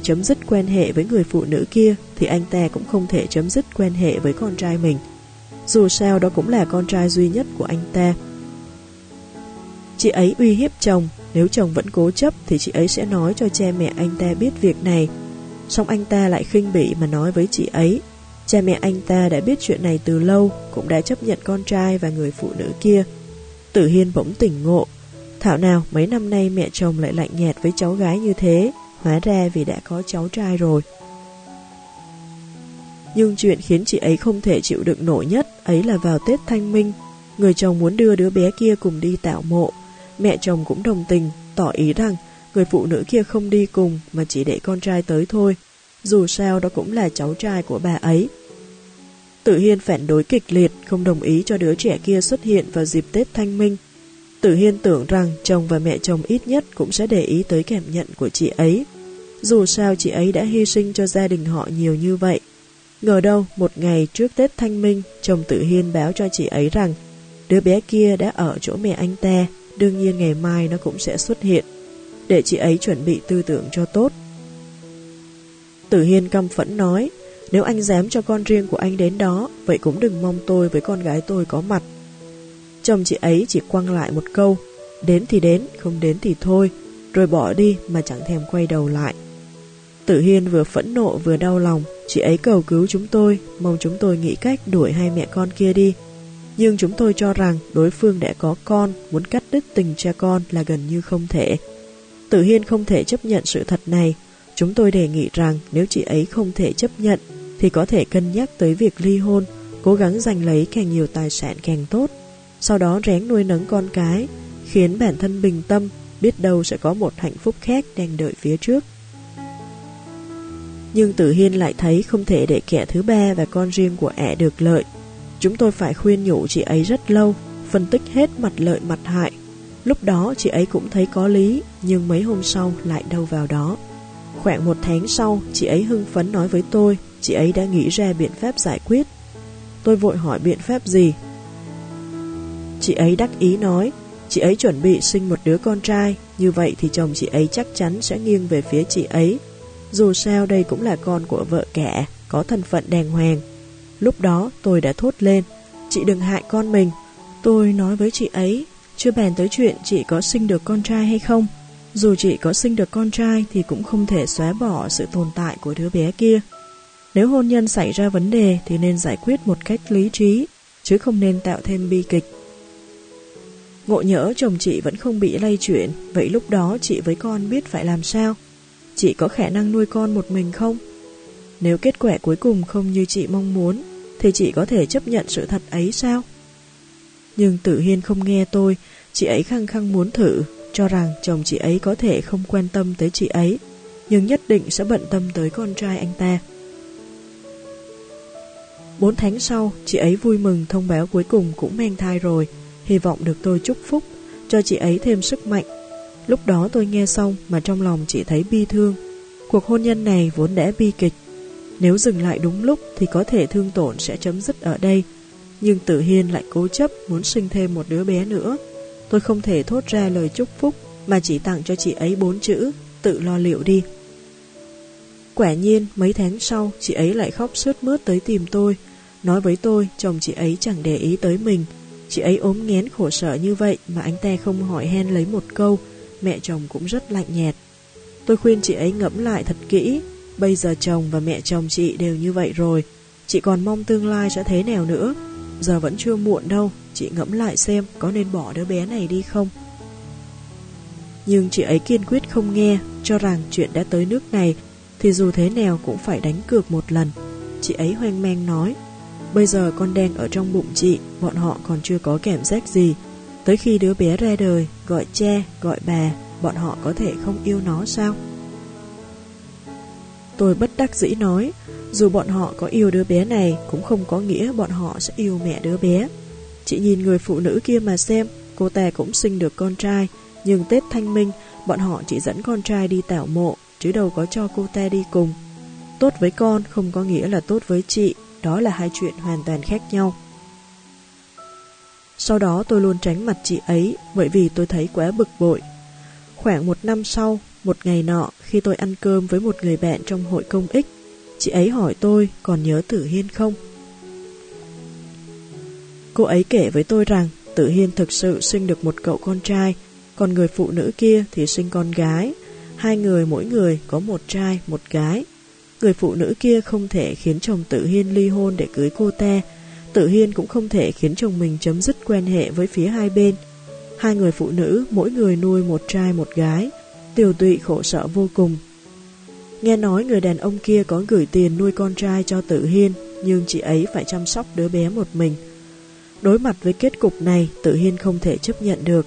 chấm dứt quan hệ với người phụ nữ kia thì anh ta cũng không thể chấm dứt quan hệ với con trai mình. Dù sao đó cũng là con trai duy nhất của anh ta. Chị ấy uy hiếp chồng, nếu chồng vẫn cố chấp thì chị ấy sẽ nói cho cha mẹ anh ta biết việc này. Xong anh ta lại khinh bỉ mà nói với chị ấy. Cha mẹ anh ta đã biết chuyện này từ lâu, cũng đã chấp nhận con trai và người phụ nữ kia. Tử Hiên bỗng tỉnh ngộ. Thảo nào mấy năm nay mẹ chồng lại lạnh nhạt với cháu gái như thế, hóa ra vì đã có cháu trai rồi. Nhưng chuyện khiến chị ấy không thể chịu đựng nổi nhất ấy là vào Tết Thanh Minh, người chồng muốn đưa đứa bé kia cùng đi tạo mộ. Mẹ chồng cũng đồng tình, tỏ ý rằng người phụ nữ kia không đi cùng mà chỉ để con trai tới thôi. Dù sao đó cũng là cháu trai của bà ấy. Tự Hiên phản đối kịch liệt, không đồng ý cho đứa trẻ kia xuất hiện vào dịp Tết Thanh Minh. Tử Hiên tưởng rằng chồng và mẹ chồng ít nhất cũng sẽ để ý tới cảm nhận của chị ấy. Dù sao chị ấy đã hy sinh cho gia đình họ nhiều như vậy. Ngờ đâu, một ngày trước Tết Thanh Minh, chồng Tử Hiên báo cho chị ấy rằng đứa bé kia đã ở chỗ mẹ anh ta, đương nhiên ngày mai nó cũng sẽ xuất hiện, để chị ấy chuẩn bị tư tưởng cho tốt. Tử Hiên căm phẫn nói, nếu anh dám cho con riêng của anh đến đó, vậy cũng đừng mong tôi với con gái tôi có mặt. Chồng chị ấy chỉ quăng lại một câu, đến thì đến, không đến thì thôi, rồi bỏ đi mà chẳng thèm quay đầu lại. Tử Hiên vừa phẫn nộ vừa đau lòng, chị ấy cầu cứu chúng tôi, mong chúng tôi nghĩ cách đuổi hai mẹ con kia đi. Nhưng chúng tôi cho rằng đối phương đã có con, muốn cắt đứt tình cha con là gần như không thể. Tử Hiên không thể chấp nhận sự thật này. Chúng tôi đề nghị rằng nếu chị ấy không thể chấp nhận, thì có thể cân nhắc tới việc ly hôn, cố gắng giành lấy càng nhiều tài sản càng tốt. Sau đó rén nuôi nấng con cái, khiến bản thân bình tâm, biết đâu sẽ có một hạnh phúc khác đang đợi phía trước. Nhưng Tử Hiên lại thấy không thể để kẻ thứ ba và con riêng của ẻ được lợi. Chúng tôi phải khuyên nhủ chị ấy rất lâu, phân tích hết mặt lợi mặt hại. Lúc đó chị ấy cũng thấy có lý, nhưng mấy hôm sau lại đâu vào đó. Khoảng một tháng sau, chị ấy hưng phấn nói với tôi, chị ấy đã nghĩ ra biện pháp giải quyết. Tôi vội hỏi biện pháp gì? Chị ấy đắc ý nói, chị ấy chuẩn bị sinh một đứa con trai, như vậy thì chồng chị ấy chắc chắn sẽ nghiêng về phía chị ấy. Dù sao đây cũng là con của vợ kẻ có thân phận đàng hoàng. Lúc đó tôi đã thốt lên, chị đừng hại con mình. Tôi nói với chị ấy, chưa bàn tới chuyện chị có sinh được con trai hay không. Dù chị có sinh được con trai thì cũng không thể xóa bỏ sự tồn tại của đứa bé kia. Nếu hôn nhân xảy ra vấn đề thì nên giải quyết một cách lý trí, chứ không nên tạo thêm bi kịch. Ngộ nhỡ chồng chị vẫn không bị lây chuyển, vậy lúc đó chị với con biết phải làm sao? Chị có khả năng nuôi con một mình không? Nếu kết quả cuối cùng không như chị mong muốn, thì chị có thể chấp nhận sự thật ấy sao? Nhưng Tử Hiên không nghe tôi, chị ấy khăng khăng muốn thử, cho rằng chồng chị ấy có thể không quan tâm tới chị ấy, nhưng nhất định sẽ bận tâm tới con trai anh ta. Bốn tháng sau, chị ấy vui mừng thông báo cuối cùng cũng mang thai rồi, hy vọng được tôi chúc phúc, cho chị ấy thêm sức mạnh. Lúc đó tôi nghe xong mà trong lòng chỉ thấy bi thương. Cuộc hôn nhân này vốn đã bi kịch. Nếu dừng lại đúng lúc thì có thể thương tổn sẽ chấm dứt ở đây. Nhưng Tử Hiên lại cố chấp muốn sinh thêm một đứa bé nữa. Tôi không thể thốt ra lời chúc phúc mà chỉ tặng cho chị ấy bốn chữ, tự lo liệu đi. Quả nhiên, mấy tháng sau, chị ấy lại khóc sướt mướt tới tìm tôi, nói với tôi chồng chị ấy chẳng để ý tới mình. Chị ấy ốm nghén khổ sở như vậy mà anh ta không hỏi hen lấy một câu, mẹ chồng cũng rất lạnh nhạt. Tôi khuyên chị ấy ngẫm lại thật kỹ, bây giờ chồng và mẹ chồng chị đều như vậy rồi, chị còn mong tương lai sẽ thế nào nữa. Giờ vẫn chưa muộn đâu, chị ngẫm lại xem có nên bỏ đứa bé này đi không. Nhưng chị ấy kiên quyết không nghe, cho rằng chuyện đã tới nước này thì dù thế nào cũng phải đánh cược một lần. Chị ấy hoang mang nói, bây giờ con đen ở trong bụng chị, bọn họ còn chưa có cảm giác gì. Tới khi đứa bé ra đời, gọi cha, gọi bà, bọn họ có thể không yêu nó sao? Tôi bất đắc dĩ nói, dù bọn họ có yêu đứa bé này cũng không có nghĩa bọn họ sẽ yêu mẹ đứa bé. Chị nhìn người phụ nữ kia mà xem, cô ta cũng sinh được con trai, nhưng Tết Thanh Minh, bọn họ chỉ dẫn con trai đi tảo mộ, chứ đâu có cho cô ta đi cùng. Tốt với con không có nghĩa là tốt với chị, đó là hai chuyện hoàn toàn khác nhau. Sau đó tôi luôn tránh mặt chị ấy bởi vì tôi thấy quá bực bội. Khoảng một năm sau, Một ngày nọ, khi tôi ăn cơm với một người bạn trong hội công ích, chị ấy hỏi tôi còn nhớ Tử Hiên không? Cô ấy kể với tôi rằng Tử Hiên thực sự sinh được một cậu con trai, còn người phụ nữ kia thì sinh con gái. Hai người mỗi người có một trai, một gái. Người phụ nữ kia không thể khiến chồng Tử Hiên ly hôn để cưới cô ta. Tử Hiên cũng không thể khiến chồng mình chấm dứt quan hệ với phía hai bên. Hai người phụ nữ mỗi người nuôi một trai một gái, tiểu tụy khổ sở vô cùng. Nghe nói người đàn ông kia có gửi tiền nuôi con trai cho Tử Hiên, nhưng chị ấy phải chăm sóc đứa bé một mình. Đối mặt với kết cục này, Tử Hiên không thể chấp nhận được.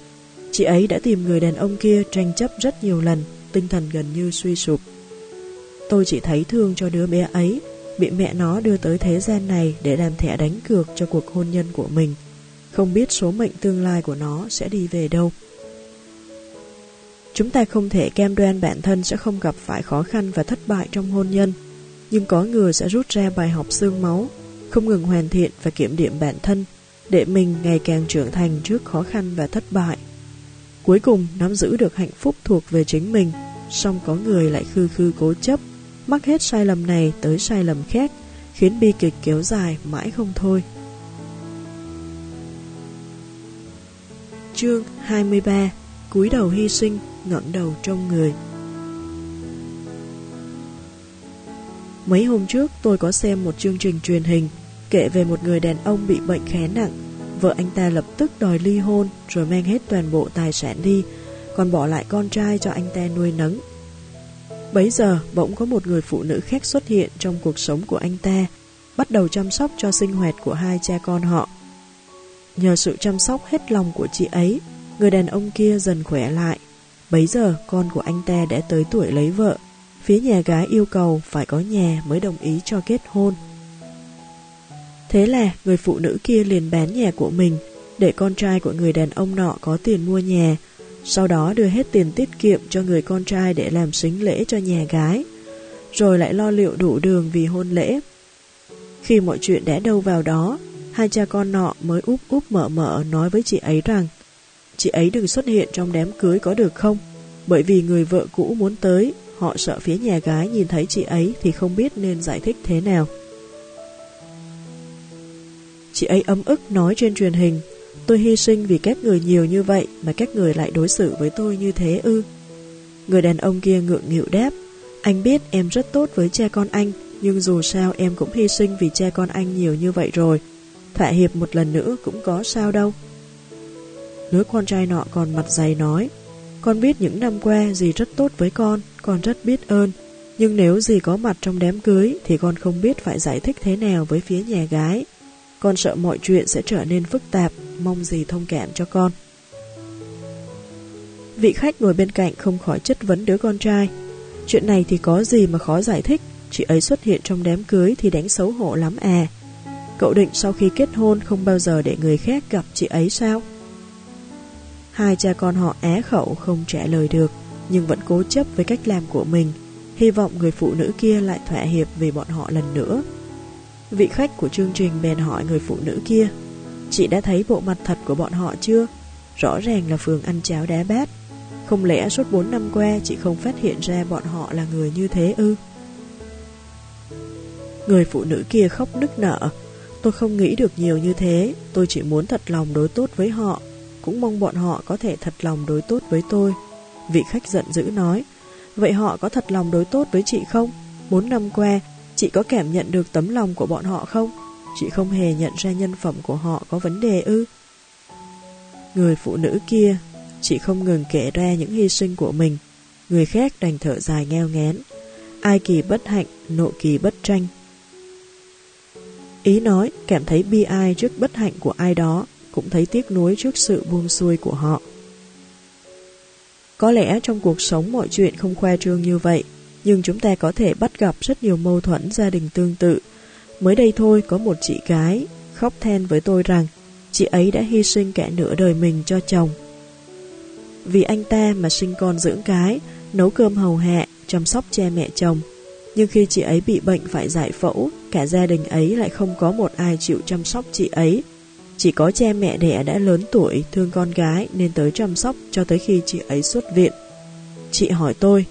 Chị ấy đã tìm người đàn ông kia tranh chấp rất nhiều lần, tinh thần gần như suy sụp. Tôi chỉ thấy thương cho đứa bé ấy, bị mẹ nó đưa tới thế gian này để làm thẻ đánh cược cho cuộc hôn nhân của mình. Không biết số mệnh tương lai của nó sẽ đi về đâu. Chúng ta không thể cam đoan bản thân sẽ không gặp phải khó khăn và thất bại trong hôn nhân, nhưng có người sẽ rút ra bài học xương máu, không ngừng hoàn thiện và kiểm điểm bản thân, để mình ngày càng trưởng thành trước khó khăn và thất bại. Cuối cùng nắm giữ được hạnh phúc thuộc về chính mình, song có người lại khư khư cố chấp, mắc hết sai lầm này tới sai lầm khác, khiến bi kịch kéo dài mãi không thôi. Chương 23 cúi đầu hy sinh, ngẩng đầu trong người Mấy hôm trước tôi có xem một chương trình truyền hình kể về một người đàn ông bị bệnh khá nặng. Vợ anh ta lập tức đòi ly hôn rồi mang hết toàn bộ tài sản đi, còn bỏ lại con trai cho anh ta nuôi nấng. Bấy giờ bỗng có một người phụ nữ khác xuất hiện trong cuộc sống của anh ta, bắt đầu chăm sóc cho sinh hoạt của hai cha con họ. Nhờ sự chăm sóc hết lòng của chị ấy, người đàn ông kia dần khỏe lại. Bấy giờ con của anh ta đã tới tuổi lấy vợ, phía nhà gái yêu cầu phải có nhà mới đồng ý cho kết hôn. Thế là người phụ nữ kia liền bán nhà của mình để con trai của người đàn ông nọ có tiền mua nhà, sau đó đưa hết tiền tiết kiệm cho người con trai để làm sính lễ cho nhà gái, rồi lại lo liệu đủ đường vì hôn lễ. Khi mọi chuyện đã đâu vào đó, hai cha con nọ mới úp úp mở mở nói với chị ấy rằng chị ấy đừng xuất hiện trong đám cưới có được không? Bởi vì người vợ cũ muốn tới, họ sợ phía nhà gái nhìn thấy chị ấy thì không biết nên giải thích thế nào. Chị ấy ấm ức nói trên truyền hình Tôi hy sinh vì các người nhiều như vậy Mà các người lại đối xử với tôi như thế ư? Người đàn ông kia ngượng nghịu đáp, Anh biết em rất tốt với cha con anh, Nhưng dù sao em cũng hy sinh vì cha con anh nhiều như vậy rồi. Thỏa hiệp một lần nữa cũng có sao đâu. Đứa con trai nọ còn mặt dày nói, Con biết những năm qua dì rất tốt với con Con rất biết ơn, Nhưng nếu dì có mặt trong đám cưới Thì con không biết phải giải thích thế nào với phía nhà gái con sợ mọi chuyện sẽ trở nên phức tạp, mong gì thông cảm cho con. Vị khách ngồi bên cạnh không khỏi chất vấn đứa con trai. Chuyện này thì có gì mà khó giải thích, chị ấy xuất hiện trong đám cưới thì đánh xấu hổ lắm à. Cậu định sau khi kết hôn không bao giờ để người khác gặp chị ấy sao? Hai cha con họ á khẩu không trả lời được, nhưng vẫn cố chấp với cách làm của mình, hy vọng người phụ nữ kia lại thỏa hiệp về bọn họ lần nữa. Vị khách của chương trình bèn hỏi người phụ nữ kia, Chị đã thấy bộ mặt thật của bọn họ chưa? Rõ ràng là phường ăn cháo đá bát Không lẽ suốt 4 năm qua chị không phát hiện ra bọn họ là người như thế ư? Người phụ nữ kia khóc nức nở, Tôi không nghĩ được nhiều như thế Tôi chỉ muốn thật lòng đối tốt với họ Cũng mong bọn họ có thể thật lòng đối tốt với tôi Vị khách giận dữ nói, Vậy họ có thật lòng đối tốt với chị không? 4 năm qua Chị có cảm nhận được tấm lòng của bọn họ không? Chị không hề nhận ra nhân phẩm của họ có vấn đề ư? Người phụ nữ kia, chị không ngừng kể ra những hy sinh của mình. Người khác đành thở dài ngheo ngén. Ai kỳ bất hạnh, nộ kỳ bất tranh. Ý nói, cảm thấy bi ai trước bất hạnh của ai đó, cũng thấy tiếc nuối trước sự buông xuôi của họ. Có lẽ trong cuộc sống mọi chuyện không khoa trương như vậy, nhưng chúng ta có thể bắt gặp rất nhiều mâu thuẫn gia đình tương tự. Mới đây thôi có một chị gái khóc than với tôi rằng chị ấy đã hy sinh cả nửa đời mình cho chồng. Vì anh ta mà sinh con dưỡng cái, nấu cơm hầu hạ, chăm sóc cha mẹ chồng. Nhưng khi chị ấy bị bệnh phải giải phẫu, cả gia đình ấy lại không có một ai chịu chăm sóc chị ấy. Chỉ có cha mẹ đẻ đã lớn tuổi, thương con gái nên tới chăm sóc cho tới khi chị ấy xuất viện. Chị hỏi tôi,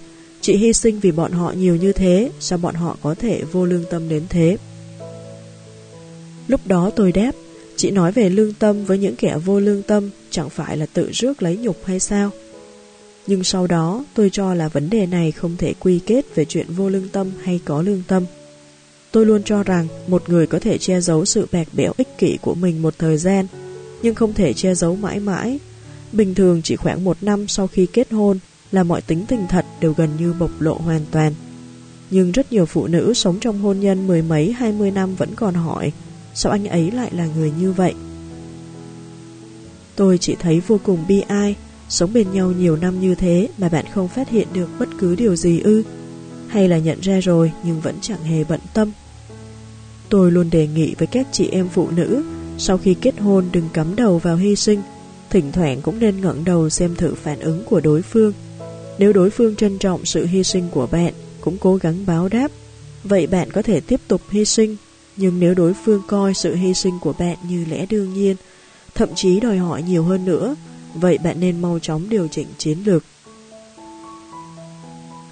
chị hy sinh vì bọn họ nhiều như thế, sao bọn họ có thể vô lương tâm đến thế? Lúc đó tôi đáp, chị nói về lương tâm với những kẻ vô lương tâm chẳng phải là tự rước lấy nhục hay sao? Nhưng sau đó tôi cho là vấn đề này không thể quy kết về chuyện vô lương tâm hay có lương tâm. Tôi luôn cho rằng một người có thể che giấu sự bạc bẽo ích kỷ của mình một thời gian, nhưng không thể che giấu mãi mãi. Bình thường chỉ khoảng một năm sau khi kết hôn là mọi tính tình thật đều gần như bộc lộ hoàn toàn. Nhưng rất nhiều phụ nữ sống trong hôn nhân mười mấy hai mươi năm vẫn còn hỏi sao anh ấy lại là người như vậy. Tôi chỉ thấy vô cùng bi ai, sống bên nhau nhiều năm như thế mà bạn không phát hiện được bất cứ điều gì ư, hay là nhận ra rồi nhưng vẫn chẳng hề bận tâm. Tôi luôn đề nghị với các chị em phụ nữ, sau khi kết hôn đừng cắm đầu vào hy sinh, thỉnh thoảng cũng nên ngẩng đầu xem thử phản ứng của đối phương. Nếu đối phương trân trọng sự hy sinh của bạn, cũng cố gắng báo đáp, vậy bạn có thể tiếp tục hy sinh. Nhưng nếu đối phương coi sự hy sinh của bạn như lẽ đương nhiên, thậm chí đòi hỏi nhiều hơn nữa, vậy bạn nên mau chóng điều chỉnh chiến lược.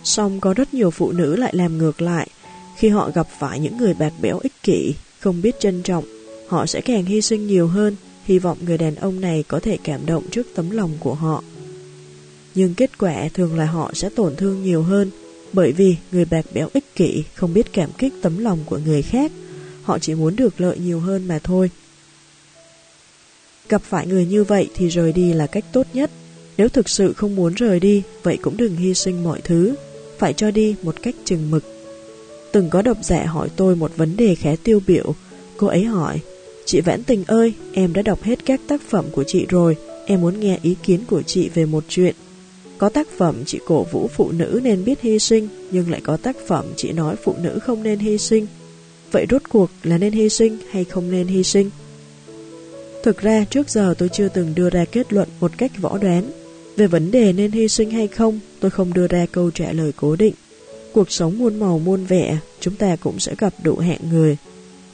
Xong có rất nhiều phụ nữ lại làm ngược lại, khi họ gặp phải những người bạc bẽo ích kỷ, không biết trân trọng, họ sẽ càng hy sinh nhiều hơn, hy vọng người đàn ông này có thể cảm động trước tấm lòng của họ. Nhưng kết quả thường là họ sẽ tổn thương nhiều hơn, bởi vì người bạc béo ích kỷ không biết cảm kích tấm lòng của người khác, họ chỉ muốn được lợi nhiều hơn mà thôi. Gặp phải người như vậy thì rời đi là cách tốt nhất. Nếu thực sự không muốn rời đi, vậy cũng đừng hy sinh mọi thứ, phải cho đi một cách chừng mực. Từng có độc giả hỏi tôi một vấn đề khá tiêu biểu. Cô ấy hỏi, Chị Vãn Tình ơi, em đã đọc hết các tác phẩm của chị rồi, em muốn nghe ý kiến của chị về một chuyện. Có tác phẩm chị cổ vũ phụ nữ nên biết hy sinh, nhưng lại có tác phẩm chị nói phụ nữ không nên hy sinh. Vậy rốt cuộc là nên hy sinh hay không nên hy sinh? Thực ra trước giờ tôi chưa từng đưa ra kết luận một cách võ đoán. Về vấn đề nên hy sinh hay không, tôi không đưa ra câu trả lời cố định. Cuộc sống muôn màu muôn vẻ, chúng ta cũng sẽ gặp đủ hạng người.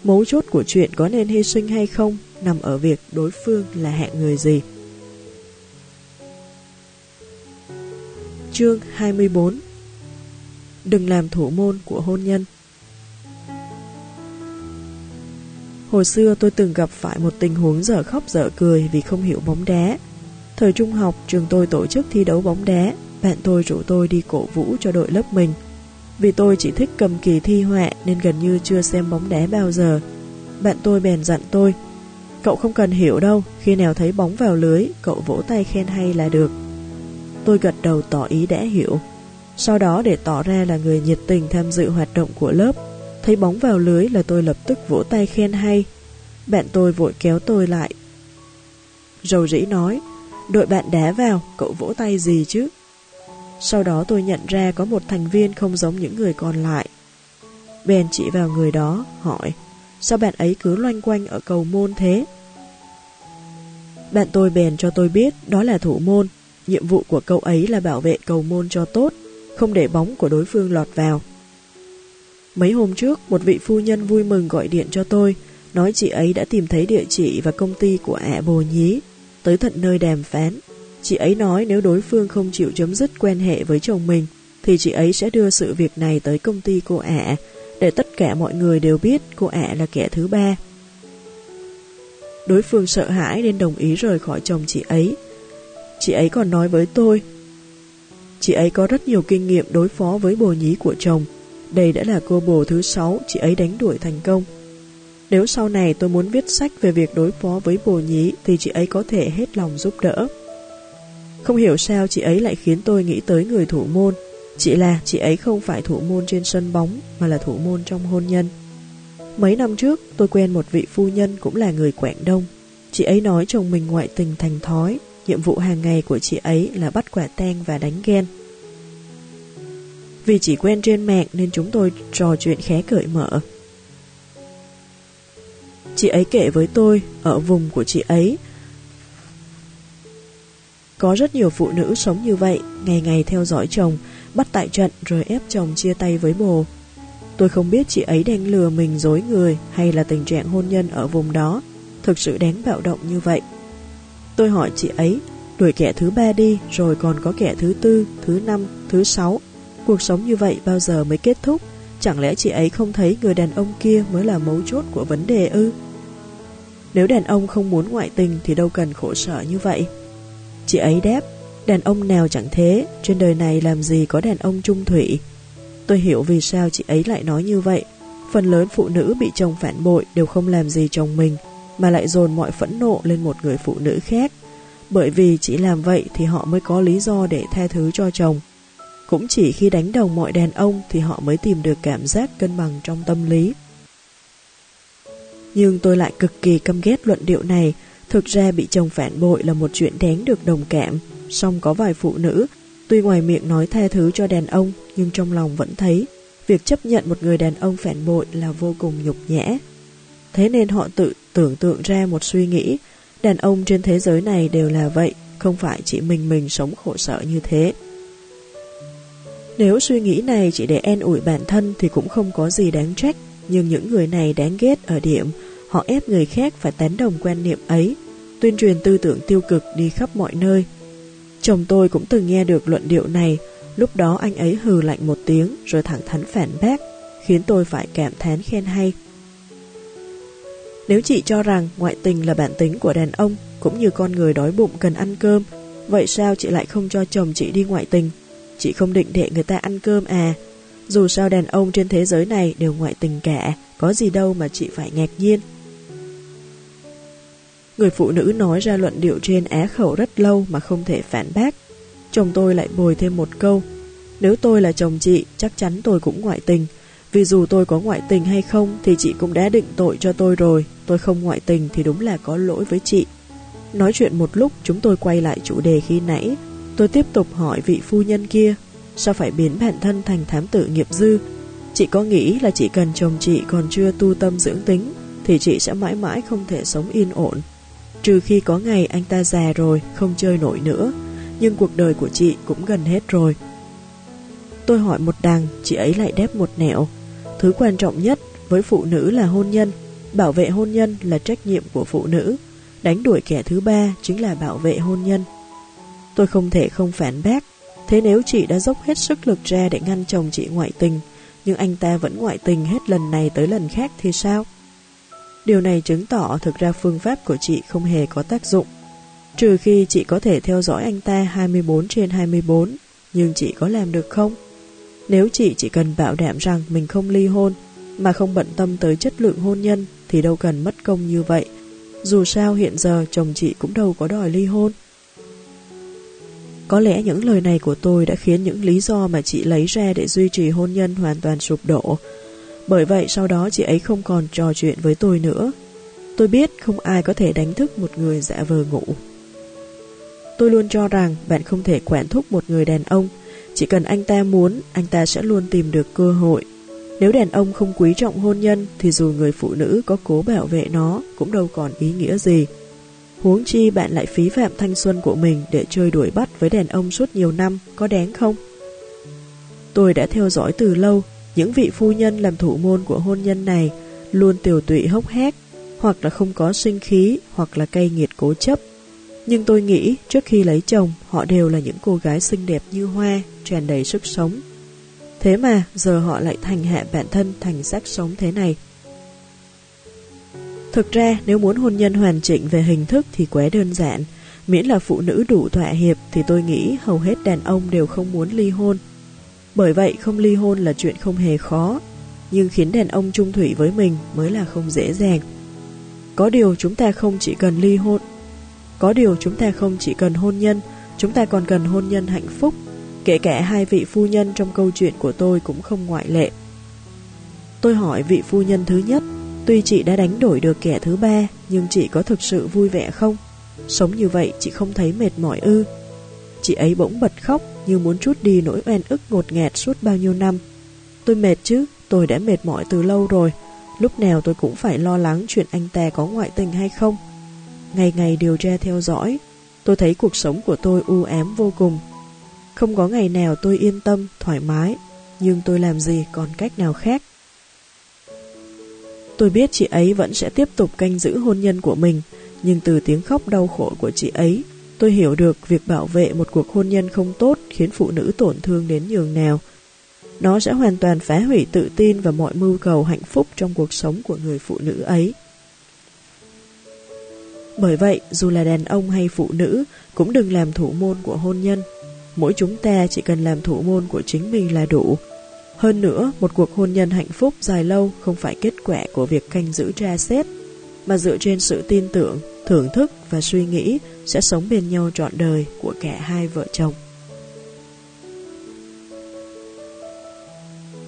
Mấu chốt của chuyện có nên hy sinh hay không nằm ở việc đối phương là hạng người gì. Chương 24 Đừng làm thủ môn của hôn nhân Hồi xưa tôi từng gặp phải một tình huống dở khóc dở cười vì không hiểu bóng đá. Thời trung học, trường tôi tổ chức thi đấu bóng đá, bạn tôi rủ tôi đi cổ vũ cho đội lớp mình. Vì tôi chỉ thích cầm kỳ thi họa nên gần như chưa xem bóng đá bao giờ. Bạn tôi bèn dặn tôi, cậu không cần hiểu đâu, khi nào thấy bóng vào lưới, cậu vỗ tay khen hay là được. Tôi gật đầu tỏ ý đã hiểu. Sau đó để tỏ ra là người nhiệt tình tham dự hoạt động của lớp, thấy bóng vào lưới là tôi lập tức vỗ tay khen hay. Bạn tôi vội kéo tôi lại. Rầu rĩ nói, đội bạn đá vào, cậu vỗ tay gì chứ? Sau đó tôi nhận ra có một thành viên không giống những người còn lại. Bèn chỉ vào người đó, hỏi, sao bạn ấy cứ loanh quanh ở cầu môn thế? Bạn tôi bèn cho tôi biết đó là thủ môn, nhiệm vụ của cậu ấy là bảo vệ cầu môn cho tốt, không để bóng của đối phương lọt vào. Mấy hôm trước, một vị phu nhân vui mừng gọi điện cho tôi, nói chị ấy đã tìm thấy địa chỉ và công ty của ả bồ nhí, tới tận nơi đàm phán. Chị ấy nói nếu đối phương không chịu chấm dứt quen hệ với chồng mình, thì chị ấy sẽ đưa sự việc này tới công ty cô ả, để tất cả mọi người đều biết cô ả là kẻ thứ ba. Đối phương sợ hãi nên đồng ý rời khỏi chồng chị ấy. Chị ấy còn nói với tôi, chị ấy có rất nhiều kinh nghiệm đối phó với bồ nhí của chồng. Đây đã là cô bồ thứ sáu chị ấy đánh đuổi thành công. Nếu sau này tôi muốn viết sách về việc đối phó với bồ nhí thì chị ấy có thể hết lòng giúp đỡ. Không hiểu sao chị ấy lại khiến tôi nghĩ tới người thủ môn. Chỉ là chị ấy không phải thủ môn trên sân bóng mà là thủ môn trong hôn nhân. Mấy năm trước tôi quen một vị phu nhân cũng là người Quảng Đông. Chị ấy nói chồng mình ngoại tình thành thói, nhiệm vụ hàng ngày của chị ấy là bắt quả tang và đánh ghen. Vì chỉ quen trên mạng nên chúng tôi trò chuyện khá cởi mở. Chị ấy kể với tôi, ở vùng của chị ấy, có rất nhiều phụ nữ sống như vậy, ngày ngày theo dõi chồng, bắt tại trận rồi ép chồng chia tay với bồ. Tôi không biết chị ấy đang lừa mình dối người hay là tình trạng hôn nhân ở vùng đó, thực sự đáng bạo động như vậy. Tôi hỏi chị ấy, đuổi kẻ thứ ba đi rồi còn có kẻ thứ tư, thứ năm, Thứ sáu, cuộc sống như vậy bao giờ mới kết thúc? Chẳng lẽ chị ấy không thấy người đàn ông kia mới là mấu chốt của vấn đề ư? Nếu đàn ông không muốn ngoại tình thì đâu cần khổ sở như vậy. Chị ấy đáp, đàn ông nào chẳng thế, trên đời này làm gì có đàn ông trung thủy. Tôi hiểu vì sao chị ấy lại nói như vậy. Phần lớn phụ nữ bị chồng phản bội đều không làm gì chồng mình, mà lại dồn mọi phẫn nộ lên một người phụ nữ khác. Bởi vì chỉ làm vậy thì họ mới có lý do để tha thứ cho chồng. Cũng chỉ khi đánh đồng mọi đàn ông thì họ mới tìm được cảm giác cân bằng trong tâm lý. Nhưng tôi lại cực kỳ căm ghét luận điệu này, thực ra bị chồng phản bội là một chuyện đáng được đồng cảm, song có vài phụ nữ, tuy ngoài miệng nói tha thứ cho đàn ông, nhưng trong lòng vẫn thấy việc chấp nhận một người đàn ông phản bội là vô cùng nhục nhã. Thế nên họ tự tưởng tượng ra một suy nghĩ, đàn ông trên thế giới này đều là vậy, không phải chỉ mình mình sống khổ sở như thế. Nếu suy nghĩ này chỉ để an ủi bản thân thì cũng không có gì đáng trách, nhưng những người này đáng ghét ở điểm họ ép người khác phải tán đồng quan niệm ấy, tuyên truyền tư tưởng tiêu cực đi khắp mọi nơi. Chồng tôi cũng từng nghe được luận điệu này, lúc đó anh ấy hừ lạnh một tiếng rồi thẳng thắn phản bác, khiến tôi phải cảm thán khen hay. Nếu chị cho rằng ngoại tình là bản tính của đàn ông, cũng như con người đói bụng cần ăn cơm, vậy sao chị lại không cho chồng chị đi ngoại tình? Chị không định để người ta ăn cơm à? Dù sao đàn ông trên thế giới này đều ngoại tình cả, có gì đâu mà chị phải ngạc nhiên. Người phụ nữ nói ra luận điệu trên á khẩu rất lâu mà không thể phản bác. Chồng tôi lại bồi thêm một câu. Nếu tôi là chồng chị, chắc chắn tôi cũng ngoại tình. Vì dù tôi có ngoại tình hay không thì chị cũng đã định tội cho tôi rồi. Tôi không ngoại tình thì đúng là có lỗi với chị. Nói chuyện một lúc, chúng tôi quay lại chủ đề khi nãy. Tôi tiếp tục hỏi vị phu nhân kia, Sao phải biến bản thân thành thám tử nghiệp dư? Chị có nghĩ là chỉ cần chồng chị còn chưa tu tâm dưỡng tính, Thì chị sẽ mãi mãi không thể sống yên ổn? Trừ khi có ngày anh ta già rồi, Không chơi nổi nữa. Nhưng cuộc đời của chị cũng gần hết rồi. Tôi hỏi một đằng, Chị ấy lại đáp một nẻo. Thứ quan trọng nhất với phụ nữ là hôn nhân. Bảo vệ hôn nhân là trách nhiệm của phụ nữ Đánh đuổi kẻ thứ ba chính là bảo vệ hôn nhân Tôi không thể không phản bác Thế nếu chị đã dốc hết sức lực ra để ngăn chồng chị ngoại tình, nhưng anh ta vẫn ngoại tình hết lần này tới lần khác thì sao? Điều này chứng tỏ thực ra phương pháp của chị không hề có tác dụng. Trừ khi chị có thể theo dõi anh ta 24 trên 24, nhưng chị có làm được không? Nếu chị chỉ cần bảo đảm rằng mình không ly hôn, mà không bận tâm tới chất lượng hôn nhân, thì đâu cần mất công như vậy. Dù sao hiện giờ chồng chị cũng đâu có đòi ly hôn. Có lẽ những lời này của tôi đã khiến những lý do mà chị lấy ra để duy trì hôn nhân hoàn toàn sụp đổ. Bởi vậy sau đó chị ấy không còn trò chuyện với tôi nữa. Tôi biết không ai có thể đánh thức một người dạ vờ ngủ. Tôi luôn cho rằng bạn không thể quản thúc một người đàn ông. Chỉ cần anh ta muốn, anh ta sẽ luôn tìm được cơ hội. Nếu đàn ông không quý trọng hôn nhân thì dù người phụ nữ có cố bảo vệ nó cũng đâu còn ý nghĩa gì. Huống chi bạn lại phí phạm thanh xuân của mình để chơi đuổi bắt với đàn ông suốt nhiều năm, có đáng không? Tôi đã theo dõi từ lâu, những vị phu nhân làm thủ môn của hôn nhân này luôn tiểu tụy hốc hác, hoặc là không có sinh khí, hoặc là cay nghiệt cố chấp. Nhưng tôi nghĩ trước khi lấy chồng, họ đều là những cô gái xinh đẹp như hoa, tràn đầy sức sống. Thế mà giờ họ lại thành hạ bản thân thành xác sống thế này. Thực ra nếu muốn hôn nhân hoàn chỉnh về hình thức thì quá đơn giản, miễn là phụ nữ đủ thỏa hiệp thì tôi nghĩ hầu hết đàn ông đều không muốn ly hôn. Bởi vậy không ly hôn là chuyện không hề khó, nhưng khiến đàn ông trung thủy với mình mới là không dễ dàng. Có điều chúng ta không chỉ cần ly hôn, có điều chúng ta không chỉ cần hôn nhân, chúng ta còn cần hôn nhân hạnh phúc, kể cả hai vị phu nhân trong câu chuyện của tôi cũng không ngoại lệ. Tôi hỏi vị phu nhân thứ nhất Tuy chị đã đánh đổi được kẻ thứ ba, nhưng chị có thực sự vui vẻ không? Sống như vậy chị không thấy mệt mỏi ư? Chị ấy bỗng bật khóc như muốn trút đi nỗi oan ức ngột ngạt suốt bao nhiêu năm. Tôi mệt chứ, tôi đã mệt mỏi từ lâu rồi. Lúc nào tôi cũng phải lo lắng chuyện anh ta có ngoại tình hay không. Ngày ngày điều tra theo dõi, tôi thấy cuộc sống của tôi u ám vô cùng. Không có ngày nào tôi yên tâm, thoải mái, nhưng tôi làm gì còn cách nào khác. Tôi biết chị ấy vẫn sẽ tiếp tục canh giữ hôn nhân của mình, nhưng từ tiếng khóc đau khổ của chị ấy, tôi hiểu được việc bảo vệ một cuộc hôn nhân không tốt khiến phụ nữ tổn thương đến nhường nào. Nó sẽ hoàn toàn phá hủy tự tin và mọi mưu cầu hạnh phúc trong cuộc sống của người phụ nữ ấy. Bởi vậy, dù là đàn ông hay phụ nữ, cũng đừng làm thủ môn của hôn nhân. Mỗi chúng ta chỉ cần làm thủ môn của chính mình là đủ. Hơn nữa, một cuộc hôn nhân hạnh phúc dài lâu không phải kết quả của việc canh giữ tra xét, mà dựa trên sự tin tưởng, thưởng thức và suy nghĩ sẽ sống bên nhau trọn đời của cả hai vợ chồng.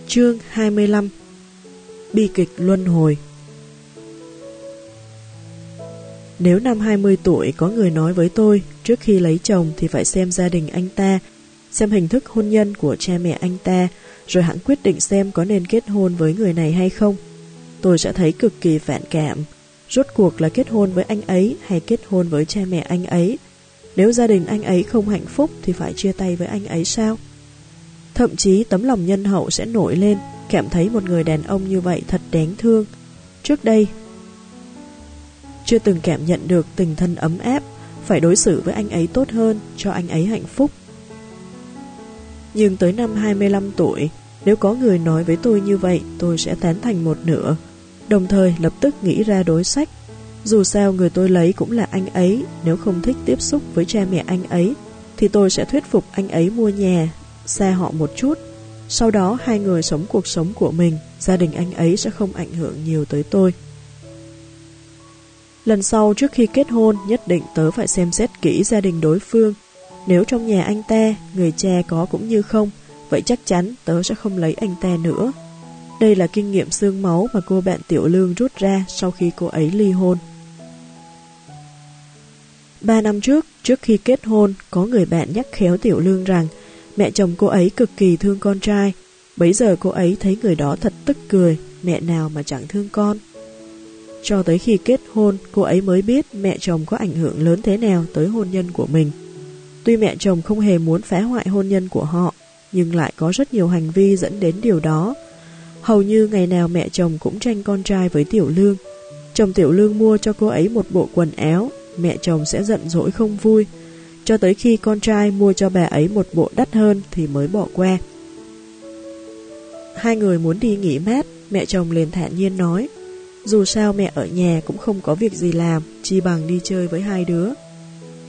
Chương 25 Bi kịch luân hồi Nếu năm 20 tuổi có người nói với tôi trước khi lấy chồng thì phải xem gia đình anh ta, xem hình thức hôn nhân của cha mẹ anh ta, rồi hẳn quyết định xem có nên kết hôn với người này hay không. Tôi sẽ thấy cực kỳ phản cảm. Rốt cuộc là kết hôn với anh ấy hay kết hôn với cha mẹ anh ấy. Nếu gia đình anh ấy không hạnh phúc thì phải chia tay với anh ấy sao? Thậm chí tấm lòng nhân hậu sẽ nổi lên, cảm thấy một người đàn ông như vậy thật đáng thương. Trước đây, chưa từng cảm nhận được tình thân ấm áp, phải đối xử với anh ấy tốt hơn, cho anh ấy hạnh phúc. Nhưng tới năm 25 tuổi, nếu có người nói với tôi như vậy, tôi sẽ tán thành một nửa, đồng thời lập tức nghĩ ra đối sách. Dù sao người tôi lấy cũng là anh ấy, nếu không thích tiếp xúc với cha mẹ anh ấy, thì tôi sẽ thuyết phục anh ấy mua nhà, xa họ một chút. Sau đó hai người sống cuộc sống của mình, gia đình anh ấy sẽ không ảnh hưởng nhiều tới tôi. Lần sau trước khi kết hôn nhất định tớ phải xem xét kỹ gia đình đối phương. Nếu trong nhà anh ta, người cha có cũng như không, vậy chắc chắn tớ sẽ không lấy anh ta nữa. Đây là kinh nghiệm xương máu mà cô bạn Tiểu Lương rút ra sau khi cô ấy ly hôn. Ba năm trước, trước khi kết hôn, có người bạn nhắc khéo Tiểu Lương rằng mẹ chồng cô ấy cực kỳ thương con trai. Bấy giờ cô ấy thấy người đó thật tức cười, mẹ nào mà chẳng thương con. Cho tới khi kết hôn, cô ấy mới biết mẹ chồng có ảnh hưởng lớn thế nào tới hôn nhân của mình. Tuy mẹ chồng không hề muốn phá hoại hôn nhân của họ, nhưng lại có rất nhiều hành vi dẫn đến điều đó. Hầu như ngày nào mẹ chồng cũng tranh con trai với Tiểu Lương. Chồng Tiểu Lương mua cho cô ấy một bộ quần áo, mẹ chồng sẽ giận dỗi không vui. Cho tới khi con trai mua cho bà ấy một bộ đắt hơn thì mới bỏ qua. Hai người muốn đi nghỉ mát, mẹ chồng liền thản nhiên nói dù sao mẹ ở nhà cũng không có việc gì làm, chi bằng đi chơi với hai đứa.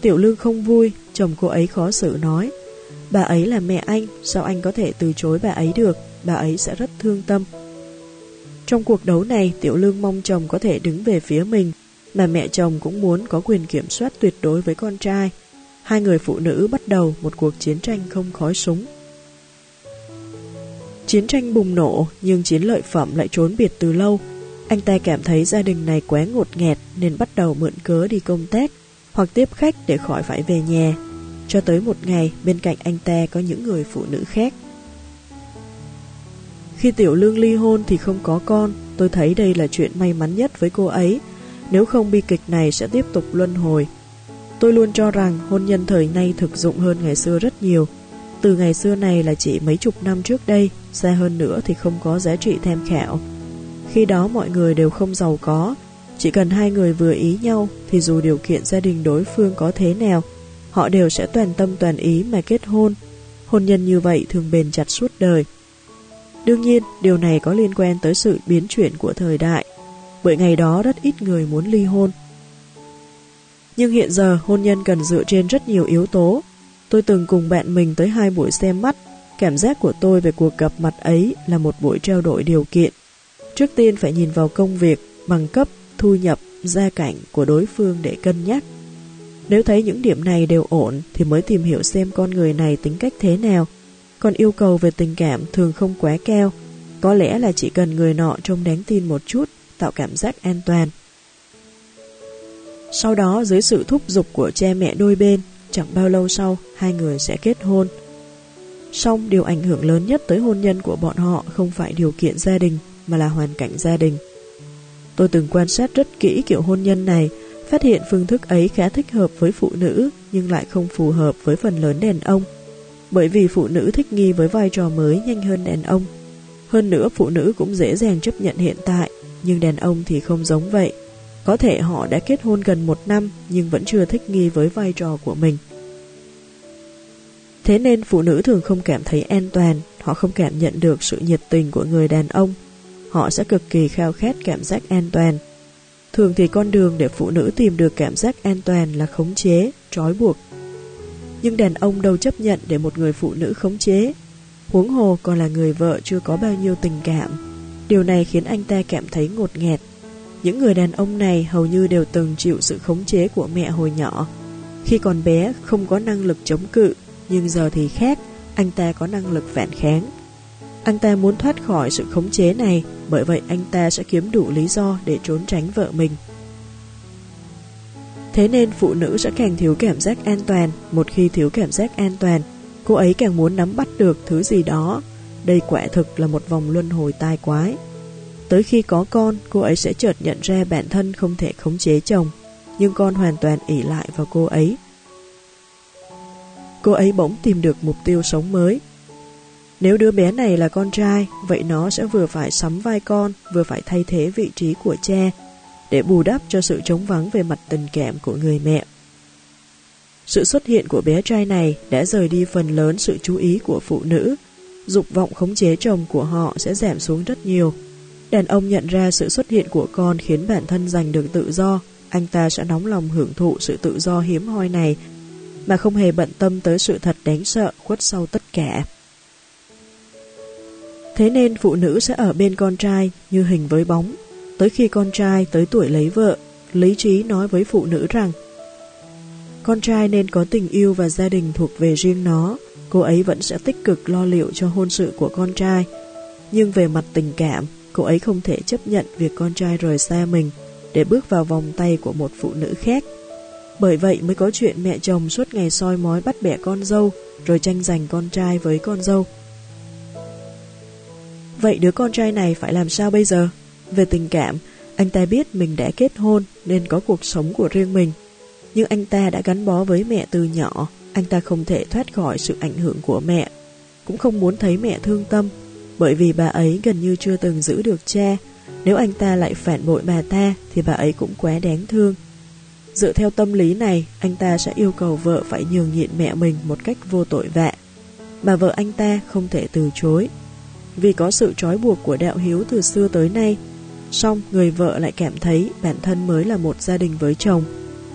Tiểu lương không vui, chồng cô ấy khó xử nói. Bà ấy là mẹ anh, sao anh có thể từ chối bà ấy được, bà ấy sẽ rất thương tâm. Trong cuộc đấu này, Tiểu Lương mong chồng có thể đứng về phía mình, mà mẹ chồng cũng muốn có quyền kiểm soát tuyệt đối với con trai. Hai người phụ nữ bắt đầu một cuộc chiến tranh không khói súng. Chiến tranh bùng nổ, nhưng chiến lợi phẩm lại trốn biệt từ lâu, anh ta cảm thấy gia đình này quá ngột nghẹt nên bắt đầu mượn cớ đi công tác hoặc tiếp khách để khỏi phải về nhà. Cho tới một ngày, bên cạnh anh ta có những người phụ nữ khác. Khi Tiểu Lương ly hôn thì không có con, tôi thấy đây là chuyện may mắn nhất với cô ấy. Nếu không bi kịch này sẽ tiếp tục luân hồi. Tôi luôn cho rằng hôn nhân thời nay thực dụng hơn ngày xưa rất nhiều. Từ ngày xưa này là chỉ mấy chục năm trước đây, xa hơn nữa thì không có giá trị tham khảo. Khi đó mọi người đều không giàu có, chỉ cần hai người vừa ý nhau thì dù điều kiện gia đình đối phương có thế nào, họ đều sẽ toàn tâm toàn ý mà kết hôn. Hôn nhân như vậy thường bền chặt suốt đời. Đương nhiên, điều này có liên quan tới sự biến chuyển của thời đại, bởi ngày đó rất ít người muốn ly hôn. Nhưng hiện giờ hôn nhân cần dựa trên rất nhiều yếu tố. Tôi từng cùng bạn mình tới hai buổi xem mắt, cảm giác của tôi về cuộc gặp mặt ấy là một buổi trao đổi điều kiện. Trước tiên phải nhìn vào công việc, bằng cấp, thu nhập, gia cảnh của đối phương để cân nhắc. Nếu thấy những điểm này đều ổn thì mới tìm hiểu xem con người này tính cách thế nào. Còn yêu cầu về tình cảm thường không quá cao, có lẽ là chỉ cần người nọ trông đáng tin một chút, tạo cảm giác an toàn. Sau đó dưới sự thúc giục của cha mẹ đôi bên, chẳng bao lâu sau hai người sẽ kết hôn. song điều ảnh hưởng lớn nhất tới hôn nhân của bọn họ không phải điều kiện gia đình mà là hoàn cảnh gia đình. Tôi từng quan sát rất kỹ kiểu hôn nhân này, phát hiện phương thức ấy khá thích hợp với phụ nữ nhưng lại không phù hợp với phần lớn đàn ông. Bởi vì phụ nữ thích nghi với vai trò mới nhanh hơn đàn ông. Hơn nữa phụ nữ cũng dễ dàng chấp nhận hiện tại, nhưng đàn ông thì không giống vậy. Có thể họ đã kết hôn gần một năm nhưng vẫn chưa thích nghi với vai trò của mình. Thế nên phụ nữ thường không cảm thấy an toàn, họ không cảm nhận được sự nhiệt tình của người đàn ông. Họ sẽ cực kỳ khao khát cảm giác an toàn. Thường thì con đường để phụ nữ tìm được cảm giác an toàn là khống chế, trói buộc. Nhưng đàn ông đâu chấp nhận để một người phụ nữ khống chế. Huống hồ còn là người vợ chưa có bao nhiêu tình cảm. Điều này khiến anh ta cảm thấy ngột nghẹt. Những người đàn ông này hầu như đều từng chịu sự khống chế của mẹ hồi nhỏ. Khi còn bé không có năng lực chống cự, nhưng giờ thì khác, anh ta có năng lực phản kháng. Anh ta muốn thoát khỏi sự khống chế này, bởi vậy anh ta sẽ kiếm đủ lý do để trốn tránh vợ mình. Thế nên phụ nữ sẽ càng thiếu cảm giác an toàn, một khi thiếu cảm giác an toàn, cô ấy càng muốn nắm bắt được thứ gì đó. Đây quả thực là một vòng luân hồi tai quái. Tới khi có con, cô ấy sẽ chợt nhận ra bản thân không thể khống chế chồng, nhưng con hoàn toàn ỷ lại vào cô ấy. Cô ấy bỗng tìm được mục tiêu sống mới. Nếu đứa bé này là con trai, vậy nó sẽ vừa phải sắm vai con, vừa phải thay thế vị trí của cha, để bù đắp cho sự trống vắng về mặt tình cảm của người mẹ. Sự xuất hiện của bé trai này đã rời đi phần lớn sự chú ý của phụ nữ. Dục vọng khống chế chồng của họ sẽ giảm xuống rất nhiều. Đàn ông nhận ra sự xuất hiện của con khiến bản thân giành được tự do, anh ta sẽ nóng lòng hưởng thụ sự tự do hiếm hoi này mà không hề bận tâm tới sự thật đáng sợ khuất sau tất cả. Thế nên phụ nữ sẽ ở bên con trai như hình với bóng. Tới khi con trai tới tuổi lấy vợ, lý trí nói với phụ nữ rằng con trai nên có tình yêu và gia đình thuộc về riêng nó, cô ấy vẫn sẽ tích cực lo liệu cho hôn sự của con trai. Nhưng về mặt tình cảm, cô ấy không thể chấp nhận việc con trai rời xa mình để bước vào vòng tay của một phụ nữ khác. Bởi vậy mới có chuyện mẹ chồng suốt ngày soi mói bắt bẻ con dâu rồi tranh giành con trai với con dâu. Vậy đứa con trai này phải làm sao bây giờ? Về tình cảm, anh ta biết mình đã kết hôn nên có cuộc sống của riêng mình. Nhưng anh ta đã gắn bó với mẹ từ nhỏ, anh ta không thể thoát khỏi sự ảnh hưởng của mẹ. Cũng không muốn thấy mẹ thương tâm, bởi vì bà ấy gần như chưa từng giữ được cha. Nếu anh ta lại phản bội bà ta thì bà ấy cũng quá đáng thương. Dựa theo tâm lý này, anh ta sẽ yêu cầu vợ phải nhường nhịn mẹ mình một cách vô tội vạ. Mà vợ anh ta không thể từ chối. Vì có sự trói buộc của đạo hiếu từ xưa tới nay, song người vợ lại cảm thấy bản thân mới là một gia đình với chồng.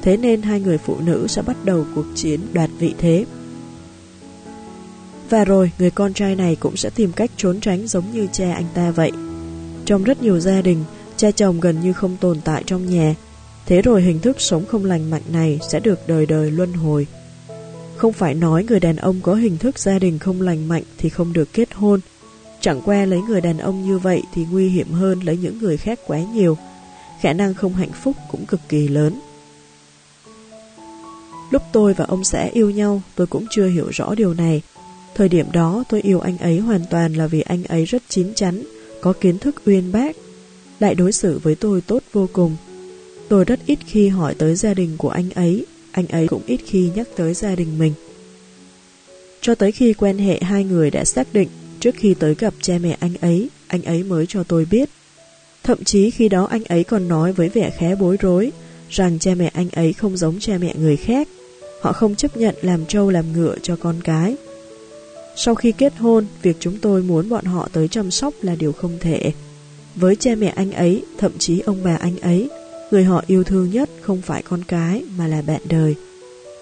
Thế nên hai người phụ nữ sẽ bắt đầu cuộc chiến đoạt vị thế. Và rồi người con trai này cũng sẽ tìm cách trốn tránh giống như cha anh ta vậy. Trong rất nhiều gia đình, cha chồng gần như không tồn tại trong nhà, Thế rồi hình thức sống không lành mạnh này sẽ được đời đời luân hồi. Không phải nói người đàn ông có hình thức gia đình không lành mạnh thì không được kết hôn. Chẳng qua lấy người đàn ông như vậy thì nguy hiểm hơn lấy những người khác quá nhiều. Khả năng không hạnh phúc cũng cực kỳ lớn. Lúc tôi và ông xã yêu nhau, tôi cũng chưa hiểu rõ điều này. Thời điểm đó tôi yêu anh ấy hoàn toàn là vì anh ấy rất chín chắn, có kiến thức uyên bác, lại đối xử với tôi tốt vô cùng. Tôi rất ít khi hỏi tới gia đình của anh ấy, anh ấy cũng ít khi nhắc tới gia đình mình. Cho tới khi quen hệ hai người đã xác định, trước khi tới gặp cha mẹ anh ấy, anh ấy mới cho tôi biết. Thậm chí khi đó anh ấy còn nói với vẻ khá bối rối, rằng cha mẹ anh ấy không giống cha mẹ người khác. Họ không chấp nhận làm trâu làm ngựa cho con cái. Sau khi kết hôn, việc chúng tôi muốn bọn họ tới chăm sóc là điều không thể. Với cha mẹ anh ấy, thậm chí ông bà anh ấy, Người họ yêu thương nhất không phải con cái mà là bạn đời.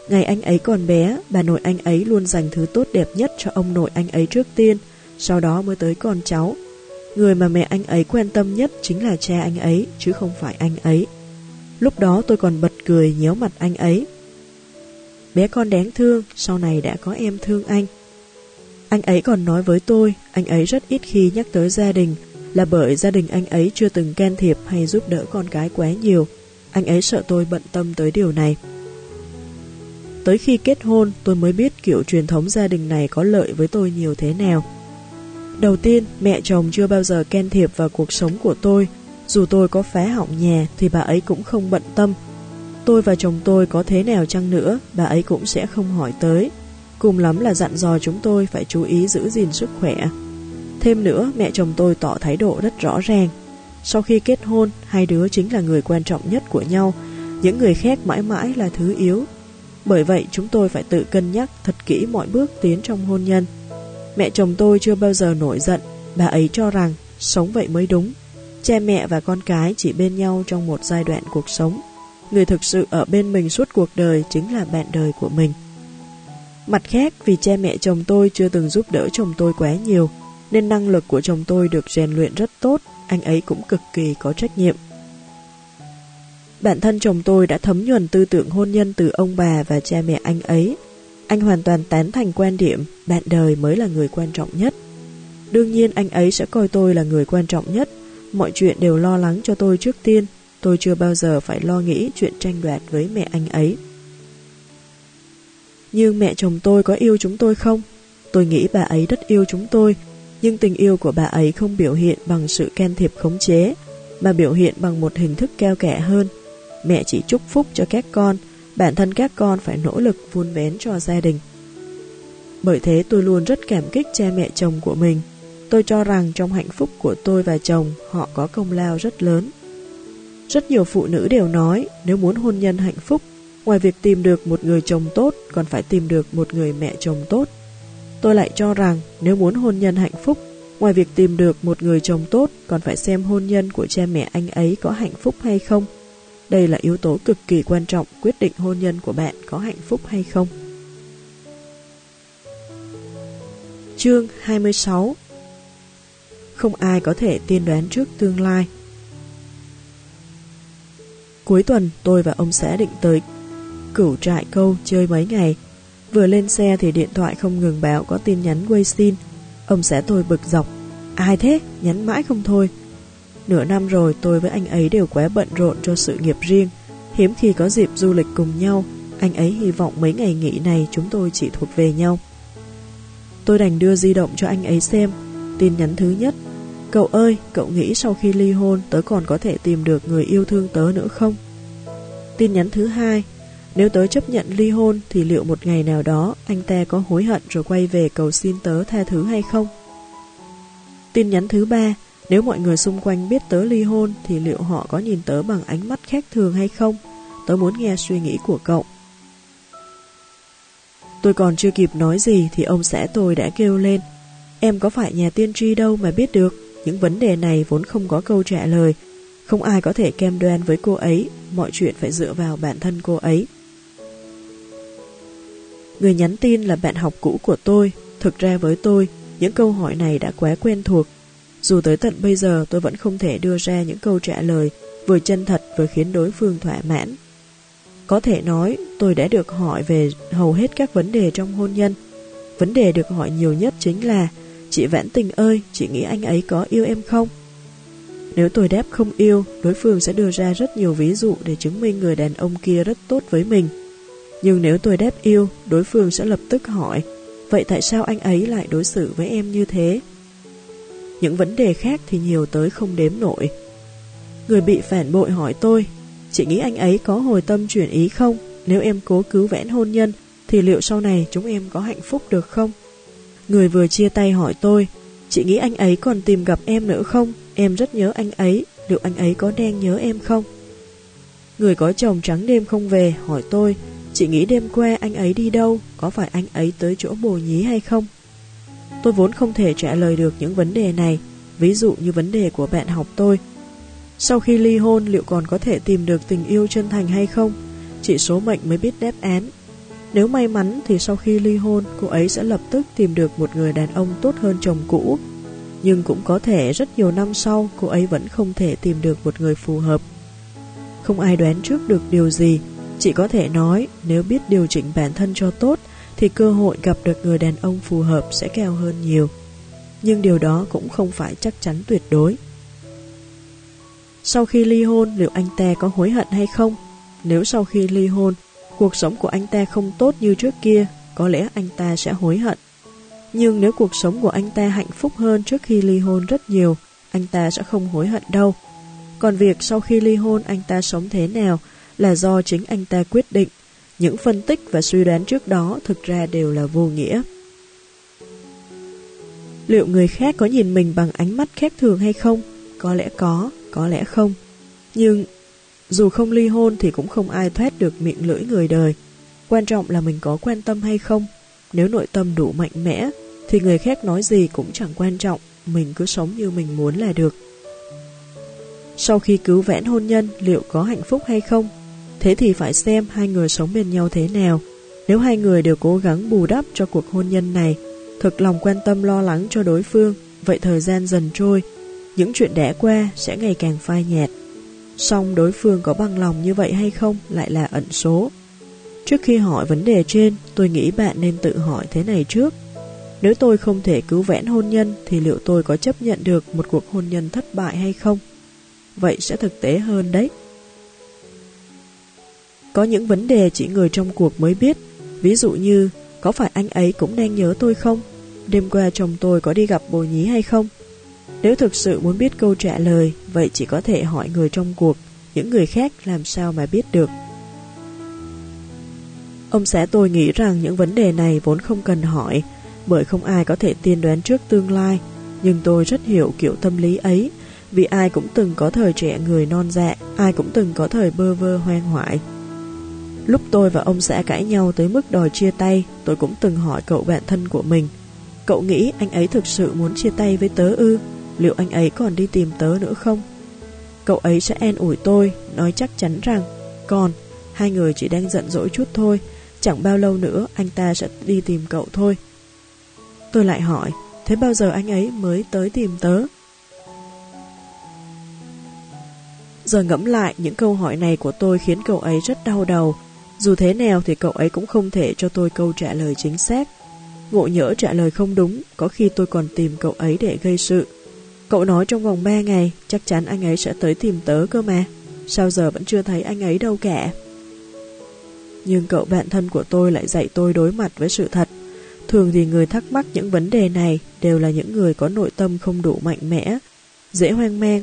Ngày anh ấy còn bé, bà nội anh ấy luôn dành thứ tốt đẹp nhất cho ông nội anh ấy trước tiên, sau đó mới tới con cháu. Người mà mẹ anh ấy quan tâm nhất chính là cha anh ấy, chứ không phải anh ấy. Lúc đó tôi còn bật cười nhéo mặt anh ấy. Bé con đáng thương, sau này đã có em thương anh. Anh ấy còn nói với tôi, anh ấy rất ít khi nhắc tới gia đình, là bởi gia đình anh ấy chưa từng can thiệp hay giúp đỡ con cái quá nhiều. Anh ấy sợ tôi bận tâm tới điều này. Tới khi kết hôn, tôi mới biết kiểu truyền thống gia đình này có lợi với tôi nhiều thế nào. Đầu tiên, mẹ chồng chưa bao giờ can thiệp vào cuộc sống của tôi. Dù tôi có phá hỏng nhà thì bà ấy cũng không bận tâm. Tôi và chồng tôi có thế nào chăng nữa, bà ấy cũng sẽ không hỏi tới. Cùng lắm là dặn dò chúng tôi phải chú ý giữ gìn sức khỏe. Thêm nữa, mẹ chồng tôi tỏ thái độ rất rõ ràng. Sau khi kết hôn, hai đứa chính là người quan trọng nhất của nhau, những người khác mãi mãi là thứ yếu. Bởi vậy chúng tôi phải tự cân nhắc thật kỹ mọi bước tiến trong hôn nhân. Mẹ chồng tôi chưa bao giờ nổi giận, bà ấy cho rằng sống vậy mới đúng. Cha mẹ và con cái chỉ bên nhau trong một giai đoạn cuộc sống. Người thực sự ở bên mình suốt cuộc đời chính là bạn đời của mình. Mặt khác, vì cha mẹ chồng tôi chưa từng giúp đỡ chồng tôi quá nhiều, nên năng lực của chồng tôi được rèn luyện rất tốt, anh ấy cũng cực kỳ có trách nhiệm. Bản thân chồng tôi đã thấm nhuần tư tưởng hôn nhân từ ông bà và cha mẹ anh ấy. Anh hoàn toàn tán thành quan điểm bạn đời mới là người quan trọng nhất. Đương nhiên anh ấy sẽ coi tôi là người quan trọng nhất. Mọi chuyện đều lo lắng cho tôi trước tiên. Tôi chưa bao giờ phải lo nghĩ chuyện tranh đoạt với mẹ anh ấy. Nhưng mẹ chồng tôi có yêu chúng tôi không? Tôi nghĩ bà ấy rất yêu chúng tôi, nhưng tình yêu của bà ấy không biểu hiện bằng sự can thiệp khống chế, mà biểu hiện bằng một hình thức cao kẻ hơn. Mẹ chỉ chúc phúc cho các con, bản thân các con phải nỗ lực vun vén cho gia đình. Bởi thế tôi luôn rất cảm kích cha mẹ chồng của mình. Tôi cho rằng trong hạnh phúc của tôi và chồng, họ có công lao rất lớn. Rất nhiều phụ nữ đều nói, nếu muốn hôn nhân hạnh phúc, ngoài việc tìm được một người chồng tốt, còn phải tìm được một người mẹ chồng tốt. Tôi lại cho rằng, nếu muốn hôn nhân hạnh phúc, ngoài việc tìm được một người chồng tốt, còn phải xem hôn nhân của cha mẹ anh ấy có hạnh phúc hay không. Đây là yếu tố cực kỳ quan trọng quyết định hôn nhân của bạn có hạnh phúc hay không. Chương 26 Không ai có thể tiên đoán trước tương lai. Cuối tuần, tôi và ông xã định tới cửu trại câu chơi mấy ngày. Vừa lên xe thì điện thoại không ngừng báo có tin nhắn quay xin Ông xã tôi bực dọc. Ai thế? Nhắn mãi không thôi. Nửa năm rồi tôi với anh ấy đều quá bận rộn cho sự nghiệp riêng Hiếm khi có dịp du lịch cùng nhau Anh ấy hy vọng mấy ngày nghỉ này chúng tôi chỉ thuộc về nhau Tôi đành đưa di động cho anh ấy xem Tin nhắn thứ nhất Cậu ơi, cậu nghĩ sau khi ly hôn tớ còn có thể tìm được người yêu thương tớ nữa không? Tin nhắn thứ hai Nếu tớ chấp nhận ly hôn thì liệu một ngày nào đó anh ta có hối hận rồi quay về cầu xin tớ tha thứ hay không? Tin nhắn thứ ba nếu mọi người xung quanh biết tớ ly hôn thì liệu họ có nhìn tớ bằng ánh mắt khác thường hay không? Tớ muốn nghe suy nghĩ của cậu. Tôi còn chưa kịp nói gì thì ông xã tôi đã kêu lên. Em có phải nhà tiên tri đâu mà biết được. Những vấn đề này vốn không có câu trả lời. Không ai có thể kem đoan với cô ấy. Mọi chuyện phải dựa vào bản thân cô ấy. Người nhắn tin là bạn học cũ của tôi. Thực ra với tôi, những câu hỏi này đã quá quen thuộc. Dù tới tận bây giờ tôi vẫn không thể đưa ra những câu trả lời vừa chân thật vừa khiến đối phương thỏa mãn. Có thể nói, tôi đã được hỏi về hầu hết các vấn đề trong hôn nhân. Vấn đề được hỏi nhiều nhất chính là Chị Vãn Tình ơi, chị nghĩ anh ấy có yêu em không? Nếu tôi đáp không yêu, đối phương sẽ đưa ra rất nhiều ví dụ để chứng minh người đàn ông kia rất tốt với mình. Nhưng nếu tôi đáp yêu, đối phương sẽ lập tức hỏi Vậy tại sao anh ấy lại đối xử với em như thế? Những vấn đề khác thì nhiều tới không đếm nổi. Người bị phản bội hỏi tôi Chị nghĩ anh ấy có hồi tâm chuyển ý không? Nếu em cố cứu vẽn hôn nhân, thì liệu sau này chúng em có hạnh phúc được không? Người vừa chia tay hỏi tôi, chị nghĩ anh ấy còn tìm gặp em nữa không? Em rất nhớ anh ấy, liệu anh ấy có đang nhớ em không? Người có chồng trắng đêm không về hỏi tôi, chị nghĩ đêm qua anh ấy đi đâu? Có phải anh ấy tới chỗ bồ nhí hay không? Tôi vốn không thể trả lời được những vấn đề này, ví dụ như vấn đề của bạn học tôi, sau khi ly hôn liệu còn có thể tìm được tình yêu chân thành hay không? Chỉ số mệnh mới biết đáp án. Nếu may mắn thì sau khi ly hôn, cô ấy sẽ lập tức tìm được một người đàn ông tốt hơn chồng cũ. Nhưng cũng có thể rất nhiều năm sau cô ấy vẫn không thể tìm được một người phù hợp. Không ai đoán trước được điều gì, chỉ có thể nói nếu biết điều chỉnh bản thân cho tốt thì cơ hội gặp được người đàn ông phù hợp sẽ cao hơn nhiều. Nhưng điều đó cũng không phải chắc chắn tuyệt đối. Sau khi ly hôn liệu anh ta có hối hận hay không? Nếu sau khi ly hôn, cuộc sống của anh ta không tốt như trước kia, có lẽ anh ta sẽ hối hận. Nhưng nếu cuộc sống của anh ta hạnh phúc hơn trước khi ly hôn rất nhiều, anh ta sẽ không hối hận đâu. Còn việc sau khi ly hôn anh ta sống thế nào là do chính anh ta quyết định. Những phân tích và suy đoán trước đó thực ra đều là vô nghĩa. Liệu người khác có nhìn mình bằng ánh mắt khác thường hay không? có lẽ có, có lẽ không. Nhưng dù không ly hôn thì cũng không ai thoát được miệng lưỡi người đời. Quan trọng là mình có quan tâm hay không. Nếu nội tâm đủ mạnh mẽ thì người khác nói gì cũng chẳng quan trọng, mình cứ sống như mình muốn là được. Sau khi cứu vãn hôn nhân liệu có hạnh phúc hay không? Thế thì phải xem hai người sống bên nhau thế nào. Nếu hai người đều cố gắng bù đắp cho cuộc hôn nhân này, thực lòng quan tâm lo lắng cho đối phương, vậy thời gian dần trôi, những chuyện đã qua sẽ ngày càng phai nhạt. Song đối phương có bằng lòng như vậy hay không lại là ẩn số. Trước khi hỏi vấn đề trên, tôi nghĩ bạn nên tự hỏi thế này trước. Nếu tôi không thể cứu vãn hôn nhân thì liệu tôi có chấp nhận được một cuộc hôn nhân thất bại hay không? Vậy sẽ thực tế hơn đấy. Có những vấn đề chỉ người trong cuộc mới biết, ví dụ như có phải anh ấy cũng đang nhớ tôi không? Đêm qua chồng tôi có đi gặp bồ nhí hay không? Nếu thực sự muốn biết câu trả lời, vậy chỉ có thể hỏi người trong cuộc, những người khác làm sao mà biết được. Ông xã tôi nghĩ rằng những vấn đề này vốn không cần hỏi, bởi không ai có thể tiên đoán trước tương lai, nhưng tôi rất hiểu kiểu tâm lý ấy, vì ai cũng từng có thời trẻ người non dạ, ai cũng từng có thời bơ vơ hoang hoại. Lúc tôi và ông xã cãi nhau tới mức đòi chia tay, tôi cũng từng hỏi cậu bạn thân của mình. Cậu nghĩ anh ấy thực sự muốn chia tay với tớ ư? Liệu anh ấy còn đi tìm tớ nữa không? Cậu ấy sẽ an ủi tôi, nói chắc chắn rằng Còn, hai người chỉ đang giận dỗi chút thôi, chẳng bao lâu nữa anh ta sẽ đi tìm cậu thôi. Tôi lại hỏi, thế bao giờ anh ấy mới tới tìm tớ? Giờ ngẫm lại những câu hỏi này của tôi khiến cậu ấy rất đau đầu. Dù thế nào thì cậu ấy cũng không thể cho tôi câu trả lời chính xác. Ngộ nhỡ trả lời không đúng, có khi tôi còn tìm cậu ấy để gây sự. Cậu nói trong vòng 3 ngày, chắc chắn anh ấy sẽ tới tìm tớ cơ mà. Sao giờ vẫn chưa thấy anh ấy đâu cả? Nhưng cậu bạn thân của tôi lại dạy tôi đối mặt với sự thật. Thường thì người thắc mắc những vấn đề này đều là những người có nội tâm không đủ mạnh mẽ, dễ hoang mang.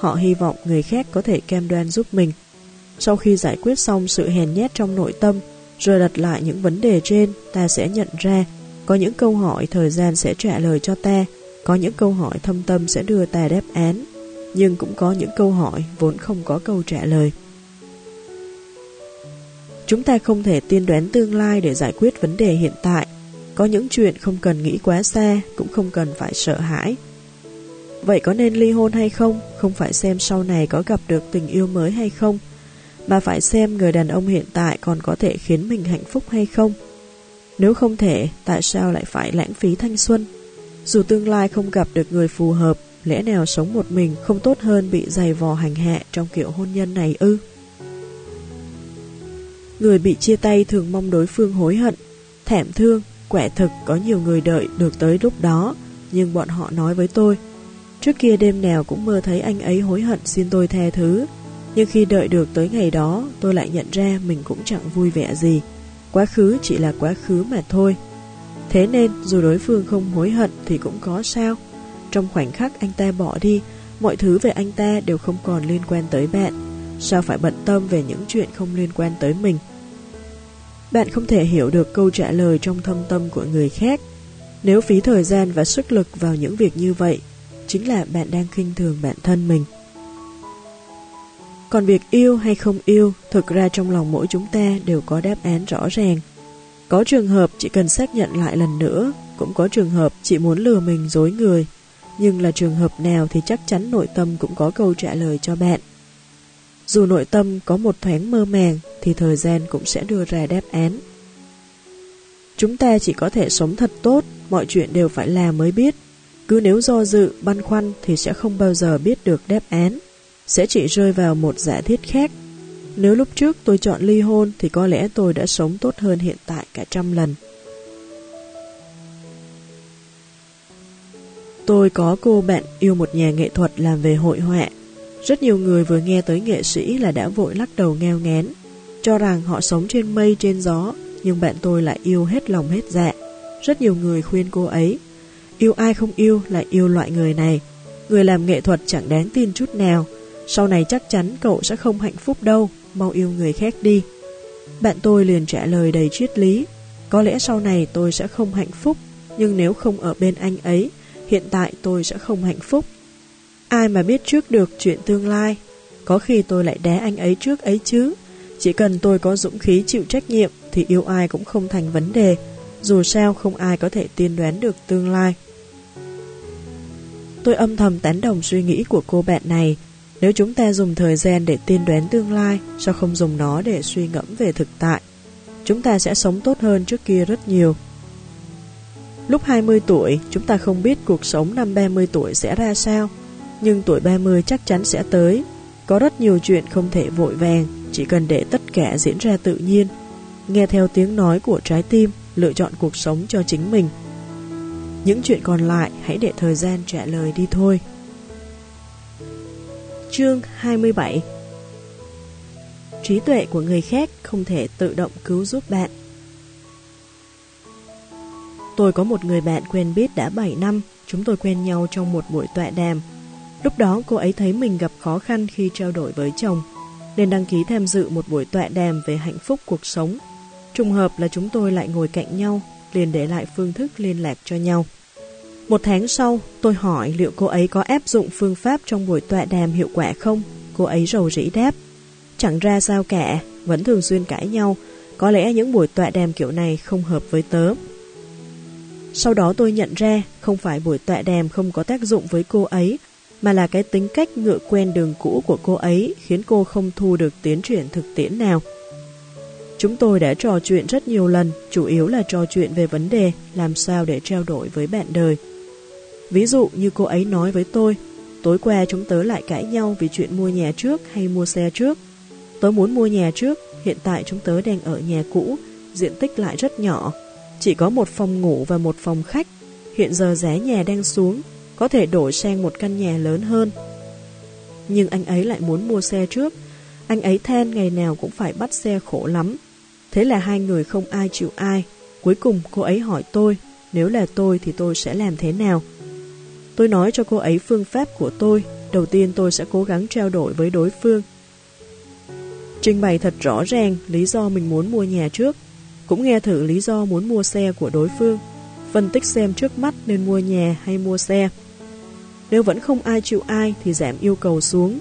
Họ hy vọng người khác có thể cam đoan giúp mình. Sau khi giải quyết xong sự hèn nhét trong nội tâm, rồi đặt lại những vấn đề trên, ta sẽ nhận ra có những câu hỏi thời gian sẽ trả lời cho ta, có những câu hỏi thâm tâm sẽ đưa ta đáp án, nhưng cũng có những câu hỏi vốn không có câu trả lời. Chúng ta không thể tiên đoán tương lai để giải quyết vấn đề hiện tại, có những chuyện không cần nghĩ quá xa, cũng không cần phải sợ hãi. Vậy có nên ly hôn hay không? Không phải xem sau này có gặp được tình yêu mới hay không, mà phải xem người đàn ông hiện tại còn có thể khiến mình hạnh phúc hay không. Nếu không thể, tại sao lại phải lãng phí thanh xuân? Dù tương lai không gặp được người phù hợp, lẽ nào sống một mình không tốt hơn bị dày vò hành hạ trong kiểu hôn nhân này ư? Người bị chia tay thường mong đối phương hối hận, thẻm thương, quẻ thực có nhiều người đợi được tới lúc đó, nhưng bọn họ nói với tôi, trước kia đêm nào cũng mơ thấy anh ấy hối hận xin tôi tha thứ, nhưng khi đợi được tới ngày đó, tôi lại nhận ra mình cũng chẳng vui vẻ gì. Quá khứ chỉ là quá khứ mà thôi. Thế nên, dù đối phương không hối hận thì cũng có sao. Trong khoảnh khắc anh ta bỏ đi, mọi thứ về anh ta đều không còn liên quan tới bạn. Sao phải bận tâm về những chuyện không liên quan tới mình? Bạn không thể hiểu được câu trả lời trong thâm tâm của người khác. Nếu phí thời gian và sức lực vào những việc như vậy, chính là bạn đang khinh thường bản thân mình. Còn việc yêu hay không yêu, thực ra trong lòng mỗi chúng ta đều có đáp án rõ ràng. Có trường hợp chỉ cần xác nhận lại lần nữa, cũng có trường hợp chị muốn lừa mình dối người. Nhưng là trường hợp nào thì chắc chắn nội tâm cũng có câu trả lời cho bạn. Dù nội tâm có một thoáng mơ màng thì thời gian cũng sẽ đưa ra đáp án. Chúng ta chỉ có thể sống thật tốt, mọi chuyện đều phải làm mới biết. Cứ nếu do dự, băn khoăn thì sẽ không bao giờ biết được đáp án, sẽ chỉ rơi vào một giả thiết khác. Nếu lúc trước tôi chọn ly hôn thì có lẽ tôi đã sống tốt hơn hiện tại cả trăm lần. Tôi có cô bạn yêu một nhà nghệ thuật làm về hội họa rất nhiều người vừa nghe tới nghệ sĩ là đã vội lắc đầu ngheo ngén, cho rằng họ sống trên mây trên gió, nhưng bạn tôi lại yêu hết lòng hết dạ. Rất nhiều người khuyên cô ấy, yêu ai không yêu lại yêu loại người này. Người làm nghệ thuật chẳng đáng tin chút nào, sau này chắc chắn cậu sẽ không hạnh phúc đâu, mau yêu người khác đi. Bạn tôi liền trả lời đầy triết lý, có lẽ sau này tôi sẽ không hạnh phúc, nhưng nếu không ở bên anh ấy, hiện tại tôi sẽ không hạnh phúc. Ai mà biết trước được chuyện tương lai, có khi tôi lại đá anh ấy trước ấy chứ. Chỉ cần tôi có dũng khí chịu trách nhiệm thì yêu ai cũng không thành vấn đề, dù sao không ai có thể tiên đoán được tương lai. Tôi âm thầm tán đồng suy nghĩ của cô bạn này, nếu chúng ta dùng thời gian để tiên đoán tương lai, sao không dùng nó để suy ngẫm về thực tại? Chúng ta sẽ sống tốt hơn trước kia rất nhiều. Lúc 20 tuổi, chúng ta không biết cuộc sống năm 30 tuổi sẽ ra sao, nhưng tuổi 30 chắc chắn sẽ tới. Có rất nhiều chuyện không thể vội vàng, chỉ cần để tất cả diễn ra tự nhiên. Nghe theo tiếng nói của trái tim, lựa chọn cuộc sống cho chính mình. Những chuyện còn lại hãy để thời gian trả lời đi thôi. Chương 27 Trí tuệ của người khác không thể tự động cứu giúp bạn. Tôi có một người bạn quen biết đã 7 năm, chúng tôi quen nhau trong một buổi tọa đàm. Lúc đó cô ấy thấy mình gặp khó khăn khi trao đổi với chồng, nên đăng ký tham dự một buổi tọa đàm về hạnh phúc cuộc sống. Trùng hợp là chúng tôi lại ngồi cạnh nhau, liền để lại phương thức liên lạc cho nhau. Một tháng sau, tôi hỏi liệu cô ấy có áp dụng phương pháp trong buổi tọa đàm hiệu quả không? Cô ấy rầu rĩ đáp. Chẳng ra sao cả, vẫn thường xuyên cãi nhau. Có lẽ những buổi tọa đàm kiểu này không hợp với tớ. Sau đó tôi nhận ra không phải buổi tọa đàm không có tác dụng với cô ấy, mà là cái tính cách ngựa quen đường cũ của cô ấy khiến cô không thu được tiến triển thực tiễn nào. Chúng tôi đã trò chuyện rất nhiều lần, chủ yếu là trò chuyện về vấn đề làm sao để trao đổi với bạn đời. Ví dụ như cô ấy nói với tôi, tối qua chúng tớ lại cãi nhau vì chuyện mua nhà trước hay mua xe trước. Tớ muốn mua nhà trước, hiện tại chúng tớ đang ở nhà cũ, diện tích lại rất nhỏ, chỉ có một phòng ngủ và một phòng khách. Hiện giờ giá nhà đang xuống, có thể đổi sang một căn nhà lớn hơn. Nhưng anh ấy lại muốn mua xe trước, anh ấy than ngày nào cũng phải bắt xe khổ lắm. Thế là hai người không ai chịu ai. Cuối cùng cô ấy hỏi tôi, nếu là tôi thì tôi sẽ làm thế nào? Tôi nói cho cô ấy phương pháp của tôi, đầu tiên tôi sẽ cố gắng trao đổi với đối phương. Trình bày thật rõ ràng lý do mình muốn mua nhà trước, cũng nghe thử lý do muốn mua xe của đối phương, phân tích xem trước mắt nên mua nhà hay mua xe. Nếu vẫn không ai chịu ai thì giảm yêu cầu xuống,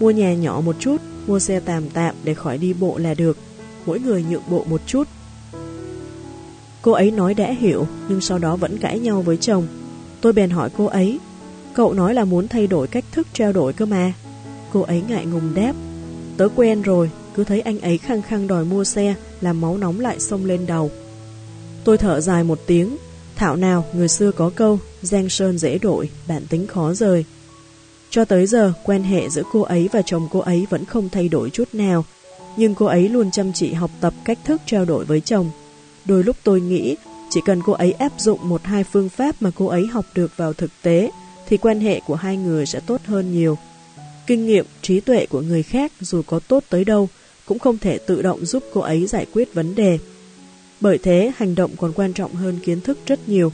mua nhà nhỏ một chút, mua xe tạm tạm để khỏi đi bộ là được, mỗi người nhượng bộ một chút. Cô ấy nói đã hiểu, nhưng sau đó vẫn cãi nhau với chồng, Tôi bèn hỏi cô ấy, cậu nói là muốn thay đổi cách thức trao đổi cơ mà. Cô ấy ngại ngùng đáp, tớ quen rồi, cứ thấy anh ấy khăng khăng đòi mua xe, làm máu nóng lại sông lên đầu. Tôi thở dài một tiếng, thảo nào người xưa có câu, giang sơn dễ đổi, bản tính khó rời. Cho tới giờ, quan hệ giữa cô ấy và chồng cô ấy vẫn không thay đổi chút nào, nhưng cô ấy luôn chăm chỉ học tập cách thức trao đổi với chồng. Đôi lúc tôi nghĩ chỉ cần cô ấy áp dụng một hai phương pháp mà cô ấy học được vào thực tế, thì quan hệ của hai người sẽ tốt hơn nhiều. Kinh nghiệm, trí tuệ của người khác dù có tốt tới đâu, cũng không thể tự động giúp cô ấy giải quyết vấn đề. Bởi thế, hành động còn quan trọng hơn kiến thức rất nhiều.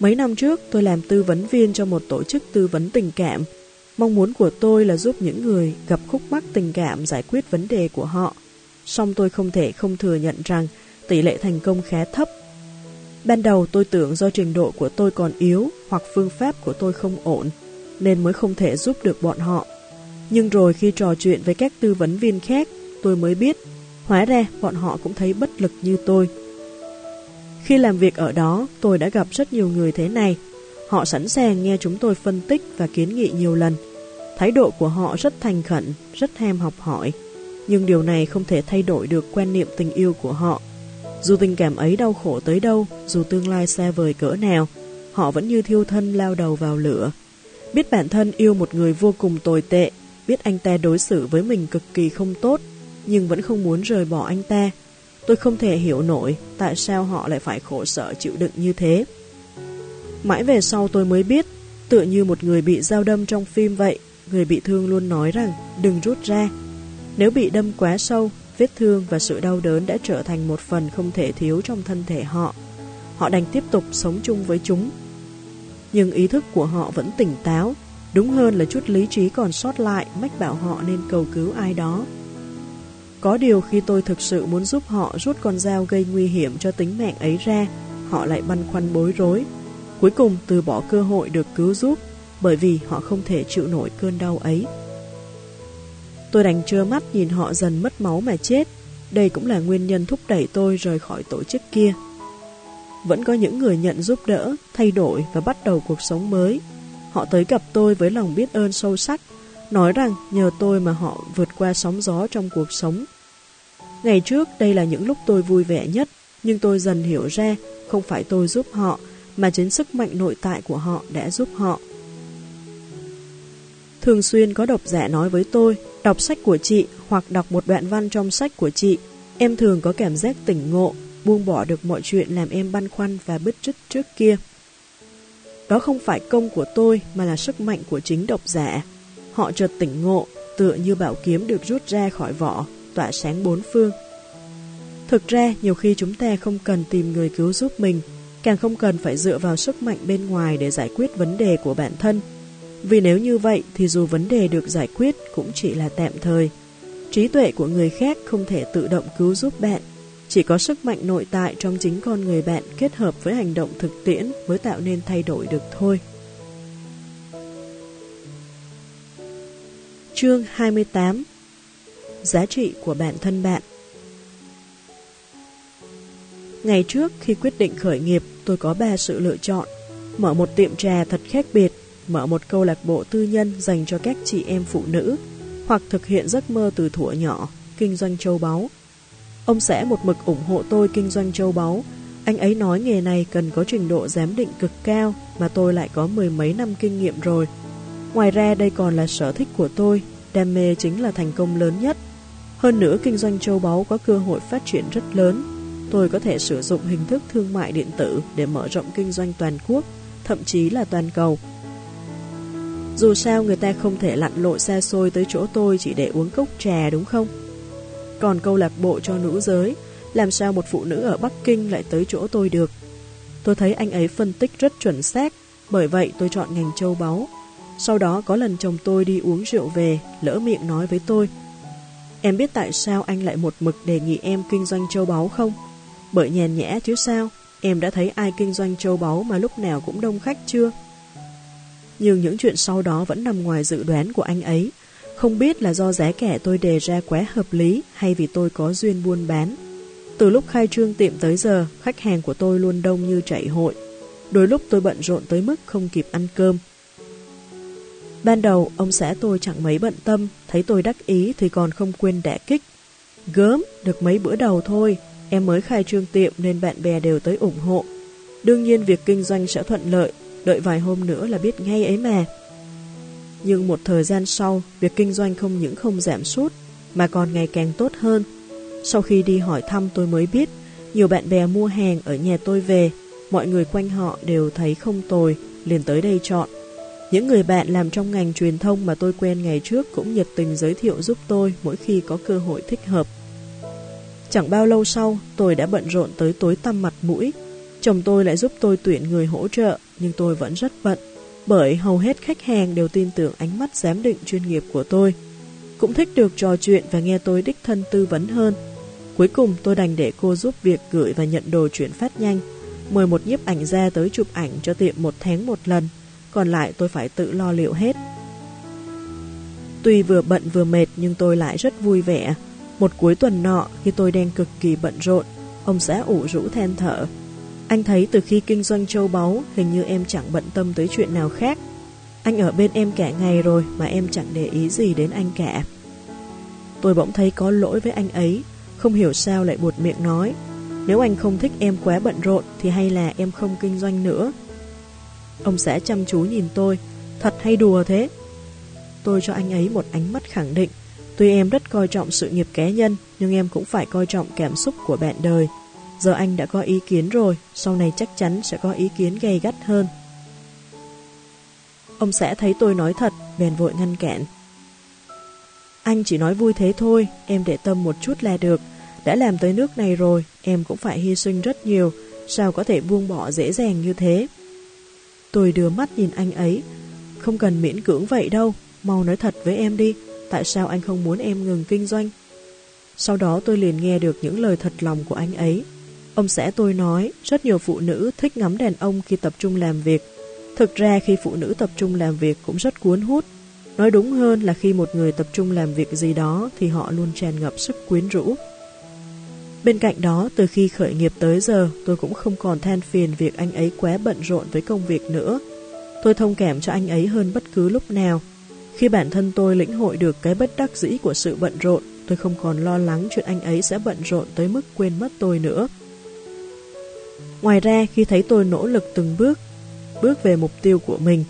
Mấy năm trước, tôi làm tư vấn viên cho một tổ chức tư vấn tình cảm. Mong muốn của tôi là giúp những người gặp khúc mắc tình cảm giải quyết vấn đề của họ. Song tôi không thể không thừa nhận rằng tỷ lệ thành công khá thấp. Ban đầu tôi tưởng do trình độ của tôi còn yếu hoặc phương pháp của tôi không ổn, nên mới không thể giúp được bọn họ. Nhưng rồi khi trò chuyện với các tư vấn viên khác, tôi mới biết, hóa ra bọn họ cũng thấy bất lực như tôi. Khi làm việc ở đó, tôi đã gặp rất nhiều người thế này. Họ sẵn sàng nghe chúng tôi phân tích và kiến nghị nhiều lần. Thái độ của họ rất thành khẩn, rất ham học hỏi. Nhưng điều này không thể thay đổi được quan niệm tình yêu của họ. Dù tình cảm ấy đau khổ tới đâu, dù tương lai xa vời cỡ nào, họ vẫn như thiêu thân lao đầu vào lửa. Biết bản thân yêu một người vô cùng tồi tệ, biết anh ta đối xử với mình cực kỳ không tốt, nhưng vẫn không muốn rời bỏ anh ta. Tôi không thể hiểu nổi tại sao họ lại phải khổ sở chịu đựng như thế. Mãi về sau tôi mới biết, tựa như một người bị dao đâm trong phim vậy, người bị thương luôn nói rằng đừng rút ra. Nếu bị đâm quá sâu Vết thương và sự đau đớn đã trở thành một phần không thể thiếu trong thân thể họ. Họ đành tiếp tục sống chung với chúng. Nhưng ý thức của họ vẫn tỉnh táo, đúng hơn là chút lý trí còn sót lại mách bảo họ nên cầu cứu ai đó. Có điều khi tôi thực sự muốn giúp họ rút con dao gây nguy hiểm cho tính mạng ấy ra, họ lại băn khoăn bối rối. Cuối cùng từ bỏ cơ hội được cứu giúp, bởi vì họ không thể chịu nổi cơn đau ấy. Tôi đành trơ mắt nhìn họ dần mất máu mà chết. Đây cũng là nguyên nhân thúc đẩy tôi rời khỏi tổ chức kia. Vẫn có những người nhận giúp đỡ, thay đổi và bắt đầu cuộc sống mới. Họ tới gặp tôi với lòng biết ơn sâu sắc, nói rằng nhờ tôi mà họ vượt qua sóng gió trong cuộc sống. Ngày trước đây là những lúc tôi vui vẻ nhất, nhưng tôi dần hiểu ra không phải tôi giúp họ, mà chính sức mạnh nội tại của họ đã giúp họ. Thường xuyên có độc giả nói với tôi, đọc sách của chị hoặc đọc một đoạn văn trong sách của chị, em thường có cảm giác tỉnh ngộ, buông bỏ được mọi chuyện làm em băn khoăn và bứt rứt trước kia. Đó không phải công của tôi mà là sức mạnh của chính độc giả. Họ chợt tỉnh ngộ, tựa như bảo kiếm được rút ra khỏi vỏ, tỏa sáng bốn phương. Thực ra, nhiều khi chúng ta không cần tìm người cứu giúp mình, càng không cần phải dựa vào sức mạnh bên ngoài để giải quyết vấn đề của bản thân. Vì nếu như vậy thì dù vấn đề được giải quyết cũng chỉ là tạm thời. Trí tuệ của người khác không thể tự động cứu giúp bạn. Chỉ có sức mạnh nội tại trong chính con người bạn kết hợp với hành động thực tiễn mới tạo nên thay đổi được thôi. Chương 28 Giá trị của bản thân bạn Ngày trước khi quyết định khởi nghiệp, tôi có ba sự lựa chọn. Mở một tiệm trà thật khác biệt, mở một câu lạc bộ tư nhân dành cho các chị em phụ nữ, hoặc thực hiện giấc mơ từ thuở nhỏ, kinh doanh châu báu. Ông sẽ một mực ủng hộ tôi kinh doanh châu báu. Anh ấy nói nghề này cần có trình độ giám định cực cao, mà tôi lại có mười mấy năm kinh nghiệm rồi. Ngoài ra đây còn là sở thích của tôi, đam mê chính là thành công lớn nhất. Hơn nữa kinh doanh châu báu có cơ hội phát triển rất lớn, tôi có thể sử dụng hình thức thương mại điện tử để mở rộng kinh doanh toàn quốc, thậm chí là toàn cầu. Dù sao người ta không thể lặn lội xa xôi tới chỗ tôi chỉ để uống cốc trà đúng không? Còn câu lạc bộ cho nữ giới, làm sao một phụ nữ ở Bắc Kinh lại tới chỗ tôi được? Tôi thấy anh ấy phân tích rất chuẩn xác, bởi vậy tôi chọn ngành châu báu. Sau đó có lần chồng tôi đi uống rượu về, lỡ miệng nói với tôi, Em biết tại sao anh lại một mực đề nghị em kinh doanh châu báu không? Bởi nhàn nhã chứ sao, em đã thấy ai kinh doanh châu báu mà lúc nào cũng đông khách chưa? Nhưng những chuyện sau đó vẫn nằm ngoài dự đoán của anh ấy. Không biết là do giá kẻ tôi đề ra quá hợp lý hay vì tôi có duyên buôn bán. Từ lúc khai trương tiệm tới giờ, khách hàng của tôi luôn đông như chạy hội. Đôi lúc tôi bận rộn tới mức không kịp ăn cơm. Ban đầu, ông xã tôi chẳng mấy bận tâm, thấy tôi đắc ý thì còn không quên đẻ kích. Gớm, được mấy bữa đầu thôi, Em mới khai trương tiệm nên bạn bè đều tới ủng hộ. Đương nhiên việc kinh doanh sẽ thuận lợi, đợi vài hôm nữa là biết ngay ấy mà. Nhưng một thời gian sau, việc kinh doanh không những không giảm sút, mà còn ngày càng tốt hơn. Sau khi đi hỏi thăm tôi mới biết, nhiều bạn bè mua hàng ở nhà tôi về, mọi người quanh họ đều thấy không tồi, liền tới đây chọn. Những người bạn làm trong ngành truyền thông mà tôi quen ngày trước cũng nhiệt tình giới thiệu giúp tôi mỗi khi có cơ hội thích hợp. Chẳng bao lâu sau, tôi đã bận rộn tới tối tăm mặt mũi. Chồng tôi lại giúp tôi tuyển người hỗ trợ, nhưng tôi vẫn rất bận, bởi hầu hết khách hàng đều tin tưởng ánh mắt giám định chuyên nghiệp của tôi. Cũng thích được trò chuyện và nghe tôi đích thân tư vấn hơn. Cuối cùng tôi đành để cô giúp việc gửi và nhận đồ chuyển phát nhanh, mời một nhiếp ảnh ra tới chụp ảnh cho tiệm một tháng một lần, còn lại tôi phải tự lo liệu hết. Tuy vừa bận vừa mệt nhưng tôi lại rất vui vẻ, một cuối tuần nọ, khi tôi đang cực kỳ bận rộn, ông xã ủ rũ than thở. Anh thấy từ khi kinh doanh châu báu, hình như em chẳng bận tâm tới chuyện nào khác. Anh ở bên em cả ngày rồi mà em chẳng để ý gì đến anh cả. Tôi bỗng thấy có lỗi với anh ấy, không hiểu sao lại buột miệng nói. Nếu anh không thích em quá bận rộn thì hay là em không kinh doanh nữa. Ông xã chăm chú nhìn tôi, thật hay đùa thế? Tôi cho anh ấy một ánh mắt khẳng định, Tuy em rất coi trọng sự nghiệp cá nhân, nhưng em cũng phải coi trọng cảm xúc của bạn đời. Giờ anh đã có ý kiến rồi, sau này chắc chắn sẽ có ý kiến gay gắt hơn. Ông sẽ thấy tôi nói thật, bèn vội ngăn cản. Anh chỉ nói vui thế thôi, em để tâm một chút là được. Đã làm tới nước này rồi, em cũng phải hy sinh rất nhiều, sao có thể buông bỏ dễ dàng như thế. Tôi đưa mắt nhìn anh ấy, không cần miễn cưỡng vậy đâu, mau nói thật với em đi, tại sao anh không muốn em ngừng kinh doanh? Sau đó tôi liền nghe được những lời thật lòng của anh ấy. Ông xã tôi nói, rất nhiều phụ nữ thích ngắm đàn ông khi tập trung làm việc. Thực ra khi phụ nữ tập trung làm việc cũng rất cuốn hút. Nói đúng hơn là khi một người tập trung làm việc gì đó thì họ luôn tràn ngập sức quyến rũ. Bên cạnh đó, từ khi khởi nghiệp tới giờ, tôi cũng không còn than phiền việc anh ấy quá bận rộn với công việc nữa. Tôi thông cảm cho anh ấy hơn bất cứ lúc nào. Khi bản thân tôi lĩnh hội được cái bất đắc dĩ của sự bận rộn, tôi không còn lo lắng chuyện anh ấy sẽ bận rộn tới mức quên mất tôi nữa. Ngoài ra, khi thấy tôi nỗ lực từng bước, bước về mục tiêu của mình,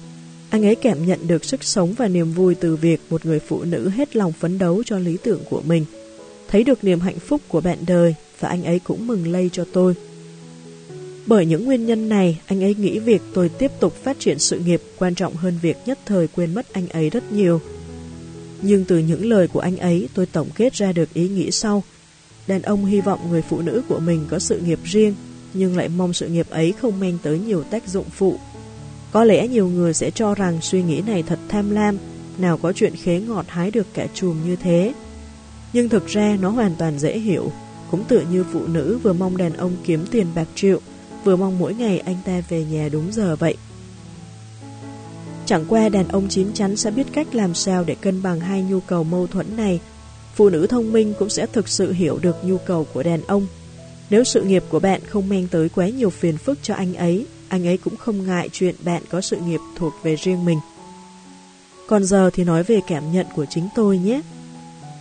anh ấy cảm nhận được sức sống và niềm vui từ việc một người phụ nữ hết lòng phấn đấu cho lý tưởng của mình. Thấy được niềm hạnh phúc của bạn đời và anh ấy cũng mừng lây cho tôi. Bởi những nguyên nhân này, anh ấy nghĩ việc tôi tiếp tục phát triển sự nghiệp quan trọng hơn việc nhất thời quên mất anh ấy rất nhiều. Nhưng từ những lời của anh ấy, tôi tổng kết ra được ý nghĩ sau. Đàn ông hy vọng người phụ nữ của mình có sự nghiệp riêng, nhưng lại mong sự nghiệp ấy không mang tới nhiều tác dụng phụ. Có lẽ nhiều người sẽ cho rằng suy nghĩ này thật tham lam, nào có chuyện khế ngọt hái được cả chùm như thế. Nhưng thực ra nó hoàn toàn dễ hiểu, cũng tựa như phụ nữ vừa mong đàn ông kiếm tiền bạc triệu, vừa mong mỗi ngày anh ta về nhà đúng giờ vậy. Chẳng qua đàn ông chín chắn sẽ biết cách làm sao để cân bằng hai nhu cầu mâu thuẫn này. Phụ nữ thông minh cũng sẽ thực sự hiểu được nhu cầu của đàn ông. Nếu sự nghiệp của bạn không mang tới quá nhiều phiền phức cho anh ấy, anh ấy cũng không ngại chuyện bạn có sự nghiệp thuộc về riêng mình. Còn giờ thì nói về cảm nhận của chính tôi nhé.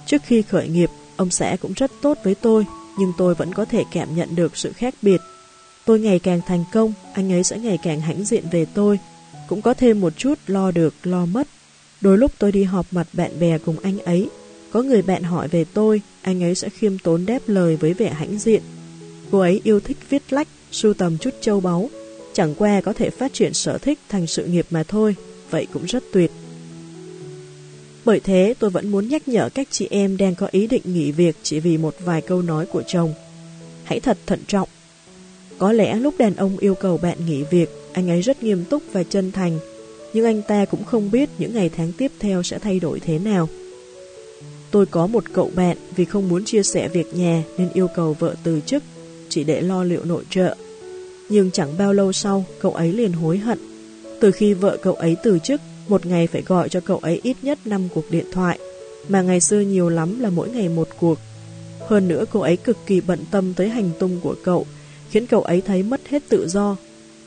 Trước khi khởi nghiệp, ông xã cũng rất tốt với tôi, nhưng tôi vẫn có thể cảm nhận được sự khác biệt. Tôi ngày càng thành công, anh ấy sẽ ngày càng hãnh diện về tôi, cũng có thêm một chút lo được, lo mất. Đôi lúc tôi đi họp mặt bạn bè cùng anh ấy, có người bạn hỏi về tôi, anh ấy sẽ khiêm tốn đáp lời với vẻ hãnh diện. Cô ấy yêu thích viết lách, sưu tầm chút châu báu, chẳng qua có thể phát triển sở thích thành sự nghiệp mà thôi, vậy cũng rất tuyệt. Bởi thế tôi vẫn muốn nhắc nhở các chị em đang có ý định nghỉ việc chỉ vì một vài câu nói của chồng. Hãy thật thận trọng. Có lẽ lúc đàn ông yêu cầu bạn nghỉ việc, anh ấy rất nghiêm túc và chân thành, nhưng anh ta cũng không biết những ngày tháng tiếp theo sẽ thay đổi thế nào. Tôi có một cậu bạn vì không muốn chia sẻ việc nhà nên yêu cầu vợ từ chức, chỉ để lo liệu nội trợ. Nhưng chẳng bao lâu sau, cậu ấy liền hối hận. Từ khi vợ cậu ấy từ chức, một ngày phải gọi cho cậu ấy ít nhất 5 cuộc điện thoại, mà ngày xưa nhiều lắm là mỗi ngày một cuộc. Hơn nữa cô ấy cực kỳ bận tâm tới hành tung của cậu, khiến cậu ấy thấy mất hết tự do.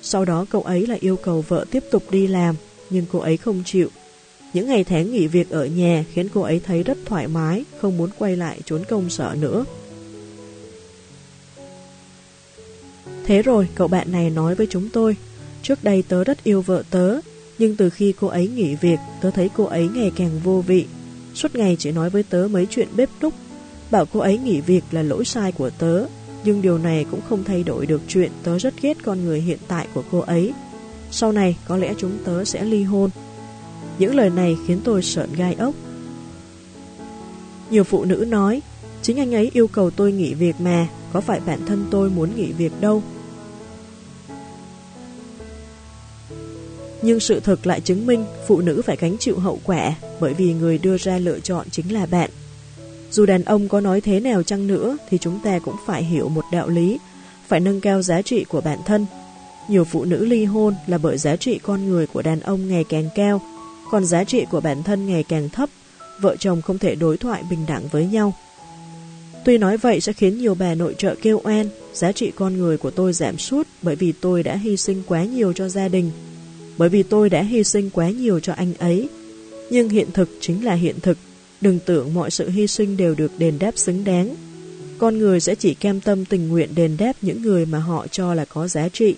Sau đó cậu ấy lại yêu cầu vợ tiếp tục đi làm, nhưng cô ấy không chịu. Những ngày tháng nghỉ việc ở nhà khiến cô ấy thấy rất thoải mái, không muốn quay lại trốn công sở nữa. Thế rồi cậu bạn này nói với chúng tôi, trước đây tớ rất yêu vợ tớ, nhưng từ khi cô ấy nghỉ việc, tớ thấy cô ấy ngày càng vô vị. Suốt ngày chỉ nói với tớ mấy chuyện bếp núc, bảo cô ấy nghỉ việc là lỗi sai của tớ, nhưng điều này cũng không thay đổi được chuyện tớ rất ghét con người hiện tại của cô ấy. Sau này có lẽ chúng tớ sẽ ly hôn. Những lời này khiến tôi sợn gai ốc. Nhiều phụ nữ nói, chính anh ấy yêu cầu tôi nghỉ việc mà, có phải bản thân tôi muốn nghỉ việc đâu. Nhưng sự thực lại chứng minh phụ nữ phải gánh chịu hậu quả bởi vì người đưa ra lựa chọn chính là bạn. Dù đàn ông có nói thế nào chăng nữa thì chúng ta cũng phải hiểu một đạo lý, phải nâng cao giá trị của bản thân. Nhiều phụ nữ ly hôn là bởi giá trị con người của đàn ông ngày càng cao, còn giá trị của bản thân ngày càng thấp, vợ chồng không thể đối thoại bình đẳng với nhau. Tuy nói vậy sẽ khiến nhiều bà nội trợ kêu oan, giá trị con người của tôi giảm sút bởi vì tôi đã hy sinh quá nhiều cho gia đình, bởi vì tôi đã hy sinh quá nhiều cho anh ấy. Nhưng hiện thực chính là hiện thực, đừng tưởng mọi sự hy sinh đều được đền đáp xứng đáng. Con người sẽ chỉ cam tâm tình nguyện đền đáp những người mà họ cho là có giá trị.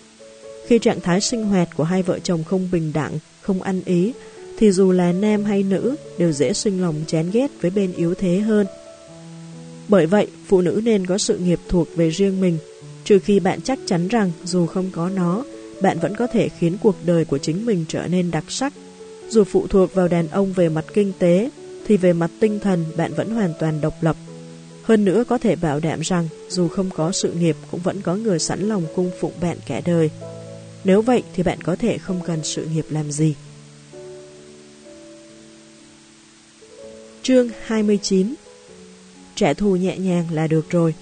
Khi trạng thái sinh hoạt của hai vợ chồng không bình đẳng, không ăn ý, thì dù là nam hay nữ đều dễ sinh lòng chán ghét với bên yếu thế hơn. Bởi vậy, phụ nữ nên có sự nghiệp thuộc về riêng mình, trừ khi bạn chắc chắn rằng dù không có nó, bạn vẫn có thể khiến cuộc đời của chính mình trở nên đặc sắc. Dù phụ thuộc vào đàn ông về mặt kinh tế, thì về mặt tinh thần bạn vẫn hoàn toàn độc lập. Hơn nữa có thể bảo đảm rằng dù không có sự nghiệp cũng vẫn có người sẵn lòng cung phụng bạn cả đời. Nếu vậy thì bạn có thể không cần sự nghiệp làm gì. Chương 29 Trả thù nhẹ nhàng là được rồi.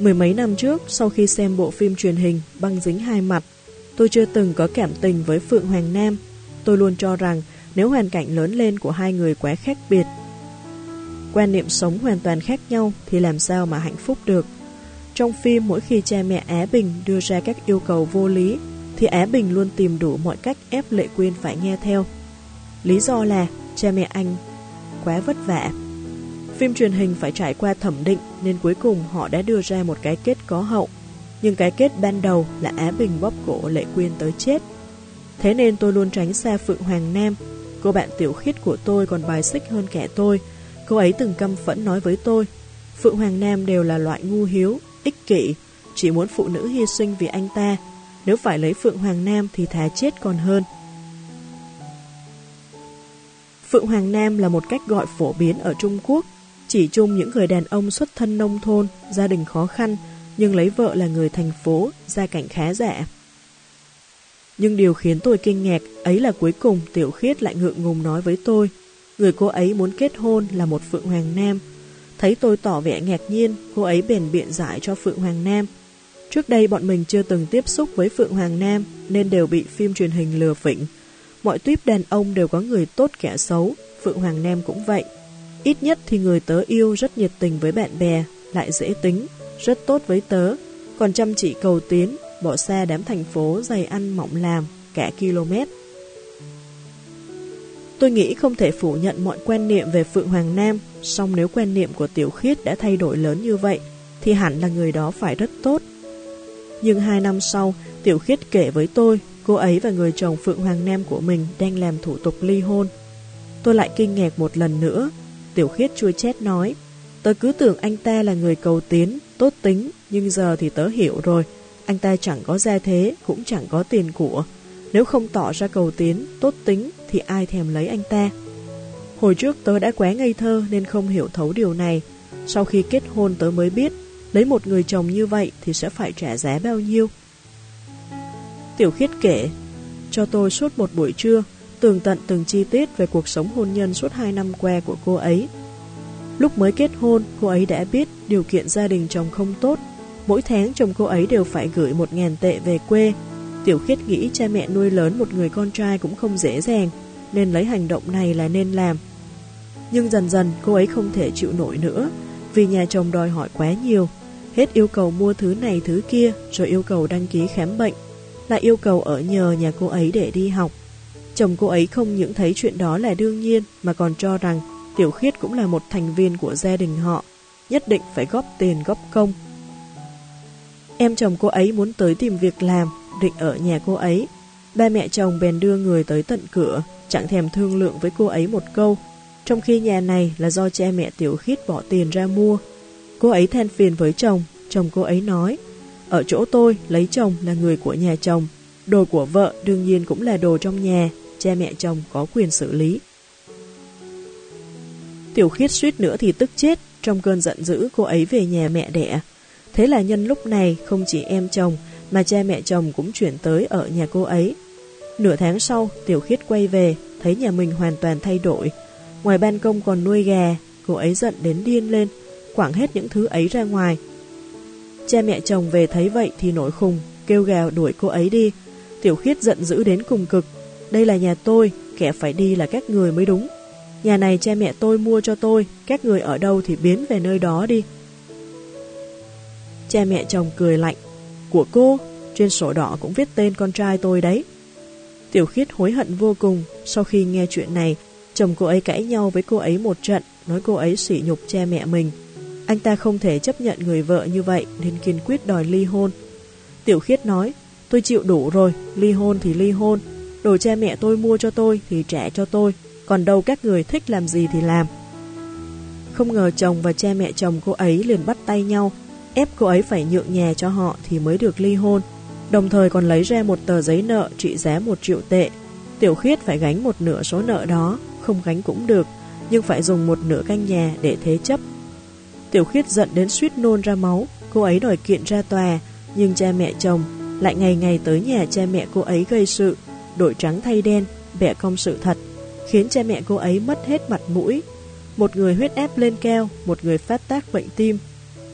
Mười mấy năm trước, sau khi xem bộ phim truyền hình Băng dính hai mặt, tôi chưa từng có cảm tình với Phượng Hoàng Nam. Tôi luôn cho rằng nếu hoàn cảnh lớn lên của hai người quá khác biệt, quan niệm sống hoàn toàn khác nhau thì làm sao mà hạnh phúc được. Trong phim, mỗi khi cha mẹ Á Bình đưa ra các yêu cầu vô lý, thì Á Bình luôn tìm đủ mọi cách ép Lệ Quyên phải nghe theo. Lý do là cha mẹ anh quá vất vả. Phim truyền hình phải trải qua thẩm định nên cuối cùng họ đã đưa ra một cái kết có hậu. Nhưng cái kết ban đầu là Á Bình bóp cổ Lệ Quyên tới chết. Thế nên tôi luôn tránh xa Phượng Hoàng Nam. Cô bạn tiểu khiết của tôi còn bài xích hơn kẻ tôi. Cô ấy từng căm phẫn nói với tôi Phượng Hoàng Nam đều là loại ngu hiếu, ích kỷ, chỉ muốn phụ nữ hy sinh vì anh ta. Nếu phải lấy Phượng Hoàng Nam thì thà chết còn hơn. Phượng Hoàng Nam là một cách gọi phổ biến ở Trung Quốc, chỉ chung những người đàn ông xuất thân nông thôn, gia đình khó khăn, nhưng lấy vợ là người thành phố, gia cảnh khá giả. Nhưng điều khiến tôi kinh ngạc ấy là cuối cùng Tiểu Khiết lại ngượng ngùng nói với tôi, người cô ấy muốn kết hôn là một Phượng Hoàng Nam. Thấy tôi tỏ vẻ ngạc nhiên, cô ấy bền biện giải cho Phượng Hoàng Nam. Trước đây bọn mình chưa từng tiếp xúc với Phượng Hoàng Nam nên đều bị phim truyền hình lừa phỉnh. Mọi tuyếp đàn ông đều có người tốt kẻ xấu, Phượng Hoàng Nam cũng vậy. Ít nhất thì người tớ yêu rất nhiệt tình với bạn bè, lại dễ tính, rất tốt với tớ, còn chăm chỉ cầu tiến, bỏ xa đám thành phố dày ăn mỏng làm, cả km. Tôi nghĩ không thể phủ nhận mọi quan niệm về Phượng Hoàng Nam, song nếu quan niệm của Tiểu Khiết đã thay đổi lớn như vậy, thì hẳn là người đó phải rất tốt. Nhưng hai năm sau, Tiểu Khiết kể với tôi, cô ấy và người chồng Phượng Hoàng Nam của mình đang làm thủ tục ly hôn. Tôi lại kinh ngạc một lần nữa, Tiểu Khiết chua chét nói, tớ cứ tưởng anh ta là người cầu tiến, tốt tính, nhưng giờ thì tớ hiểu rồi, anh ta chẳng có gia thế, cũng chẳng có tiền của. Nếu không tỏ ra cầu tiến, tốt tính, thì ai thèm lấy anh ta. Hồi trước tớ đã quá ngây thơ nên không hiểu thấu điều này. Sau khi kết hôn tớ mới biết, lấy một người chồng như vậy thì sẽ phải trả giá bao nhiêu. Tiểu khiết kể, cho tôi suốt một buổi trưa, tường tận từng chi tiết về cuộc sống hôn nhân suốt hai năm qua của cô ấy. Lúc mới kết hôn, cô ấy đã biết điều kiện gia đình chồng không tốt. Mỗi tháng chồng cô ấy đều phải gửi một ngàn tệ về quê. Tiểu khiết nghĩ cha mẹ nuôi lớn một người con trai cũng không dễ dàng, nên lấy hành động này là nên làm. Nhưng dần dần cô ấy không thể chịu nổi nữa, vì nhà chồng đòi hỏi quá nhiều. Hết yêu cầu mua thứ này thứ kia, rồi yêu cầu đăng ký khám bệnh, lại yêu cầu ở nhờ nhà cô ấy để đi học. Chồng cô ấy không những thấy chuyện đó là đương nhiên mà còn cho rằng Tiểu Khiết cũng là một thành viên của gia đình họ, nhất định phải góp tiền góp công. Em chồng cô ấy muốn tới tìm việc làm, định ở nhà cô ấy. Ba mẹ chồng bèn đưa người tới tận cửa, chẳng thèm thương lượng với cô ấy một câu, trong khi nhà này là do cha mẹ Tiểu Khiết bỏ tiền ra mua. Cô ấy than phiền với chồng, chồng cô ấy nói, ở chỗ tôi lấy chồng là người của nhà chồng, đồ của vợ đương nhiên cũng là đồ trong nhà, cha mẹ chồng có quyền xử lý. Tiểu khiết suýt nữa thì tức chết, trong cơn giận dữ cô ấy về nhà mẹ đẻ. Thế là nhân lúc này không chỉ em chồng mà cha mẹ chồng cũng chuyển tới ở nhà cô ấy. Nửa tháng sau, Tiểu khiết quay về, thấy nhà mình hoàn toàn thay đổi. Ngoài ban công còn nuôi gà, cô ấy giận đến điên lên, quảng hết những thứ ấy ra ngoài. Cha mẹ chồng về thấy vậy thì nổi khùng, kêu gào đuổi cô ấy đi. Tiểu khiết giận dữ đến cùng cực. Đây là nhà tôi, kẻ phải đi là các người mới đúng. Nhà này cha mẹ tôi mua cho tôi, các người ở đâu thì biến về nơi đó đi. Cha mẹ chồng cười lạnh. Của cô, trên sổ đỏ cũng viết tên con trai tôi đấy. Tiểu khiết hối hận vô cùng, sau khi nghe chuyện này, chồng cô ấy cãi nhau với cô ấy một trận, nói cô ấy sỉ nhục cha mẹ mình. Anh ta không thể chấp nhận người vợ như vậy nên kiên quyết đòi ly hôn. Tiểu khiết nói, tôi chịu đủ rồi, ly hôn thì ly hôn, đồ cha mẹ tôi mua cho tôi thì trả cho tôi, còn đâu các người thích làm gì thì làm. Không ngờ chồng và cha mẹ chồng cô ấy liền bắt tay nhau, ép cô ấy phải nhượng nhà cho họ thì mới được ly hôn, đồng thời còn lấy ra một tờ giấy nợ trị giá một triệu tệ. Tiểu khiết phải gánh một nửa số nợ đó, không gánh cũng được, nhưng phải dùng một nửa căn nhà để thế chấp. Tiểu khiết giận đến suýt nôn ra máu, cô ấy đòi kiện ra tòa, nhưng cha mẹ chồng lại ngày ngày tới nhà cha mẹ cô ấy gây sự, đổi trắng thay đen, bẻ cong sự thật, khiến cha mẹ cô ấy mất hết mặt mũi. Một người huyết áp lên cao, một người phát tác bệnh tim.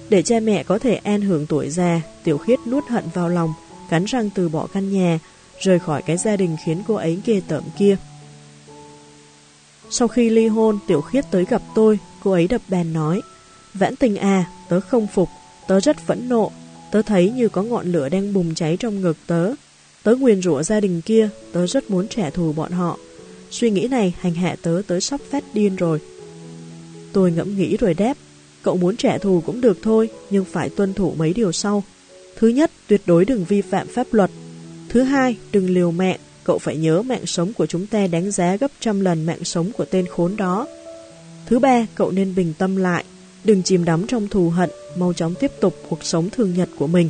Để cha mẹ có thể an hưởng tuổi già, Tiểu Khiết nuốt hận vào lòng, cắn răng từ bỏ căn nhà, rời khỏi cái gia đình khiến cô ấy ghê tởm kia. Sau khi ly hôn, Tiểu Khiết tới gặp tôi, cô ấy đập bàn nói, Vãn tình à, tớ không phục, tớ rất phẫn nộ, tớ thấy như có ngọn lửa đang bùng cháy trong ngực tớ. Tớ nguyền rủa gia đình kia, tớ rất muốn trả thù bọn họ. Suy nghĩ này hành hạ tớ tới sắp phát điên rồi. Tôi ngẫm nghĩ rồi đáp, cậu muốn trả thù cũng được thôi, nhưng phải tuân thủ mấy điều sau. Thứ nhất, tuyệt đối đừng vi phạm pháp luật. Thứ hai, đừng liều mạng, cậu phải nhớ mạng sống của chúng ta đáng giá gấp trăm lần mạng sống của tên khốn đó. Thứ ba, cậu nên bình tâm lại, đừng chìm đắm trong thù hận, mau chóng tiếp tục cuộc sống thường nhật của mình.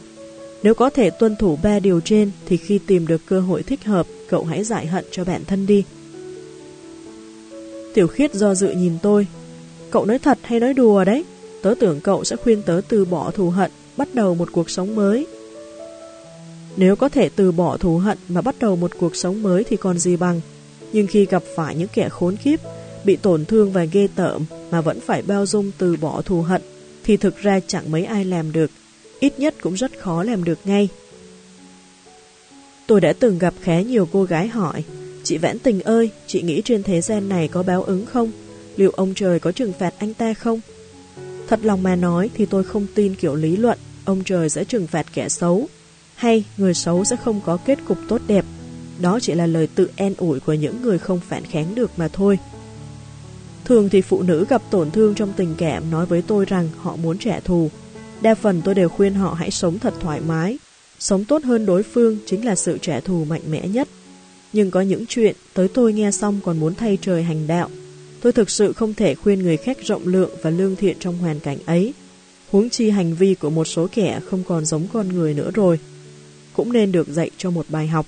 Nếu có thể tuân thủ ba điều trên thì khi tìm được cơ hội thích hợp, cậu hãy giải hận cho bản thân đi. Tiểu khiết do dự nhìn tôi. Cậu nói thật hay nói đùa đấy? Tớ tưởng cậu sẽ khuyên tớ từ bỏ thù hận, bắt đầu một cuộc sống mới. Nếu có thể từ bỏ thù hận mà bắt đầu một cuộc sống mới thì còn gì bằng. Nhưng khi gặp phải những kẻ khốn kiếp, bị tổn thương và ghê tởm mà vẫn phải bao dung từ bỏ thù hận, thì thực ra chẳng mấy ai làm được, ít nhất cũng rất khó làm được ngay. Tôi đã từng gặp khá nhiều cô gái hỏi, chị Vãn Tình ơi, chị nghĩ trên thế gian này có báo ứng không? Liệu ông trời có trừng phạt anh ta không? Thật lòng mà nói thì tôi không tin kiểu lý luận, ông trời sẽ trừng phạt kẻ xấu, hay người xấu sẽ không có kết cục tốt đẹp. Đó chỉ là lời tự en ủi của những người không phản kháng được mà thôi. Thường thì phụ nữ gặp tổn thương trong tình cảm nói với tôi rằng họ muốn trả thù. Đa phần tôi đều khuyên họ hãy sống thật thoải mái. Sống tốt hơn đối phương chính là sự trả thù mạnh mẽ nhất. Nhưng có những chuyện tới tôi nghe xong còn muốn thay trời hành đạo. Tôi thực sự không thể khuyên người khác rộng lượng và lương thiện trong hoàn cảnh ấy. Huống chi hành vi của một số kẻ không còn giống con người nữa rồi. Cũng nên được dạy cho một bài học.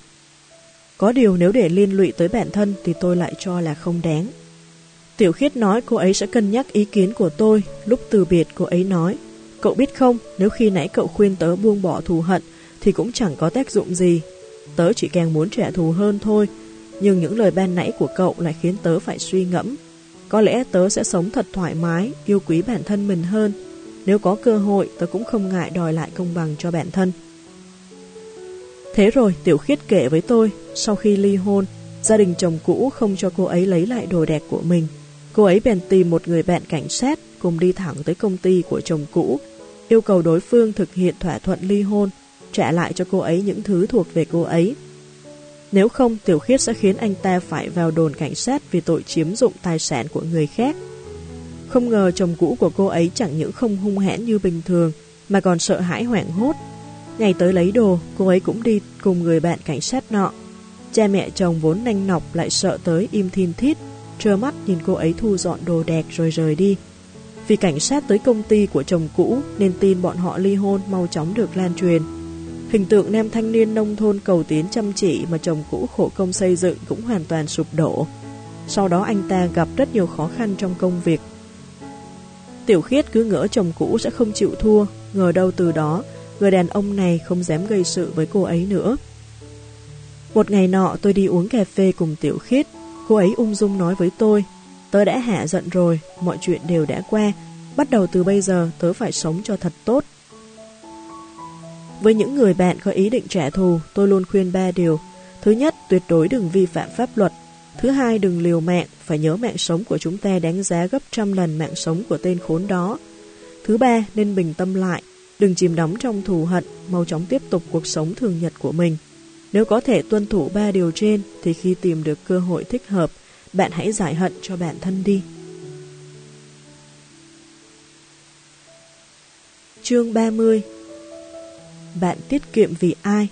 Có điều nếu để liên lụy tới bản thân thì tôi lại cho là không đáng. Tiểu khiết nói cô ấy sẽ cân nhắc ý kiến của tôi. Lúc từ biệt cô ấy nói, cậu biết không, nếu khi nãy cậu khuyên tớ buông bỏ thù hận thì cũng chẳng có tác dụng gì. Tớ chỉ càng muốn trả thù hơn thôi. Nhưng những lời ban nãy của cậu lại khiến tớ phải suy ngẫm. Có lẽ tớ sẽ sống thật thoải mái, yêu quý bản thân mình hơn. Nếu có cơ hội, tớ cũng không ngại đòi lại công bằng cho bản thân. Thế rồi, Tiểu Khiết kể với tôi, sau khi ly hôn, gia đình chồng cũ không cho cô ấy lấy lại đồ đẹp của mình. Cô ấy bèn tìm một người bạn cảnh sát cùng đi thẳng tới công ty của chồng cũ, yêu cầu đối phương thực hiện thỏa thuận ly hôn, trả lại cho cô ấy những thứ thuộc về cô ấy. Nếu không, Tiểu Khiết sẽ khiến anh ta phải vào đồn cảnh sát vì tội chiếm dụng tài sản của người khác. Không ngờ chồng cũ của cô ấy chẳng những không hung hãn như bình thường, mà còn sợ hãi hoảng hốt. Ngày tới lấy đồ, cô ấy cũng đi cùng người bạn cảnh sát nọ. Cha mẹ chồng vốn nanh nọc lại sợ tới im thiên thít, trơ mắt nhìn cô ấy thu dọn đồ đạc rồi rời đi. Vì cảnh sát tới công ty của chồng cũ nên tin bọn họ ly hôn mau chóng được lan truyền. Hình tượng nam thanh niên nông thôn cầu tiến chăm chỉ mà chồng cũ khổ công xây dựng cũng hoàn toàn sụp đổ. Sau đó anh ta gặp rất nhiều khó khăn trong công việc. Tiểu khiết cứ ngỡ chồng cũ sẽ không chịu thua, ngờ đâu từ đó, người đàn ông này không dám gây sự với cô ấy nữa. Một ngày nọ tôi đi uống cà phê cùng Tiểu khiết, cô ấy ung dung nói với tôi, tớ đã hạ giận rồi, mọi chuyện đều đã qua, bắt đầu từ bây giờ tớ phải sống cho thật tốt, với những người bạn có ý định trả thù, tôi luôn khuyên ba điều. Thứ nhất, tuyệt đối đừng vi phạm pháp luật. Thứ hai, đừng liều mạng, phải nhớ mạng sống của chúng ta đáng giá gấp trăm lần mạng sống của tên khốn đó. Thứ ba, nên bình tâm lại, đừng chìm đắm trong thù hận, mau chóng tiếp tục cuộc sống thường nhật của mình. Nếu có thể tuân thủ ba điều trên, thì khi tìm được cơ hội thích hợp, bạn hãy giải hận cho bản thân đi. Chương 30 bạn tiết kiệm vì ai?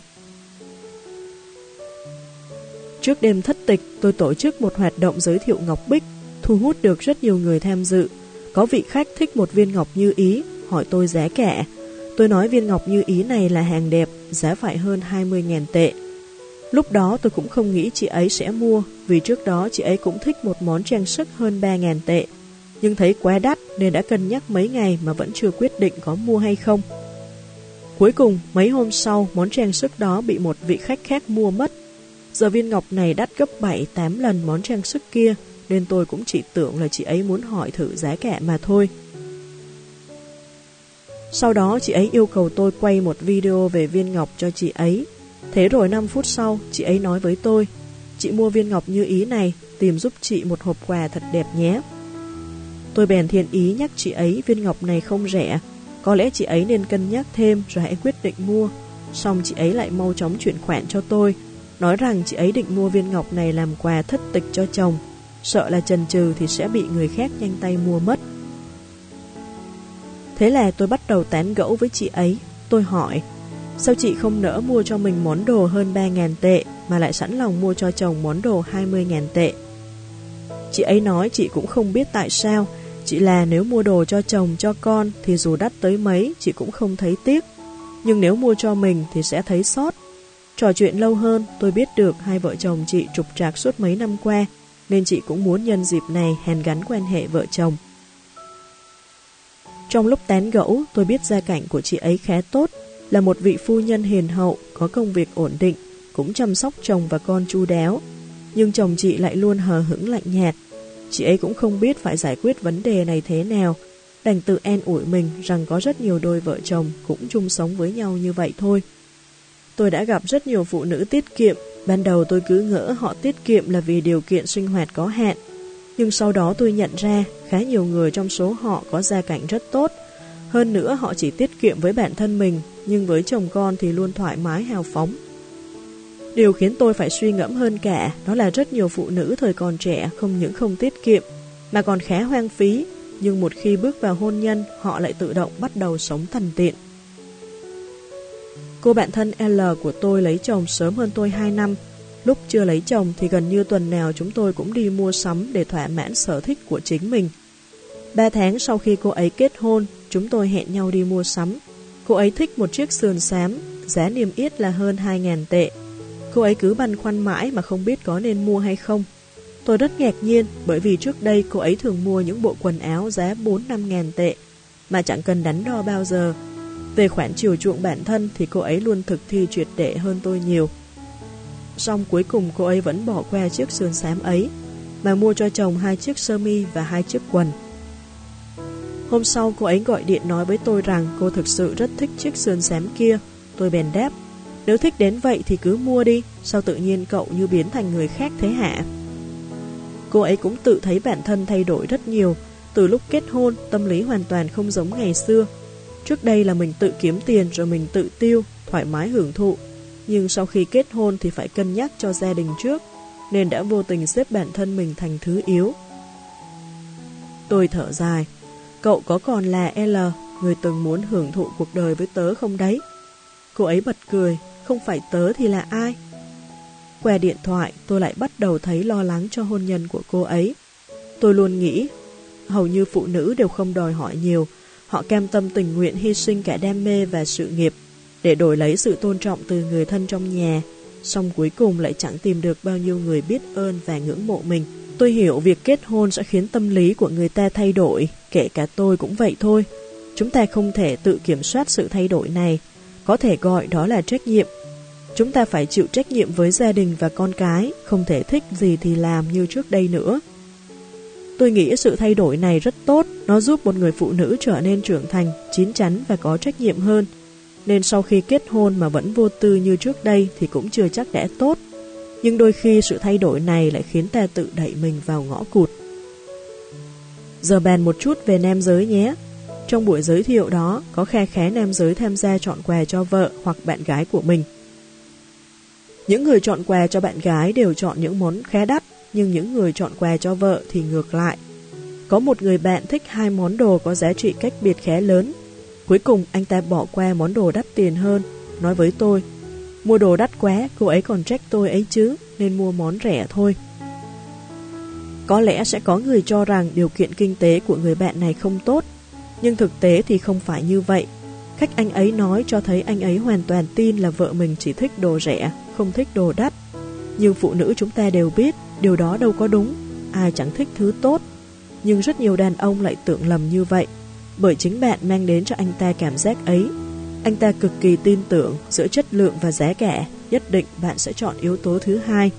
Trước đêm thất tịch, tôi tổ chức một hoạt động giới thiệu ngọc bích, thu hút được rất nhiều người tham dự. Có vị khách thích một viên ngọc như ý, hỏi tôi giá cả. Tôi nói viên ngọc như ý này là hàng đẹp, giá phải hơn 20.000 tệ. Lúc đó tôi cũng không nghĩ chị ấy sẽ mua, vì trước đó chị ấy cũng thích một món trang sức hơn 3.000 tệ. Nhưng thấy quá đắt nên đã cân nhắc mấy ngày mà vẫn chưa quyết định có mua hay không. Cuối cùng, mấy hôm sau, món trang sức đó bị một vị khách khác mua mất. Giờ viên ngọc này đắt gấp 7-8 lần món trang sức kia, nên tôi cũng chỉ tưởng là chị ấy muốn hỏi thử giá cả mà thôi. Sau đó chị ấy yêu cầu tôi quay một video về viên ngọc cho chị ấy. Thế rồi 5 phút sau, chị ấy nói với tôi, chị mua viên ngọc như ý này, tìm giúp chị một hộp quà thật đẹp nhé. Tôi bèn thiện ý nhắc chị ấy viên ngọc này không rẻ, có lẽ chị ấy nên cân nhắc thêm rồi hãy quyết định mua. Xong chị ấy lại mau chóng chuyển khoản cho tôi, nói rằng chị ấy định mua viên ngọc này làm quà thất tịch cho chồng, sợ là trần trừ thì sẽ bị người khác nhanh tay mua mất. Thế là tôi bắt đầu tán gẫu với chị ấy, tôi hỏi, sao chị không nỡ mua cho mình món đồ hơn 3.000 tệ mà lại sẵn lòng mua cho chồng món đồ 20.000 tệ? Chị ấy nói chị cũng không biết tại sao, Chị là nếu mua đồ cho chồng cho con thì dù đắt tới mấy chị cũng không thấy tiếc, nhưng nếu mua cho mình thì sẽ thấy sót. Trò chuyện lâu hơn, tôi biết được hai vợ chồng chị trục trạc suốt mấy năm qua, nên chị cũng muốn nhân dịp này hèn gắn quan hệ vợ chồng. Trong lúc tán gẫu, tôi biết gia cảnh của chị ấy khá tốt, là một vị phu nhân hiền hậu, có công việc ổn định, cũng chăm sóc chồng và con chu đáo. Nhưng chồng chị lại luôn hờ hững lạnh nhạt. Chị ấy cũng không biết phải giải quyết vấn đề này thế nào, đành tự en ủi mình rằng có rất nhiều đôi vợ chồng cũng chung sống với nhau như vậy thôi. Tôi đã gặp rất nhiều phụ nữ tiết kiệm, ban đầu tôi cứ ngỡ họ tiết kiệm là vì điều kiện sinh hoạt có hạn, nhưng sau đó tôi nhận ra khá nhiều người trong số họ có gia cảnh rất tốt. Hơn nữa họ chỉ tiết kiệm với bản thân mình, nhưng với chồng con thì luôn thoải mái hào phóng. Điều khiến tôi phải suy ngẫm hơn cả đó là rất nhiều phụ nữ thời còn trẻ không những không tiết kiệm, mà còn khá hoang phí, nhưng một khi bước vào hôn nhân họ lại tự động bắt đầu sống thần tiện. Cô bạn thân L của tôi lấy chồng sớm hơn tôi 2 năm, Lúc chưa lấy chồng thì gần như tuần nào chúng tôi cũng đi mua sắm để thỏa mãn sở thích của chính mình. Ba tháng sau khi cô ấy kết hôn, chúng tôi hẹn nhau đi mua sắm. Cô ấy thích một chiếc sườn xám, giá niêm yết là hơn 2.000 tệ. Cô ấy cứ băn khoăn mãi mà không biết có nên mua hay không. Tôi rất ngạc nhiên bởi vì trước đây cô ấy thường mua những bộ quần áo giá 4-5 ngàn tệ mà chẳng cần đắn đo bao giờ. Về khoản chiều chuộng bản thân thì cô ấy luôn thực thi triệt đệ hơn tôi nhiều xong cuối cùng cô ấy vẫn bỏ qua chiếc sườn xám ấy, mà mua cho chồng hai chiếc sơ mi và hai chiếc quần. Hôm sau cô ấy gọi điện nói với tôi rằng cô thực sự rất thích chiếc sườn xém kia. Tôi bèn đáp, nếu thích đến vậy thì cứ mua đi, sao tự nhiên cậu như biến thành người khác thế hả? Cô ấy cũng tự thấy bản thân thay đổi rất nhiều, từ lúc kết hôn tâm lý hoàn toàn không giống ngày xưa. Trước đây là mình tự kiếm tiền rồi mình tự tiêu, thoải mái hưởng thụ, nhưng sau khi kết hôn thì phải cân nhắc cho gia đình trước, nên đã vô tình xếp bản thân mình thành thứ yếu. Tôi thở dài, cậu có còn là L, người từng muốn hưởng thụ cuộc đời với tớ không đấy? Cô ấy bật cười, không phải tớ thì là ai? Qua điện thoại, tôi lại bắt đầu thấy lo lắng cho hôn nhân của cô ấy. Tôi luôn nghĩ, hầu như phụ nữ đều không đòi hỏi nhiều, họ cam tâm tình nguyện hy sinh cả đam mê và sự nghiệp để đổi lấy sự tôn trọng từ người thân trong nhà, song cuối cùng lại chẳng tìm được bao nhiêu người biết ơn và ngưỡng mộ mình. Tôi hiểu việc kết hôn sẽ khiến tâm lý của người ta thay đổi, kể cả tôi cũng vậy thôi. Chúng ta không thể tự kiểm soát sự thay đổi này, có thể gọi đó là trách nhiệm. Chúng ta phải chịu trách nhiệm với gia đình và con cái, không thể thích gì thì làm như trước đây nữa. Tôi nghĩ sự thay đổi này rất tốt, nó giúp một người phụ nữ trở nên trưởng thành, chín chắn và có trách nhiệm hơn nên sau khi kết hôn mà vẫn vô tư như trước đây thì cũng chưa chắc đã tốt. Nhưng đôi khi sự thay đổi này lại khiến ta tự đẩy mình vào ngõ cụt. Giờ bàn một chút về nam giới nhé. Trong buổi giới thiệu đó, có khe khé nam giới tham gia chọn quà cho vợ hoặc bạn gái của mình. Những người chọn quà cho bạn gái đều chọn những món khá đắt, nhưng những người chọn quà cho vợ thì ngược lại. Có một người bạn thích hai món đồ có giá trị cách biệt khá lớn, Cuối cùng anh ta bỏ qua món đồ đắt tiền hơn, nói với tôi, mua đồ đắt quá, cô ấy còn trách tôi ấy chứ, nên mua món rẻ thôi. Có lẽ sẽ có người cho rằng điều kiện kinh tế của người bạn này không tốt, nhưng thực tế thì không phải như vậy. Cách anh ấy nói cho thấy anh ấy hoàn toàn tin là vợ mình chỉ thích đồ rẻ, không thích đồ đắt. Nhưng phụ nữ chúng ta đều biết, điều đó đâu có đúng, ai chẳng thích thứ tốt. Nhưng rất nhiều đàn ông lại tưởng lầm như vậy bởi chính bạn mang đến cho anh ta cảm giác ấy. Anh ta cực kỳ tin tưởng giữa chất lượng và giá cả, nhất định bạn sẽ chọn yếu tố thứ hai.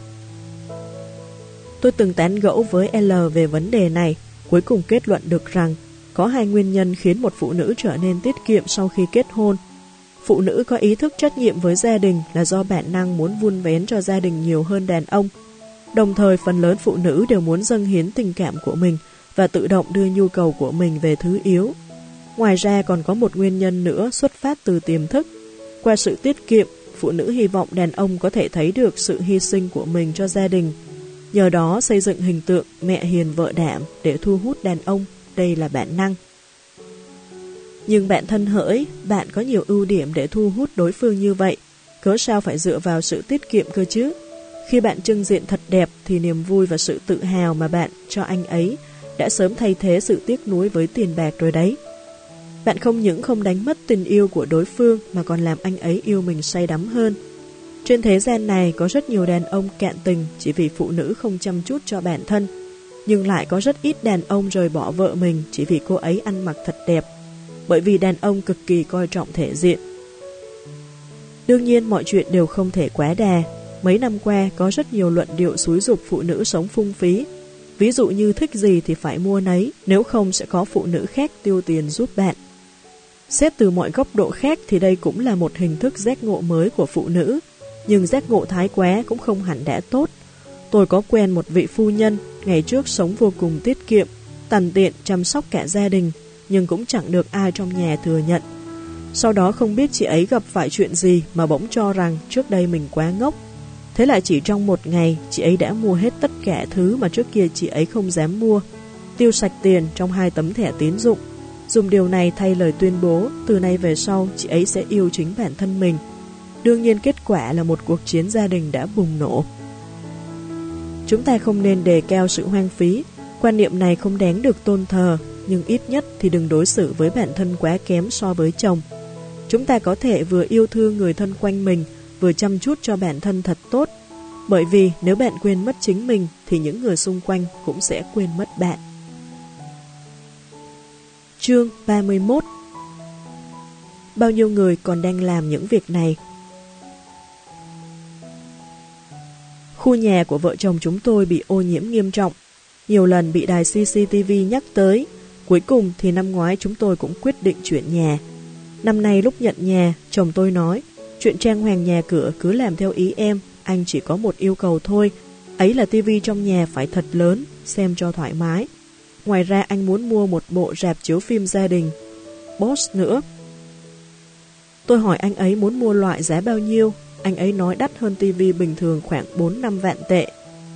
Tôi từng tán gẫu với L về vấn đề này, cuối cùng kết luận được rằng Có hai nguyên nhân khiến một phụ nữ trở nên tiết kiệm sau khi kết hôn. Phụ nữ có ý thức trách nhiệm với gia đình là do bản năng muốn vun vén cho gia đình nhiều hơn đàn ông. Đồng thời phần lớn phụ nữ đều muốn dâng hiến tình cảm của mình và tự động đưa nhu cầu của mình về thứ yếu. Ngoài ra còn có một nguyên nhân nữa xuất phát từ tiềm thức. Qua sự tiết kiệm, phụ nữ hy vọng đàn ông có thể thấy được sự hy sinh của mình cho gia đình. Nhờ đó xây dựng hình tượng mẹ hiền vợ đảm để thu hút đàn ông, đây là bản năng. Nhưng bạn thân hỡi, bạn có nhiều ưu điểm để thu hút đối phương như vậy, cớ sao phải dựa vào sự tiết kiệm cơ chứ? Khi bạn trưng diện thật đẹp thì niềm vui và sự tự hào mà bạn cho anh ấy đã sớm thay thế sự tiếc nuối với tiền bạc rồi đấy. Bạn không những không đánh mất tình yêu của đối phương mà còn làm anh ấy yêu mình say đắm hơn. Trên thế gian này có rất nhiều đàn ông cạn tình chỉ vì phụ nữ không chăm chút cho bản thân, nhưng lại có rất ít đàn ông rời bỏ vợ mình chỉ vì cô ấy ăn mặc thật đẹp, bởi vì đàn ông cực kỳ coi trọng thể diện. Đương nhiên mọi chuyện đều không thể quá đà. Mấy năm qua có rất nhiều luận điệu xúi dục phụ nữ sống phung phí. Ví dụ như thích gì thì phải mua nấy, nếu không sẽ có phụ nữ khác tiêu tiền giúp bạn. Xét từ mọi góc độ khác thì đây cũng là một hình thức giác ngộ mới của phụ nữ, nhưng giác ngộ thái quá cũng không hẳn đã tốt. Tôi có quen một vị phu nhân, ngày trước sống vô cùng tiết kiệm, tần tiện chăm sóc cả gia đình, nhưng cũng chẳng được ai trong nhà thừa nhận. Sau đó không biết chị ấy gặp phải chuyện gì mà bỗng cho rằng trước đây mình quá ngốc. Thế lại chỉ trong một ngày, chị ấy đã mua hết tất cả thứ mà trước kia chị ấy không dám mua. Tiêu sạch tiền trong hai tấm thẻ tín dụng dùng điều này thay lời tuyên bố từ nay về sau chị ấy sẽ yêu chính bản thân mình. Đương nhiên kết quả là một cuộc chiến gia đình đã bùng nổ. Chúng ta không nên đề cao sự hoang phí, quan niệm này không đáng được tôn thờ, nhưng ít nhất thì đừng đối xử với bản thân quá kém so với chồng. Chúng ta có thể vừa yêu thương người thân quanh mình, vừa chăm chút cho bản thân thật tốt, bởi vì nếu bạn quên mất chính mình thì những người xung quanh cũng sẽ quên mất bạn. Chương 31 Bao nhiêu người còn đang làm những việc này? Khu nhà của vợ chồng chúng tôi bị ô nhiễm nghiêm trọng, nhiều lần bị đài CCTV nhắc tới. Cuối cùng thì năm ngoái chúng tôi cũng quyết định chuyển nhà. Năm nay lúc nhận nhà, chồng tôi nói, chuyện trang hoàng nhà cửa cứ làm theo ý em, anh chỉ có một yêu cầu thôi, ấy là tivi trong nhà phải thật lớn, xem cho thoải mái. Ngoài ra anh muốn mua một bộ rạp chiếu phim gia đình. Boss nữa. Tôi hỏi anh ấy muốn mua loại giá bao nhiêu. Anh ấy nói đắt hơn tivi bình thường khoảng 4-5 vạn tệ.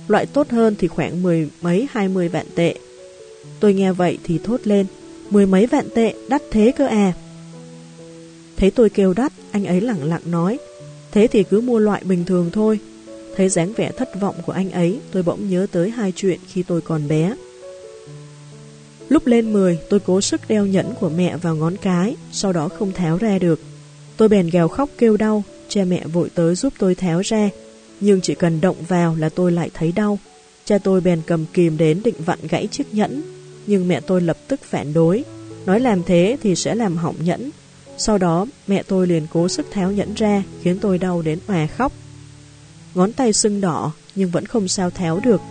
Loại tốt hơn thì khoảng mười mấy 20 vạn tệ. Tôi nghe vậy thì thốt lên. Mười mấy vạn tệ, đắt thế cơ à. Thấy tôi kêu đắt, anh ấy lặng lặng nói. Thế thì cứ mua loại bình thường thôi. Thấy dáng vẻ thất vọng của anh ấy, tôi bỗng nhớ tới hai chuyện khi tôi còn bé. Lúc lên 10, tôi cố sức đeo nhẫn của mẹ vào ngón cái, sau đó không tháo ra được. Tôi bèn gào khóc kêu đau, cha mẹ vội tới giúp tôi tháo ra, nhưng chỉ cần động vào là tôi lại thấy đau. Cha tôi bèn cầm kìm đến định vặn gãy chiếc nhẫn, nhưng mẹ tôi lập tức phản đối, nói làm thế thì sẽ làm hỏng nhẫn. Sau đó, mẹ tôi liền cố sức tháo nhẫn ra, khiến tôi đau đến hòa khóc. Ngón tay sưng đỏ, nhưng vẫn không sao tháo được.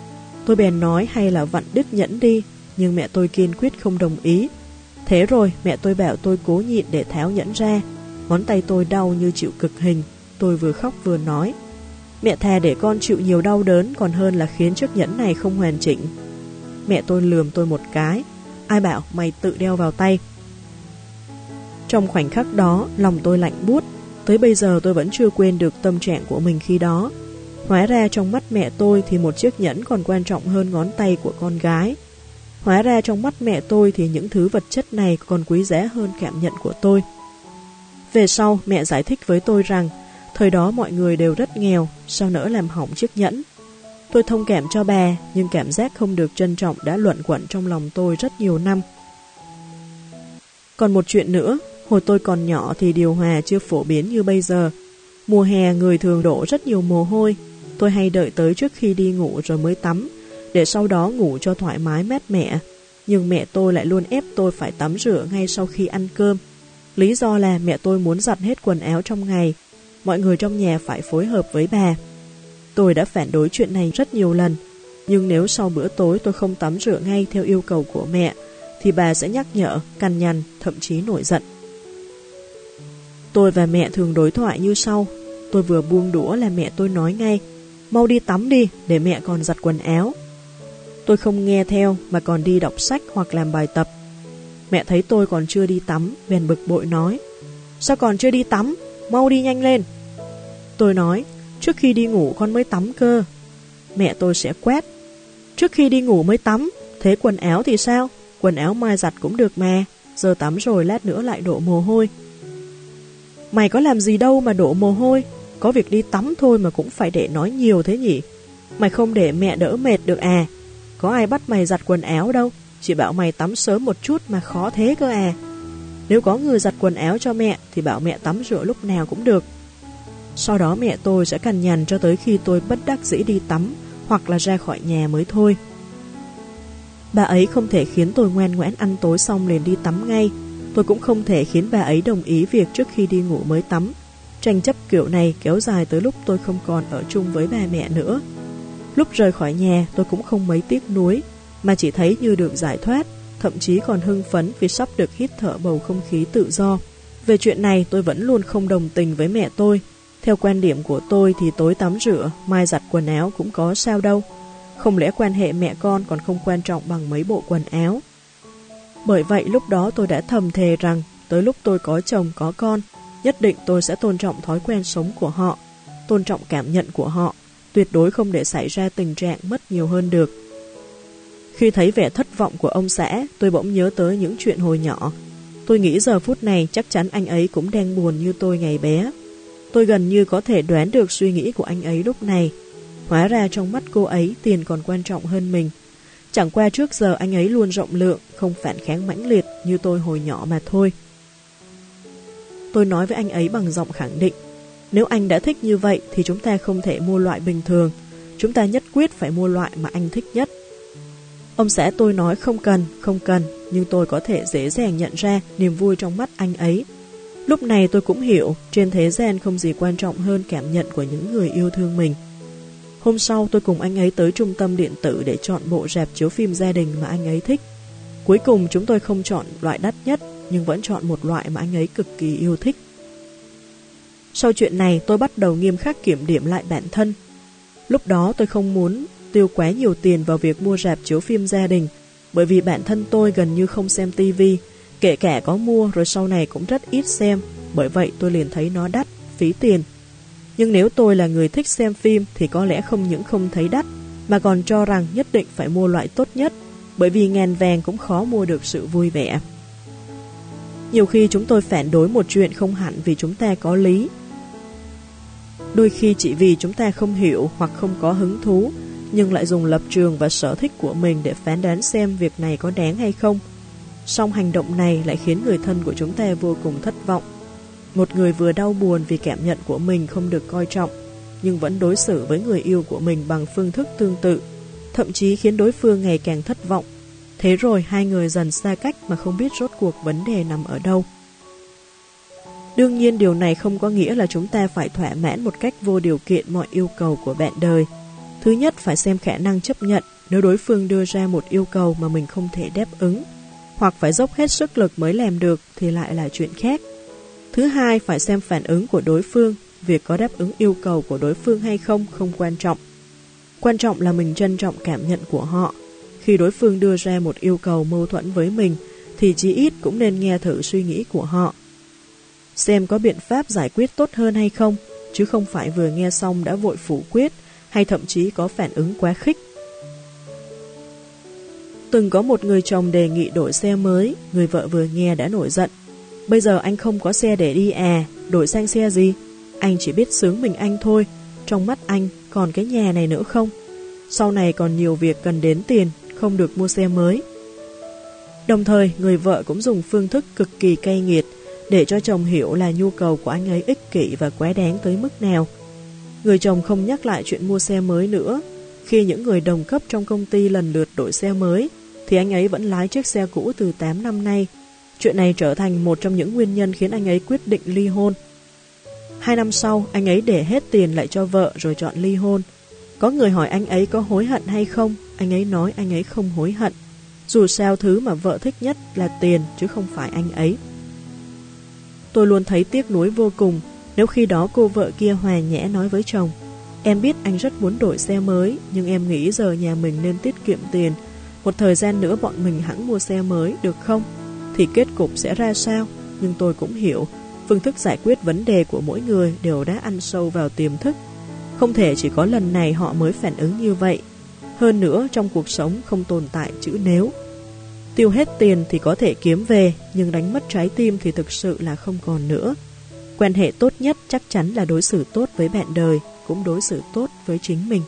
Tôi bèn nói hay là vặn đứt nhẫn đi, nhưng mẹ tôi kiên quyết không đồng ý. Thế rồi mẹ tôi bảo tôi cố nhịn để tháo nhẫn ra, ngón tay tôi đau như chịu cực hình, tôi vừa khóc vừa nói. Mẹ thà để con chịu nhiều đau đớn còn hơn là khiến chiếc nhẫn này không hoàn chỉnh. Mẹ tôi lườm tôi một cái, ai bảo mày tự đeo vào tay. Trong khoảnh khắc đó, lòng tôi lạnh buốt, tới bây giờ tôi vẫn chưa quên được tâm trạng của mình khi đó. Hóa ra trong mắt mẹ tôi thì một chiếc nhẫn còn quan trọng hơn ngón tay của con gái. Hóa ra trong mắt mẹ tôi thì những thứ vật chất này còn quý giá hơn cảm nhận của tôi. Về sau, mẹ giải thích với tôi rằng, thời đó mọi người đều rất nghèo, sao nỡ làm hỏng chiếc nhẫn. Tôi thông cảm cho bà, nhưng cảm giác không được trân trọng đã luận quẩn trong lòng tôi rất nhiều năm. Còn một chuyện nữa, hồi tôi còn nhỏ thì điều hòa chưa phổ biến như bây giờ. Mùa hè người thường đổ rất nhiều mồ hôi, tôi hay đợi tới trước khi đi ngủ rồi mới tắm, để sau đó ngủ cho thoải mái mát mẻ. Nhưng mẹ tôi lại luôn ép tôi phải tắm rửa ngay sau khi ăn cơm. Lý do là mẹ tôi muốn giặt hết quần áo trong ngày, mọi người trong nhà phải phối hợp với bà. Tôi đã phản đối chuyện này rất nhiều lần, nhưng nếu sau bữa tối tôi không tắm rửa ngay theo yêu cầu của mẹ, thì bà sẽ nhắc nhở, cằn nhằn, thậm chí nổi giận. Tôi và mẹ thường đối thoại như sau. Tôi vừa buông đũa là mẹ tôi nói ngay, mau đi tắm đi để mẹ còn giặt quần áo. Tôi không nghe theo mà còn đi đọc sách hoặc làm bài tập. Mẹ thấy tôi còn chưa đi tắm, bèn bực bội nói, sao còn chưa đi tắm, mau đi nhanh lên. Tôi nói, trước khi đi ngủ con mới tắm cơ. Mẹ tôi sẽ quét, trước khi đi ngủ mới tắm, thế quần áo thì sao? Quần áo mai giặt cũng được mà, giờ tắm rồi lát nữa lại đổ mồ hôi. Mày có làm gì đâu mà đổ mồ hôi, có việc đi tắm thôi mà cũng phải để nói nhiều thế nhỉ? Mày không để mẹ đỡ mệt được à? Có ai bắt mày giặt quần áo đâu, chỉ bảo mày tắm sớm một chút mà khó thế cơ à. Nếu có người giặt quần áo cho mẹ thì bảo mẹ tắm rửa lúc nào cũng được. Sau đó mẹ tôi sẽ cằn nhằn cho tới khi tôi bất đắc dĩ đi tắm hoặc là ra khỏi nhà mới thôi. Bà ấy không thể khiến tôi ngoan ngoãn ăn tối xong liền đi tắm ngay. Tôi cũng không thể khiến bà ấy đồng ý việc trước khi đi ngủ mới tắm. Tranh chấp kiểu này kéo dài tới lúc tôi không còn ở chung với bà mẹ nữa. Lúc rời khỏi nhà tôi cũng không mấy tiếc nuối, mà chỉ thấy như được giải thoát, thậm chí còn hưng phấn vì sắp được hít thở bầu không khí tự do. Về chuyện này tôi vẫn luôn không đồng tình với mẹ tôi. Theo quan điểm của tôi thì tối tắm rửa, mai giặt quần áo cũng có sao đâu. Không lẽ quan hệ mẹ con còn không quan trọng bằng mấy bộ quần áo? Bởi vậy lúc đó tôi đã thầm thề rằng tới lúc tôi có chồng có con, nhất định tôi sẽ tôn trọng thói quen sống của họ, tôn trọng cảm nhận của họ, tuyệt đối không để xảy ra tình trạng mất nhiều hơn được. Khi thấy vẻ thất vọng của ông xã, tôi bỗng nhớ tới những chuyện hồi nhỏ. Tôi nghĩ giờ phút này chắc chắn anh ấy cũng đang buồn như tôi ngày bé. Tôi gần như có thể đoán được suy nghĩ của anh ấy lúc này. Hóa ra trong mắt cô ấy tiền còn quan trọng hơn mình. Chẳng qua trước giờ anh ấy luôn rộng lượng, không phản kháng mãnh liệt như tôi hồi nhỏ mà thôi. Tôi nói với anh ấy bằng giọng khẳng định. Nếu anh đã thích như vậy thì chúng ta không thể mua loại bình thường. Chúng ta nhất quyết phải mua loại mà anh thích nhất. Ông xã tôi nói không cần, không cần, nhưng tôi có thể dễ dàng nhận ra niềm vui trong mắt anh ấy. Lúc này tôi cũng hiểu, trên thế gian không gì quan trọng hơn cảm nhận của những người yêu thương mình. Hôm sau tôi cùng anh ấy tới trung tâm điện tử để chọn bộ rạp chiếu phim gia đình mà anh ấy thích. Cuối cùng chúng tôi không chọn loại đắt nhất, nhưng vẫn chọn một loại mà anh ấy cực kỳ yêu thích. Sau chuyện này tôi bắt đầu nghiêm khắc kiểm điểm lại bản thân. Lúc đó tôi không muốn tiêu quá nhiều tiền vào việc mua rạp chiếu phim gia đình, bởi vì bản thân tôi gần như không xem tivi, kể cả có mua rồi sau này cũng rất ít xem, bởi vậy tôi liền thấy nó đắt, phí tiền. Nhưng nếu tôi là người thích xem phim thì có lẽ không những không thấy đắt, mà còn cho rằng nhất định phải mua loại tốt nhất, bởi vì ngàn vàng cũng khó mua được sự vui vẻ. Nhiều khi chúng tôi phản đối một chuyện không hẳn vì chúng ta có lý. Đôi khi chỉ vì chúng ta không hiểu hoặc không có hứng thú, nhưng lại dùng lập trường và sở thích của mình để phán đoán xem việc này có đáng hay không. Song hành động này lại khiến người thân của chúng ta vô cùng thất vọng. Một người vừa đau buồn vì cảm nhận của mình không được coi trọng, nhưng vẫn đối xử với người yêu của mình bằng phương thức tương tự, thậm chí khiến đối phương ngày càng thất vọng. Thế rồi hai người dần xa cách mà không biết rốt cuộc vấn đề nằm ở đâu. Đương nhiên điều này không có nghĩa là chúng ta phải thỏa mãn một cách vô điều kiện mọi yêu cầu của bạn đời. Thứ nhất phải xem khả năng chấp nhận nếu đối phương đưa ra một yêu cầu mà mình không thể đáp ứng, hoặc phải dốc hết sức lực mới làm được thì lại là chuyện khác. Thứ hai phải xem phản ứng của đối phương, việc có đáp ứng yêu cầu của đối phương hay không không quan trọng. Quan trọng là mình trân trọng cảm nhận của họ. Khi đối phương đưa ra một yêu cầu mâu thuẫn với mình, thì chí ít cũng nên nghe thử suy nghĩ của họ. Xem có biện pháp giải quyết tốt hơn hay không, chứ không phải vừa nghe xong đã vội phủ quyết, hay thậm chí có phản ứng quá khích. Từng có một người chồng đề nghị đổi xe mới, người vợ vừa nghe đã nổi giận. Bây giờ anh không có xe để đi à, đổi sang xe gì? Anh chỉ biết sướng mình anh thôi, trong mắt anh còn cái nhà này nữa không? Sau này còn nhiều việc cần đến tiền, không được mua xe mới. Đồng thời, người vợ cũng dùng phương thức cực kỳ cay nghiệt để cho chồng hiểu là nhu cầu của anh ấy ích kỷ và quá đáng tới mức nào. Người chồng không nhắc lại chuyện mua xe mới nữa. Khi những người đồng cấp trong công ty lần lượt đổi xe mới, thì anh ấy vẫn lái chiếc xe cũ từ 8 năm nay. Chuyện này trở thành một trong những nguyên nhân khiến anh ấy quyết định ly hôn. Hai năm sau, anh ấy để hết tiền lại cho vợ rồi chọn ly hôn. Có người hỏi anh ấy có hối hận hay không, anh ấy nói anh ấy không hối hận. Dù sao thứ mà vợ thích nhất là tiền chứ không phải anh ấy. Tôi luôn thấy tiếc nuối vô cùng nếu khi đó cô vợ kia hòa nhẽ nói với chồng Em biết anh rất muốn đổi xe mới, nhưng em nghĩ giờ nhà mình nên tiết kiệm tiền một thời gian nữa bọn mình hẳn mua xe mới, được không? Thì kết cục sẽ ra sao? Nhưng tôi cũng hiểu phương thức giải quyết vấn đề của mỗi người đều đã ăn sâu vào tiềm thức. Không thể chỉ có lần này họ mới phản ứng như vậy. Hơn nữa, trong cuộc sống không tồn tại chữ nếu. Tiêu hết tiền thì có thể kiếm về, nhưng đánh mất trái tim thì thực sự là không còn nữa. Quan hệ tốt nhất chắc chắn là đối xử tốt với bạn đời, cũng đối xử tốt với chính mình.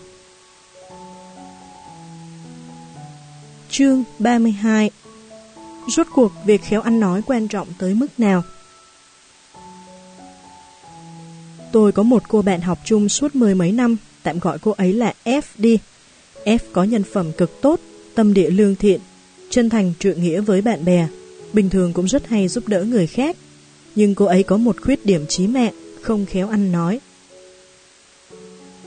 Chương 32 Rốt cuộc việc khéo ăn nói quan trọng tới mức nào? Tôi có một cô bạn học chung suốt mười mấy năm, tạm gọi cô ấy là F đi. F có nhân phẩm cực tốt, tâm địa lương thiện, chân thành trượng nghĩa với bạn bè, bình thường cũng rất hay giúp đỡ người khác. Nhưng cô ấy có một khuyết điểm chí mạng, không khéo ăn nói.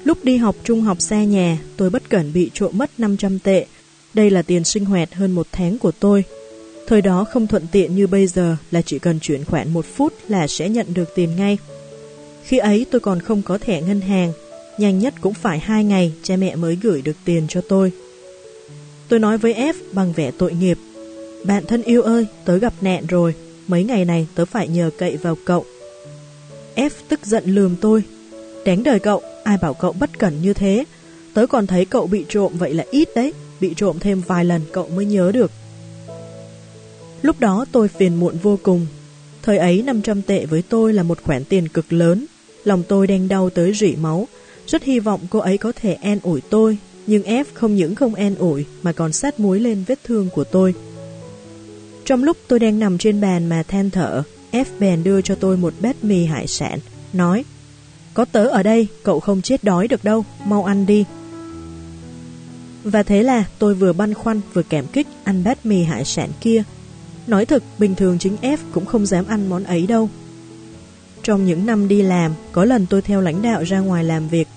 Lúc đi học trung học xa nhà, tôi bất cẩn bị trộm mất 500 tệ, đây là tiền sinh hoạt hơn một tháng của tôi. Thời đó không thuận tiện như bây giờ là chỉ cần chuyển khoản một phút là sẽ nhận được tiền ngay. Khi ấy tôi còn không có thẻ ngân hàng, nhanh nhất cũng phải hai ngày cha mẹ mới gửi được tiền cho tôi. Tôi nói với F bằng vẻ tội nghiệp. Bạn thân yêu ơi, tớ gặp nạn rồi, mấy ngày này tớ phải nhờ cậy vào cậu. F tức giận lườm tôi. đánh đời cậu, ai bảo cậu bất cẩn như thế, tớ còn thấy cậu bị trộm vậy là ít đấy bị trộm thêm vài lần cậu mới nhớ được. Lúc đó tôi phiền muộn vô cùng. Thời ấy 500 tệ với tôi là một khoản tiền cực lớn. Lòng tôi đang đau tới rỉ máu. Rất hy vọng cô ấy có thể an ủi tôi. Nhưng F không những không an ủi mà còn sát muối lên vết thương của tôi. Trong lúc tôi đang nằm trên bàn mà than thở, F bèn đưa cho tôi một bát mì hải sản, nói Có tớ ở đây, cậu không chết đói được đâu, mau ăn đi. Và thế là tôi vừa băn khoăn vừa cảm kích ăn bát mì hải sản kia. Nói thật, bình thường chính F cũng không dám ăn món ấy đâu. Trong những năm đi làm, có lần tôi theo lãnh đạo ra ngoài làm việc.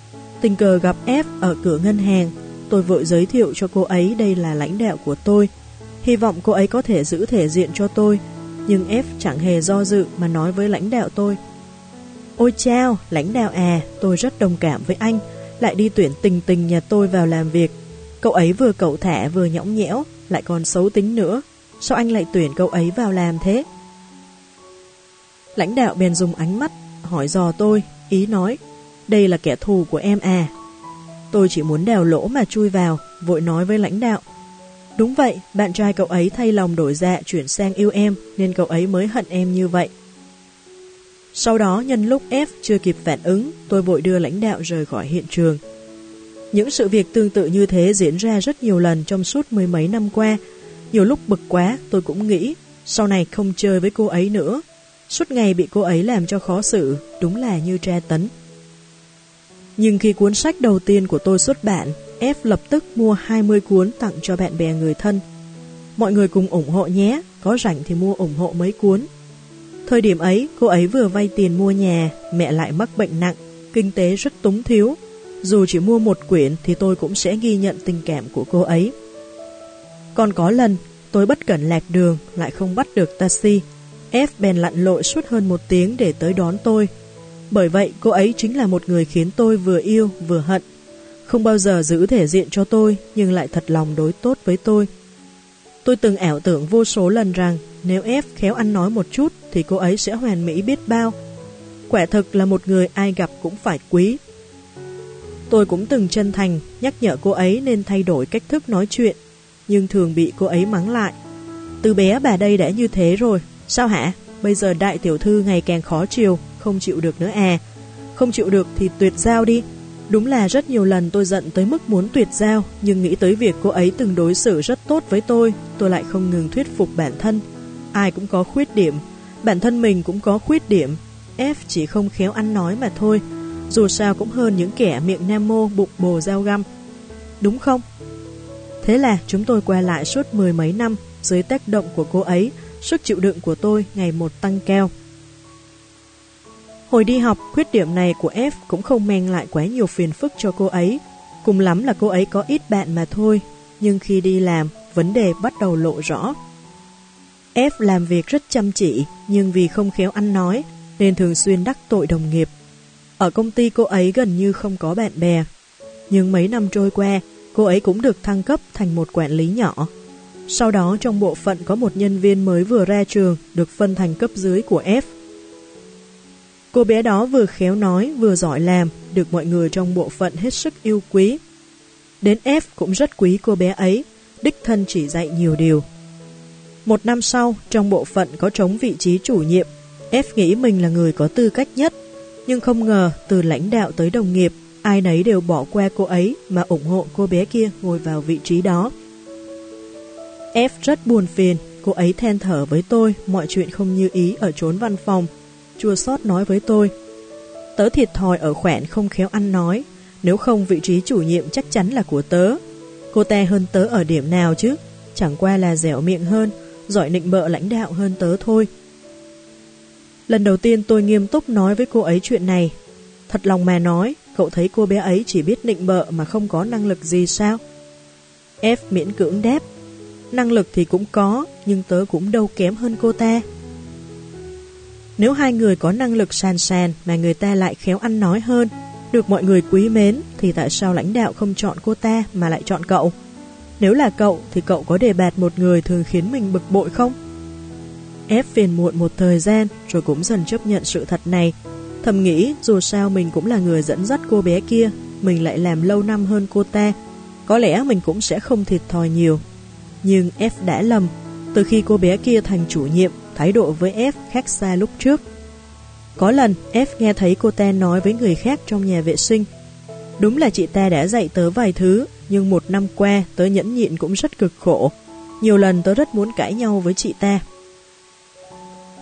Tình cờ gặp F ở cửa ngân hàng. Tôi vội giới thiệu cho cô ấy đây là lãnh đạo của tôi. Hy vọng cô ấy có thể giữ thể diện cho tôi. Nhưng F chẳng hề do dự mà nói với lãnh đạo tôi. Ôi chao, lãnh đạo à, tôi rất đồng cảm với anh. Lại đi tuyển tình tình nhà tôi vào làm việc Cậu ấy vừa cậu thả vừa nhõng nhẽo, lại còn xấu tính nữa. Sao anh lại tuyển cậu ấy vào làm thế? Lãnh đạo bèn dùng ánh mắt, hỏi dò tôi, ý nói, đây là kẻ thù của em à. Tôi chỉ muốn đèo lỗ mà chui vào, vội nói với lãnh đạo. Đúng vậy, bạn trai cậu ấy thay lòng đổi dạ chuyển sang yêu em, nên cậu ấy mới hận em như vậy. Sau đó, nhân lúc F chưa kịp phản ứng, tôi vội đưa lãnh đạo rời khỏi hiện trường. Những sự việc tương tự như thế diễn ra rất nhiều lần trong suốt mười mấy năm qua. Nhiều lúc bực quá, tôi cũng nghĩ, sau này không chơi với cô ấy nữa. Suốt ngày bị cô ấy làm cho khó xử, đúng là như tra tấn. Nhưng khi cuốn sách đầu tiên của tôi xuất bản, F lập tức mua 20 cuốn tặng cho bạn bè người thân. Mọi người cùng ủng hộ nhé, có rảnh thì mua ủng hộ mấy cuốn. Thời điểm ấy, cô ấy vừa vay tiền mua nhà, mẹ lại mắc bệnh nặng, kinh tế rất túng thiếu, dù chỉ mua một quyển thì tôi cũng sẽ ghi nhận tình cảm của cô ấy. Còn có lần, tôi bất cẩn lạc đường, lại không bắt được taxi. F bèn lặn lội suốt hơn một tiếng để tới đón tôi. Bởi vậy, cô ấy chính là một người khiến tôi vừa yêu vừa hận. Không bao giờ giữ thể diện cho tôi, nhưng lại thật lòng đối tốt với tôi. Tôi từng ảo tưởng vô số lần rằng nếu F khéo ăn nói một chút thì cô ấy sẽ hoàn mỹ biết bao. Quả thực là một người ai gặp cũng phải quý, Tôi cũng từng chân thành nhắc nhở cô ấy nên thay đổi cách thức nói chuyện, nhưng thường bị cô ấy mắng lại. Từ bé bà đây đã như thế rồi, sao hả? Bây giờ đại tiểu thư ngày càng khó chiều, không chịu được nữa à. Không chịu được thì tuyệt giao đi. Đúng là rất nhiều lần tôi giận tới mức muốn tuyệt giao, nhưng nghĩ tới việc cô ấy từng đối xử rất tốt với tôi, tôi lại không ngừng thuyết phục bản thân. Ai cũng có khuyết điểm, bản thân mình cũng có khuyết điểm. F chỉ không khéo ăn nói mà thôi, dù sao cũng hơn những kẻ miệng nam mô bụng bồ dao găm. Đúng không? Thế là chúng tôi qua lại suốt mười mấy năm dưới tác động của cô ấy, sức chịu đựng của tôi ngày một tăng cao. Hồi đi học, khuyết điểm này của F cũng không mang lại quá nhiều phiền phức cho cô ấy. Cùng lắm là cô ấy có ít bạn mà thôi. Nhưng khi đi làm, vấn đề bắt đầu lộ rõ. F làm việc rất chăm chỉ, nhưng vì không khéo ăn nói, nên thường xuyên đắc tội đồng nghiệp. Ở công ty cô ấy gần như không có bạn bè. Nhưng mấy năm trôi qua, cô ấy cũng được thăng cấp thành một quản lý nhỏ. Sau đó trong bộ phận có một nhân viên mới vừa ra trường được phân thành cấp dưới của F. Cô bé đó vừa khéo nói vừa giỏi làm, được mọi người trong bộ phận hết sức yêu quý. Đến F cũng rất quý cô bé ấy, đích thân chỉ dạy nhiều điều. Một năm sau, trong bộ phận có trống vị trí chủ nhiệm, F nghĩ mình là người có tư cách nhất, nhưng không ngờ từ lãnh đạo tới đồng nghiệp, ai nấy đều bỏ qua cô ấy mà ủng hộ cô bé kia ngồi vào vị trí đó. F rất buồn phiền, cô ấy then thở với tôi mọi chuyện không như ý ở trốn văn phòng, chua xót nói với tôi. Tớ thiệt thòi ở khoẻn không khéo ăn nói, nếu không vị trí chủ nhiệm chắc chắn là của tớ. Cô ta hơn tớ ở điểm nào chứ, chẳng qua là dẻo miệng hơn, giỏi nịnh bợ lãnh đạo hơn tớ thôi. Lần đầu tiên tôi nghiêm túc nói với cô ấy chuyện này. Thật lòng mà nói, cậu thấy cô bé ấy chỉ biết nịnh bợ mà không có năng lực gì sao? F miễn cưỡng đáp. Năng lực thì cũng có, nhưng tớ cũng đâu kém hơn cô ta. Nếu hai người có năng lực sàn sàn mà người ta lại khéo ăn nói hơn, được mọi người quý mến, thì tại sao lãnh đạo không chọn cô ta mà lại chọn cậu? Nếu là cậu, thì cậu có đề bạt một người thường khiến mình bực bội không? Ép phiền muộn một thời gian, rồi cũng dần chấp nhận sự thật này. Thầm nghĩ, dù sao mình cũng là người dẫn dắt cô bé kia, mình lại làm lâu năm hơn cô ta. Có lẽ mình cũng sẽ không thiệt thòi nhiều. Nhưng F đã lầm, từ khi cô bé kia thành chủ nhiệm, thái độ với F khác xa lúc trước. Có lần, F nghe thấy cô ta nói với người khác trong nhà vệ sinh. Đúng là chị ta đã dạy tớ vài thứ, nhưng một năm qua tớ nhẫn nhịn cũng rất cực khổ. Nhiều lần tớ rất muốn cãi nhau với chị ta.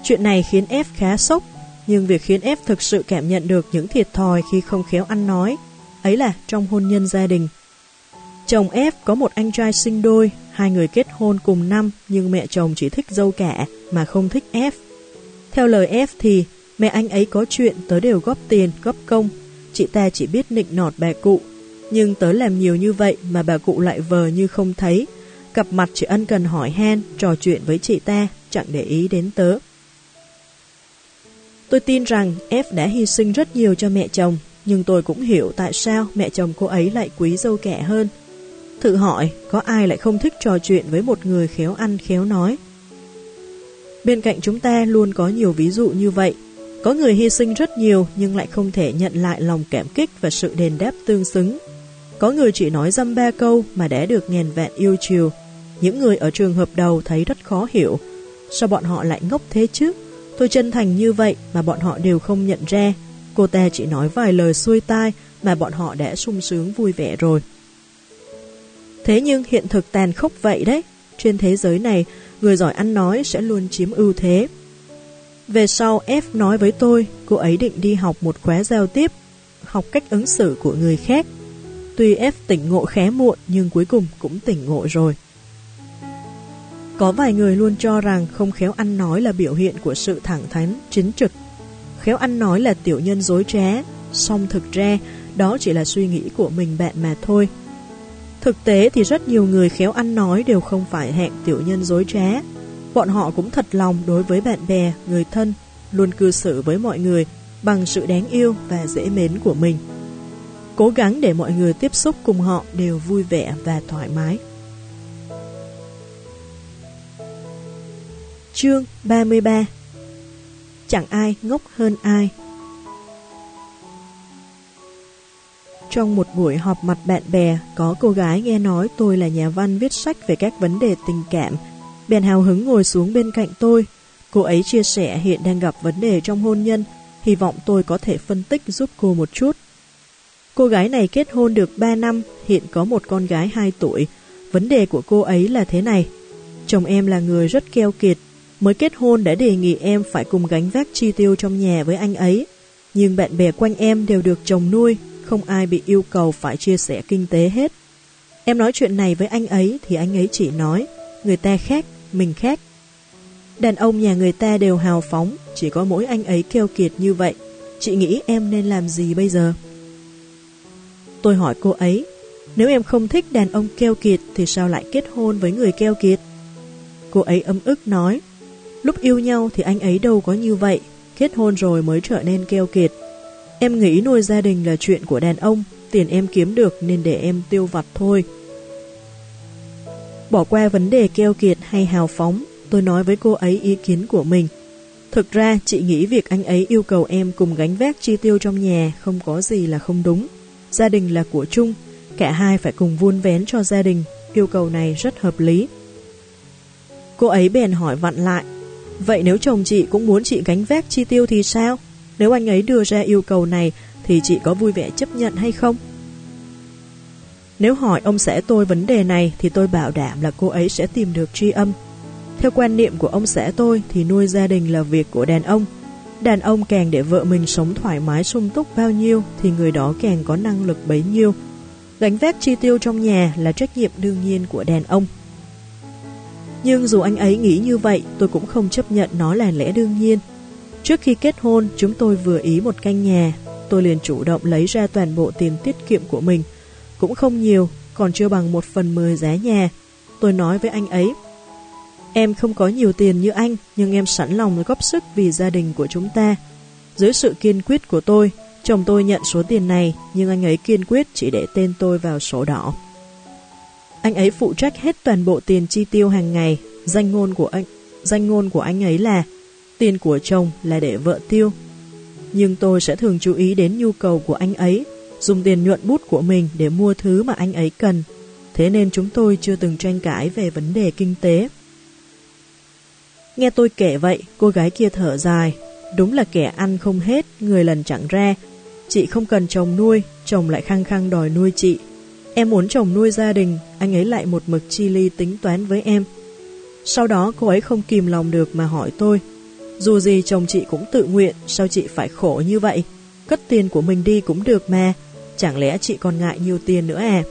Chuyện này khiến F khá sốc, nhưng việc khiến F thực sự cảm nhận được những thiệt thòi khi không khéo ăn nói, ấy là trong hôn nhân gia đình. Chồng F có một anh trai sinh đôi, hai người kết hôn cùng năm nhưng mẹ chồng chỉ thích dâu cả mà không thích F. Theo lời F thì mẹ anh ấy có chuyện tớ đều góp tiền, góp công, chị ta chỉ biết nịnh nọt bà cụ. Nhưng tớ làm nhiều như vậy mà bà cụ lại vờ như không thấy, cặp mặt chỉ ân cần hỏi han, trò chuyện với chị ta, chẳng để ý đến tớ. Tôi tin rằng F đã hy sinh rất nhiều cho mẹ chồng, nhưng tôi cũng hiểu tại sao mẹ chồng cô ấy lại quý dâu kẻ hơn. Thử hỏi, có ai lại không thích trò chuyện với một người khéo ăn khéo nói? Bên cạnh chúng ta luôn có nhiều ví dụ như vậy. Có người hy sinh rất nhiều nhưng lại không thể nhận lại lòng cảm kích và sự đền đáp tương xứng. Có người chỉ nói dăm ba câu mà đã được ngàn vạn yêu chiều. Những người ở trường hợp đầu thấy rất khó hiểu. Sao bọn họ lại ngốc thế chứ? Tôi chân thành như vậy mà bọn họ đều không nhận ra. Cô ta chỉ nói vài lời xuôi tai mà bọn họ đã sung sướng vui vẻ rồi. Thế nhưng hiện thực tàn khốc vậy đấy. Trên thế giới này, người giỏi ăn nói sẽ luôn chiếm ưu thế. Về sau, F nói với tôi, cô ấy định đi học một khóa giao tiếp, học cách ứng xử của người khác. Tuy F tỉnh ngộ khé muộn nhưng cuối cùng cũng tỉnh ngộ rồi. Có vài người luôn cho rằng không khéo ăn nói là biểu hiện của sự thẳng thắn, chính trực. Khéo ăn nói là tiểu nhân dối trá, song thực ra đó chỉ là suy nghĩ của mình bạn mà thôi. Thực tế thì rất nhiều người khéo ăn nói đều không phải hạng tiểu nhân dối trá. Bọn họ cũng thật lòng đối với bạn bè, người thân, luôn cư xử với mọi người bằng sự đáng yêu và dễ mến của mình. Cố gắng để mọi người tiếp xúc cùng họ đều vui vẻ và thoải mái. Chương 33 Chẳng ai ngốc hơn ai Trong một buổi họp mặt bạn bè, có cô gái nghe nói tôi là nhà văn viết sách về các vấn đề tình cảm. Bèn hào hứng ngồi xuống bên cạnh tôi. Cô ấy chia sẻ hiện đang gặp vấn đề trong hôn nhân, hy vọng tôi có thể phân tích giúp cô một chút. Cô gái này kết hôn được 3 năm, hiện có một con gái 2 tuổi. Vấn đề của cô ấy là thế này. Chồng em là người rất keo kiệt, mới kết hôn đã đề nghị em phải cùng gánh vác chi tiêu trong nhà với anh ấy. Nhưng bạn bè quanh em đều được chồng nuôi, không ai bị yêu cầu phải chia sẻ kinh tế hết. Em nói chuyện này với anh ấy thì anh ấy chỉ nói, người ta khác, mình khác. Đàn ông nhà người ta đều hào phóng, chỉ có mỗi anh ấy keo kiệt như vậy. Chị nghĩ em nên làm gì bây giờ? Tôi hỏi cô ấy, Nếu em không thích đàn ông keo kiệt thì sao lại kết hôn với người keo kiệt? Cô ấy ấm ức nói, lúc yêu nhau thì anh ấy đâu có như vậy, kết hôn rồi mới trở nên keo kiệt. Em nghĩ nuôi gia đình là chuyện của đàn ông, tiền em kiếm được nên để em tiêu vặt thôi. Bỏ qua vấn đề keo kiệt hay hào phóng, tôi nói với cô ấy ý kiến của mình. Thực ra, chị nghĩ việc anh ấy yêu cầu em cùng gánh vác chi tiêu trong nhà không có gì là không đúng. Gia đình là của chung, cả hai phải cùng vun vén cho gia đình, yêu cầu này rất hợp lý. Cô ấy bèn hỏi vặn lại, vậy nếu chồng chị cũng muốn chị gánh vác chi tiêu thì sao? Nếu anh ấy đưa ra yêu cầu này thì chị có vui vẻ chấp nhận hay không? Nếu hỏi ông xã tôi vấn đề này thì tôi bảo đảm là cô ấy sẽ tìm được tri âm. Theo quan niệm của ông xã tôi thì nuôi gia đình là việc của đàn ông. Đàn ông càng để vợ mình sống thoải mái sung túc bao nhiêu thì người đó càng có năng lực bấy nhiêu. Gánh vác chi tiêu trong nhà là trách nhiệm đương nhiên của đàn ông. Nhưng dù anh ấy nghĩ như vậy, tôi cũng không chấp nhận nó là lẽ đương nhiên. Trước khi kết hôn, chúng tôi vừa ý một căn nhà. Tôi liền chủ động lấy ra toàn bộ tiền tiết kiệm của mình. Cũng không nhiều, còn chưa bằng một phần mười giá nhà. Tôi nói với anh ấy, Em không có nhiều tiền như anh, nhưng em sẵn lòng góp sức vì gia đình của chúng ta. Dưới sự kiên quyết của tôi, chồng tôi nhận số tiền này, nhưng anh ấy kiên quyết chỉ để tên tôi vào sổ đỏ. Anh ấy phụ trách hết toàn bộ tiền chi tiêu hàng ngày, danh ngôn của anh danh ngôn của anh ấy là tiền của chồng là để vợ tiêu. Nhưng tôi sẽ thường chú ý đến nhu cầu của anh ấy, dùng tiền nhuận bút của mình để mua thứ mà anh ấy cần. Thế nên chúng tôi chưa từng tranh cãi về vấn đề kinh tế. Nghe tôi kể vậy, cô gái kia thở dài. Đúng là kẻ ăn không hết, người lần chẳng ra. Chị không cần chồng nuôi, chồng lại khăng khăng đòi nuôi chị. Em muốn chồng nuôi gia đình, anh ấy lại một mực chi ly tính toán với em. Sau đó cô ấy không kìm lòng được mà hỏi tôi. Dù gì chồng chị cũng tự nguyện, sao chị phải khổ như vậy? Cất tiền của mình đi cũng được mà, chẳng lẽ chị còn ngại nhiều tiền nữa à?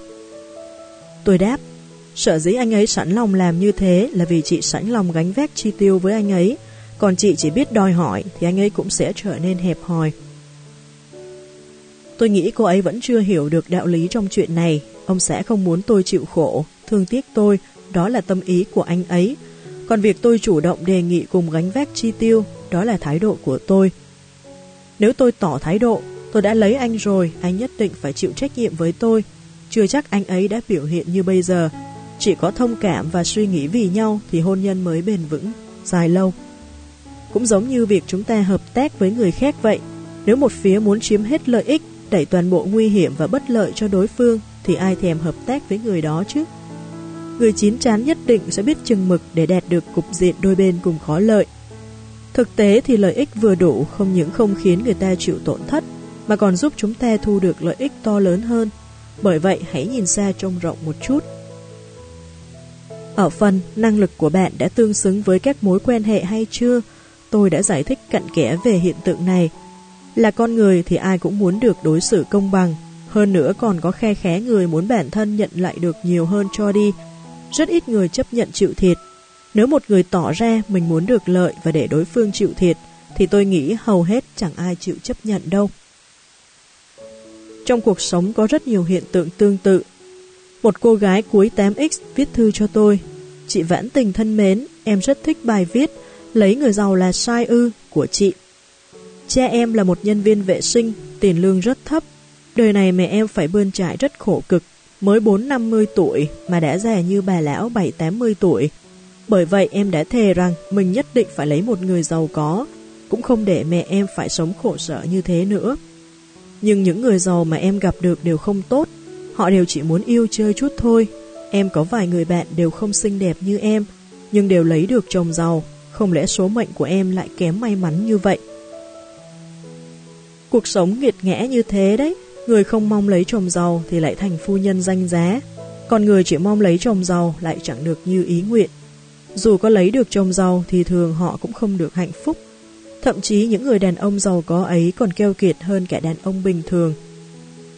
Tôi đáp, Sợ dĩ anh ấy sẵn lòng làm như thế là vì chị sẵn lòng gánh vác chi tiêu với anh ấy, còn chị chỉ biết đòi hỏi thì anh ấy cũng sẽ trở nên hẹp hòi. Tôi nghĩ cô ấy vẫn chưa hiểu được đạo lý trong chuyện này, ông sẽ không muốn tôi chịu khổ, thương tiếc tôi, đó là tâm ý của anh ấy. Còn việc tôi chủ động đề nghị cùng gánh vác chi tiêu, đó là thái độ của tôi. Nếu tôi tỏ thái độ, tôi đã lấy anh rồi, anh nhất định phải chịu trách nhiệm với tôi. Chưa chắc anh ấy đã biểu hiện như bây giờ, chỉ có thông cảm và suy nghĩ vì nhau thì hôn nhân mới bền vững, dài lâu. Cũng giống như việc chúng ta hợp tác với người khác vậy. Nếu một phía muốn chiếm hết lợi ích, đẩy toàn bộ nguy hiểm và bất lợi cho đối phương, thì ai thèm hợp tác với người đó chứ? Người chín chắn nhất định sẽ biết chừng mực để đạt được cục diện đôi bên cùng khó lợi. Thực tế thì lợi ích vừa đủ không những không khiến người ta chịu tổn thất, mà còn giúp chúng ta thu được lợi ích to lớn hơn. Bởi vậy hãy nhìn xa trông rộng một chút. Ở phần năng lực của bạn đã tương xứng với các mối quan hệ hay chưa, tôi đã giải thích cặn kẽ về hiện tượng này. Là con người thì ai cũng muốn được đối xử công bằng, hơn nữa còn có khe khé người muốn bản thân nhận lại được nhiều hơn cho đi. Rất ít người chấp nhận chịu thiệt. Nếu một người tỏ ra mình muốn được lợi và để đối phương chịu thiệt, thì tôi nghĩ hầu hết chẳng ai chịu chấp nhận đâu. Trong cuộc sống có rất nhiều hiện tượng tương tự, một cô gái cuối 8X viết thư cho tôi. Chị Vãn Tình thân mến, em rất thích bài viết Lấy người giàu là sai ư của chị. Cha em là một nhân viên vệ sinh, tiền lương rất thấp. Đời này mẹ em phải bươn trải rất khổ cực, mới 4-50 tuổi mà đã già như bà lão 7-80 tuổi. Bởi vậy em đã thề rằng mình nhất định phải lấy một người giàu có, cũng không để mẹ em phải sống khổ sở như thế nữa. Nhưng những người giàu mà em gặp được đều không tốt, Họ đều chỉ muốn yêu chơi chút thôi. Em có vài người bạn đều không xinh đẹp như em, nhưng đều lấy được chồng giàu. Không lẽ số mệnh của em lại kém may mắn như vậy? Cuộc sống nghiệt ngã như thế đấy. Người không mong lấy chồng giàu thì lại thành phu nhân danh giá. Còn người chỉ mong lấy chồng giàu lại chẳng được như ý nguyện. Dù có lấy được chồng giàu thì thường họ cũng không được hạnh phúc. Thậm chí những người đàn ông giàu có ấy còn keo kiệt hơn cả đàn ông bình thường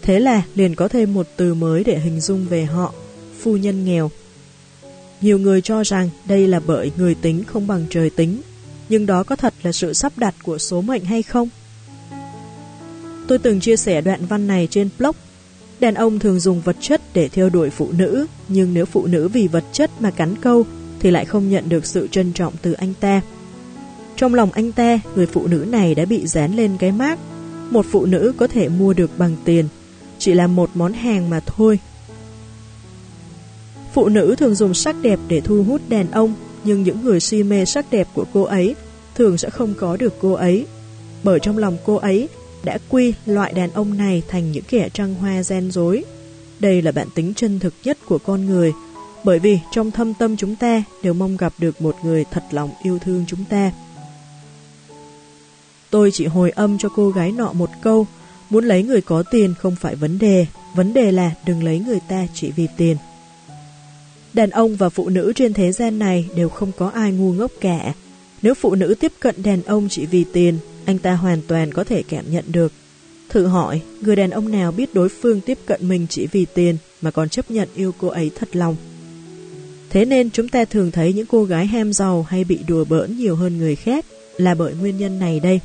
Thế là liền có thêm một từ mới để hình dung về họ, phu nhân nghèo. Nhiều người cho rằng đây là bởi người tính không bằng trời tính, nhưng đó có thật là sự sắp đặt của số mệnh hay không? Tôi từng chia sẻ đoạn văn này trên blog. Đàn ông thường dùng vật chất để theo đuổi phụ nữ, nhưng nếu phụ nữ vì vật chất mà cắn câu thì lại không nhận được sự trân trọng từ anh ta. Trong lòng anh ta, người phụ nữ này đã bị dán lên cái mác. Một phụ nữ có thể mua được bằng tiền, chỉ là một món hàng mà thôi. Phụ nữ thường dùng sắc đẹp để thu hút đàn ông, nhưng những người si mê sắc đẹp của cô ấy thường sẽ không có được cô ấy. Bởi trong lòng cô ấy đã quy loại đàn ông này thành những kẻ trăng hoa gian dối. Đây là bản tính chân thực nhất của con người, bởi vì trong thâm tâm chúng ta đều mong gặp được một người thật lòng yêu thương chúng ta. Tôi chỉ hồi âm cho cô gái nọ một câu, muốn lấy người có tiền không phải vấn đề, vấn đề là đừng lấy người ta chỉ vì tiền. Đàn ông và phụ nữ trên thế gian này đều không có ai ngu ngốc cả. Nếu phụ nữ tiếp cận đàn ông chỉ vì tiền, anh ta hoàn toàn có thể cảm nhận được. Thử hỏi, người đàn ông nào biết đối phương tiếp cận mình chỉ vì tiền mà còn chấp nhận yêu cô ấy thật lòng. Thế nên chúng ta thường thấy những cô gái ham giàu hay bị đùa bỡn nhiều hơn người khác là bởi nguyên nhân này đây.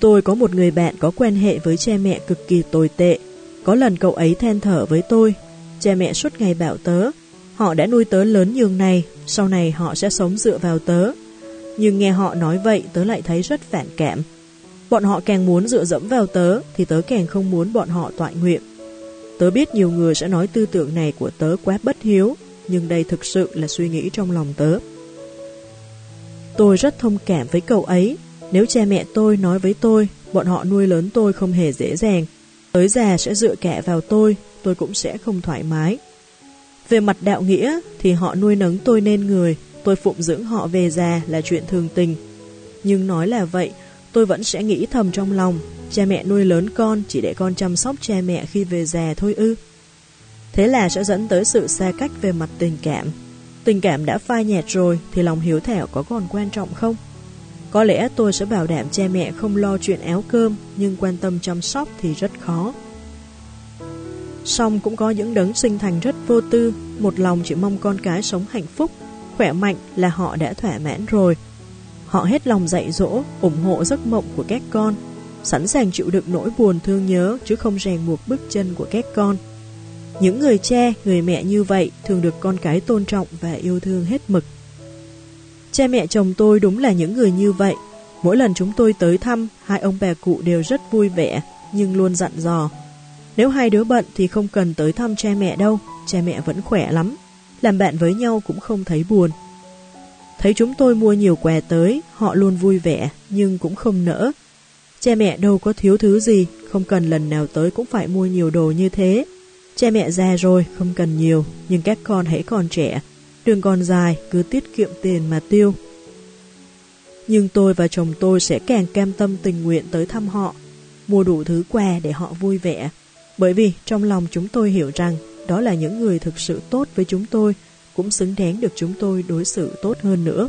Tôi có một người bạn có quan hệ với cha mẹ cực kỳ tồi tệ. Có lần cậu ấy than thở với tôi, cha mẹ suốt ngày bảo tớ, họ đã nuôi tớ lớn nhường này, sau này họ sẽ sống dựa vào tớ. Nhưng nghe họ nói vậy tớ lại thấy rất phản cảm. Bọn họ càng muốn dựa dẫm vào tớ thì tớ càng không muốn bọn họ tọa nguyện. Tớ biết nhiều người sẽ nói tư tưởng này của tớ quá bất hiếu, nhưng đây thực sự là suy nghĩ trong lòng tớ. Tôi rất thông cảm với cậu ấy. Nếu cha mẹ tôi nói với tôi, bọn họ nuôi lớn tôi không hề dễ dàng. Tới già sẽ dựa cả vào tôi, tôi cũng sẽ không thoải mái. Về mặt đạo nghĩa thì họ nuôi nấng tôi nên người, tôi phụng dưỡng họ về già là chuyện thường tình. Nhưng nói là vậy, tôi vẫn sẽ nghĩ thầm trong lòng, cha mẹ nuôi lớn con chỉ để con chăm sóc cha mẹ khi về già thôi ư. Thế là sẽ dẫn tới sự xa cách về mặt tình cảm. Tình cảm đã phai nhạt rồi thì lòng hiếu thảo có còn quan trọng không? Có lẽ tôi sẽ bảo đảm cha mẹ không lo chuyện áo cơm nhưng quan tâm chăm sóc thì rất khó. song cũng có những đấng sinh thành rất vô tư, một lòng chỉ mong con cái sống hạnh phúc, khỏe mạnh là họ đã thỏa mãn rồi. Họ hết lòng dạy dỗ, ủng hộ giấc mộng của các con, sẵn sàng chịu đựng nỗi buồn thương nhớ chứ không ràng buộc bước chân của các con. Những người cha, người mẹ như vậy thường được con cái tôn trọng và yêu thương hết mực. Cha mẹ chồng tôi đúng là những người như vậy. Mỗi lần chúng tôi tới thăm, hai ông bà cụ đều rất vui vẻ, nhưng luôn dặn dò. Nếu hai đứa bận thì không cần tới thăm cha mẹ đâu, cha mẹ vẫn khỏe lắm. Làm bạn với nhau cũng không thấy buồn. Thấy chúng tôi mua nhiều quà tới, họ luôn vui vẻ, nhưng cũng không nỡ. Cha mẹ đâu có thiếu thứ gì, không cần lần nào tới cũng phải mua nhiều đồ như thế. Cha mẹ già rồi, không cần nhiều, nhưng các con hãy còn trẻ. Đường còn dài, cứ tiết kiệm tiền mà tiêu. Nhưng tôi và chồng tôi sẽ càng cam tâm tình nguyện tới thăm họ, mua đủ thứ quà để họ vui vẻ. Bởi vì trong lòng chúng tôi hiểu rằng đó là những người thực sự tốt với chúng tôi, cũng xứng đáng được chúng tôi đối xử tốt hơn nữa.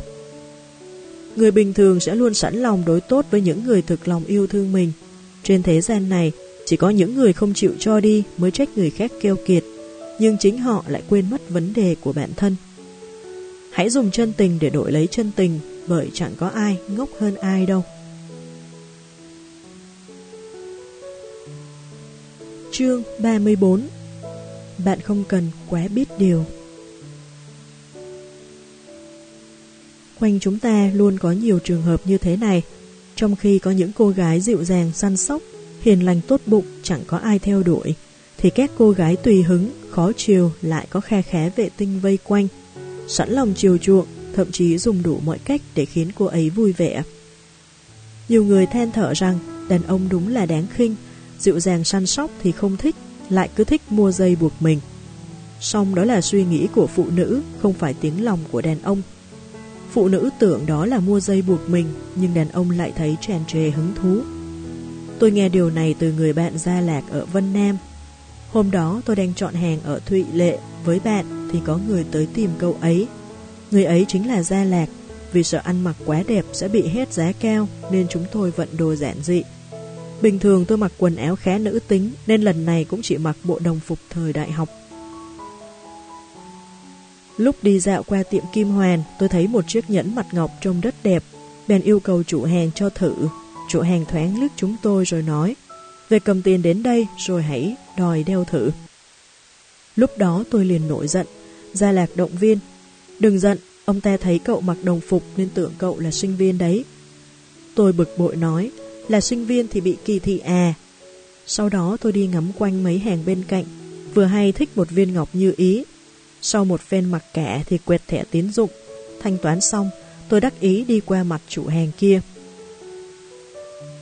Người bình thường sẽ luôn sẵn lòng đối tốt với những người thực lòng yêu thương mình. Trên thế gian này, chỉ có những người không chịu cho đi mới trách người khác keo kiệt, nhưng chính họ lại quên mất vấn đề của bản thân. Hãy dùng chân tình để đổi lấy chân tình, bởi chẳng có ai ngốc hơn ai đâu. Chương 34 bạn không cần quá biết điều Quanh chúng ta luôn có nhiều trường hợp như thế này, trong khi có những cô gái dịu dàng săn sóc, hiền lành tốt bụng chẳng có ai theo đuổi, thì các cô gái tùy hứng, khó chiều lại có khe khé vệ tinh vây quanh, sẵn lòng chiều chuộng, thậm chí dùng đủ mọi cách để khiến cô ấy vui vẻ. Nhiều người than thở rằng đàn ông đúng là đáng khinh, dịu dàng săn sóc thì không thích, lại cứ thích mua dây buộc mình. Song đó là suy nghĩ của phụ nữ, không phải tiếng lòng của đàn ông. Phụ nữ tưởng đó là mua dây buộc mình, nhưng đàn ông lại thấy tràn trề hứng thú. Tôi nghe điều này từ người bạn Gia Lạc ở Vân Nam. Hôm đó tôi đang chọn hàng ở Thụy Lệ với bạn thì có người tới tìm câu ấy. Người ấy chính là Gia Lạc, vì sợ ăn mặc quá đẹp sẽ bị hết giá cao nên chúng tôi vận đồ giản dị. Bình thường tôi mặc quần áo khá nữ tính nên lần này cũng chỉ mặc bộ đồng phục thời đại học. Lúc đi dạo qua tiệm Kim Hoàn, tôi thấy một chiếc nhẫn mặt ngọc trông rất đẹp, bèn yêu cầu chủ hàng cho thử. Chủ hàng thoáng liếc chúng tôi rồi nói, Về cầm tiền đến đây rồi hãy đòi đeo thử. Lúc đó tôi liền nổi giận, Gia Lạc động viên. Đừng giận, ông ta thấy cậu mặc đồng phục nên tưởng cậu là sinh viên đấy. Tôi bực bội nói, là sinh viên thì bị kỳ thị à. Sau đó tôi đi ngắm quanh mấy hàng bên cạnh, vừa hay thích một viên ngọc như ý. Sau một phen mặc kẻ thì quẹt thẻ tín dụng, thanh toán xong, tôi đắc ý đi qua mặt chủ hàng kia.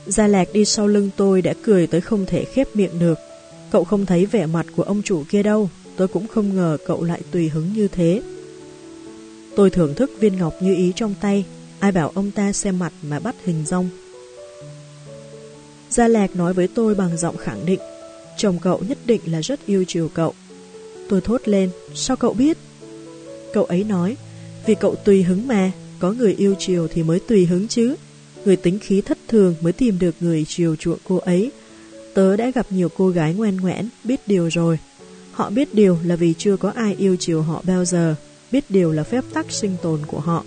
Gia Lạc đi sau lưng tôi đã cười tới không thể khép miệng được. Cậu không thấy vẻ mặt của ông chủ kia đâu, tôi cũng không ngờ cậu lại tùy hứng như thế. Tôi thưởng thức viên ngọc như ý trong tay, ai bảo ông ta xem mặt mà bắt hình rong. Gia Lạc nói với tôi bằng giọng khẳng định, chồng cậu nhất định là rất yêu chiều cậu. Tôi thốt lên, sao cậu biết? Cậu ấy nói, vì cậu tùy hứng mà, có người yêu chiều thì mới tùy hứng chứ. Người tính khí thất thường mới tìm được người chiều chuộng cô ấy. Tớ đã gặp nhiều cô gái ngoan ngoãn, biết điều rồi. Họ biết điều là vì chưa có ai yêu chiều họ bao giờ, biết điều là phép tắc sinh tồn của họ.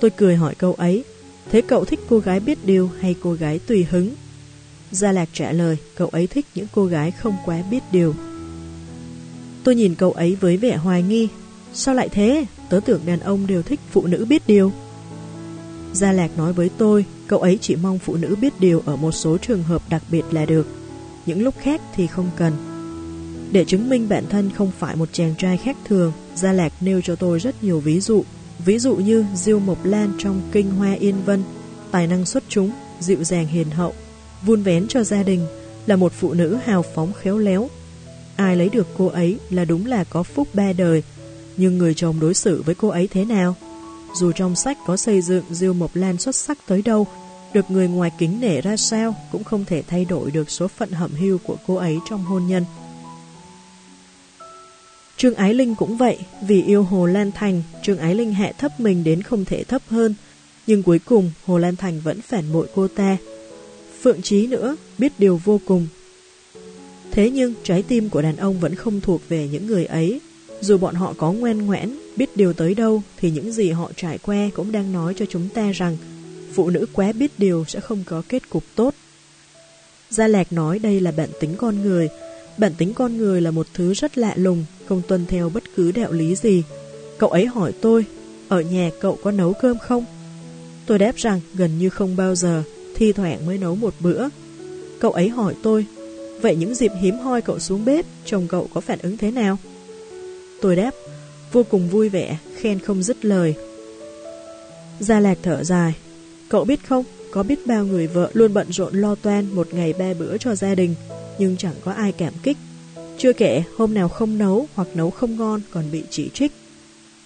Tôi cười hỏi câu ấy, thế cậu thích cô gái biết điều hay cô gái tùy hứng? Gia Lạc trả lời, cậu ấy thích những cô gái không quá biết điều. Tôi nhìn cậu ấy với vẻ hoài nghi. Sao lại thế? Tớ tưởng đàn ông đều thích phụ nữ biết điều. Gia Lạc nói với tôi, cậu ấy chỉ mong phụ nữ biết điều ở một số trường hợp đặc biệt là được. Những lúc khác thì không cần. Để chứng minh bản thân không phải một chàng trai khác thường, Gia Lạc nêu cho tôi rất nhiều ví dụ. Ví dụ như Diêu Mộc Lan trong Kinh Hoa Yên Vân, tài năng xuất chúng, dịu dàng hiền hậu, vun vén cho gia đình, là một phụ nữ hào phóng khéo léo. Ai lấy được cô ấy là đúng là có phúc ba đời, nhưng người chồng đối xử với cô ấy thế nào? Dù trong sách có xây dựng Diêu Mộc Lan xuất sắc tới đâu, được người ngoài kính nể ra sao cũng không thể thay đổi được số phận hậm hưu của cô ấy trong hôn nhân. Trương Ái Linh cũng vậy, vì yêu Hồ Lan Thành, Trương Ái Linh hạ thấp mình đến không thể thấp hơn, nhưng cuối cùng Hồ Lan Thành vẫn phản bội cô ta. Phượng Trí nữa, biết điều vô cùng. Thế nhưng trái tim của đàn ông vẫn không thuộc về những người ấy. Dù bọn họ có ngoan ngoãn, biết điều tới đâu thì những gì họ trải qua cũng đang nói cho chúng ta rằng phụ nữ quá biết điều sẽ không có kết cục tốt. Gia Lạc nói đây là bản tính con người. Bản tính con người là một thứ rất lạ lùng, không tuân theo bất cứ đạo lý gì. Cậu ấy hỏi tôi, ở nhà cậu có nấu cơm không? Tôi đáp rằng gần như không bao giờ, thi thoảng mới nấu một bữa. Cậu ấy hỏi tôi, vậy những dịp hiếm hoi cậu xuống bếp, chồng cậu có phản ứng thế nào? Tôi đáp, vô cùng vui vẻ, khen không dứt lời. Gia Lạc thở dài, cậu biết không, có biết bao người vợ luôn bận rộn lo toan một ngày ba bữa cho gia đình, nhưng chẳng có ai cảm kích. Chưa kể, hôm nào không nấu hoặc nấu không ngon còn bị chỉ trích.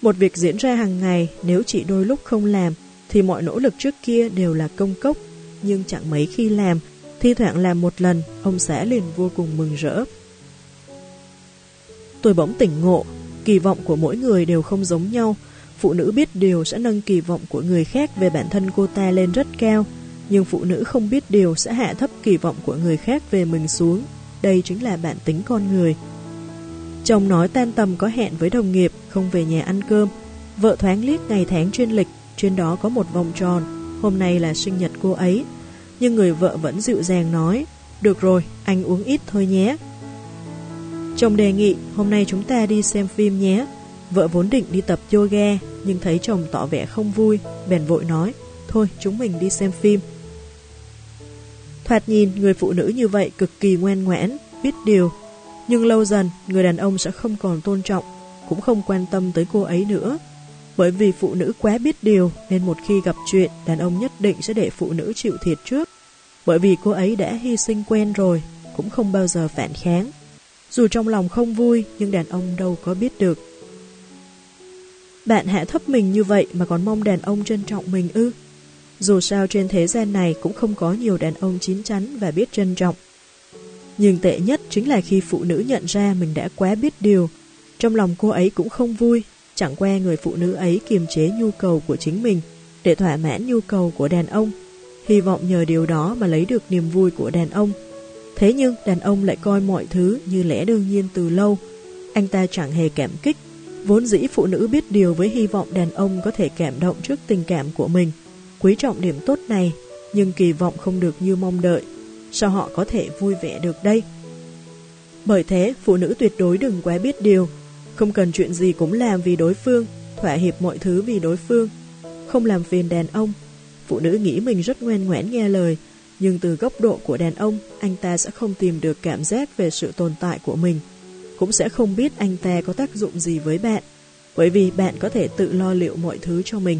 Một việc diễn ra hàng ngày, nếu chỉ đôi lúc không làm, thì mọi nỗ lực trước kia đều là công cốc, nhưng chẳng mấy khi làm, thi thoảng làm một lần, ông xã liền vô cùng mừng rỡ. Tôi bỗng tỉnh ngộ, kỳ vọng của mỗi người đều không giống nhau, phụ nữ biết điều sẽ nâng kỳ vọng của người khác về bản thân cô ta lên rất cao, nhưng phụ nữ không biết điều sẽ hạ thấp kỳ vọng của người khác về mình xuống. Đây chính là bản tính con người. Chồng nói tan tầm có hẹn với đồng nghiệp, không về nhà ăn cơm. Vợ thoáng liếc ngày tháng chuyên lịch, trên đó có một vòng tròn, hôm nay là sinh nhật cô ấy. Nhưng người vợ vẫn dịu dàng nói, được rồi, anh uống ít thôi nhé. Chồng đề nghị, hôm nay chúng ta đi xem phim nhé. Vợ vốn định đi tập yoga, nhưng thấy chồng tỏ vẻ không vui, bèn vội nói, thôi chúng mình đi xem phim. Thoạt nhìn, người phụ nữ như vậy cực kỳ ngoan ngoãn, biết điều. Nhưng lâu dần, người đàn ông sẽ không còn tôn trọng, cũng không quan tâm tới cô ấy nữa. Bởi vì phụ nữ quá biết điều, nên một khi gặp chuyện, đàn ông nhất định sẽ để phụ nữ chịu thiệt trước. Bởi vì cô ấy đã hy sinh quen rồi, cũng không bao giờ phản kháng. Dù trong lòng không vui, nhưng đàn ông đâu có biết được. Bạn hạ thấp mình như vậy mà còn mong đàn ông trân trọng mình ư? Dù sao trên thế gian này cũng không có nhiều đàn ông chín chắn và biết trân trọng. Nhưng tệ nhất chính là khi phụ nữ nhận ra mình đã quá biết điều. Trong lòng cô ấy cũng không vui, chẳng qua người phụ nữ ấy kiềm chế nhu cầu của chính mình để thỏa mãn nhu cầu của đàn ông, hy vọng nhờ điều đó mà lấy được niềm vui của đàn ông. Thế nhưng đàn ông lại coi mọi thứ như lẽ đương nhiên từ lâu. Anh ta chẳng hề cảm kích. Vốn dĩ phụ nữ biết điều với hy vọng đàn ông có thể cảm động trước tình cảm của mình. Quý trọng điểm tốt này, nhưng kỳ vọng không được như mong đợi. sao họ có thể vui vẻ được đây? Bởi thế, phụ nữ tuyệt đối đừng quá biết điều, không cần chuyện gì cũng làm vì đối phương, thỏa hiệp mọi thứ vì đối phương, không làm phiền đàn ông. Phụ nữ nghĩ mình rất ngoan ngoãn nghe lời, nhưng từ góc độ của đàn ông, anh ta sẽ không tìm được cảm giác về sự tồn tại của mình, cũng sẽ không biết anh ta có tác dụng gì với bạn, bởi vì bạn có thể tự lo liệu mọi thứ cho mình.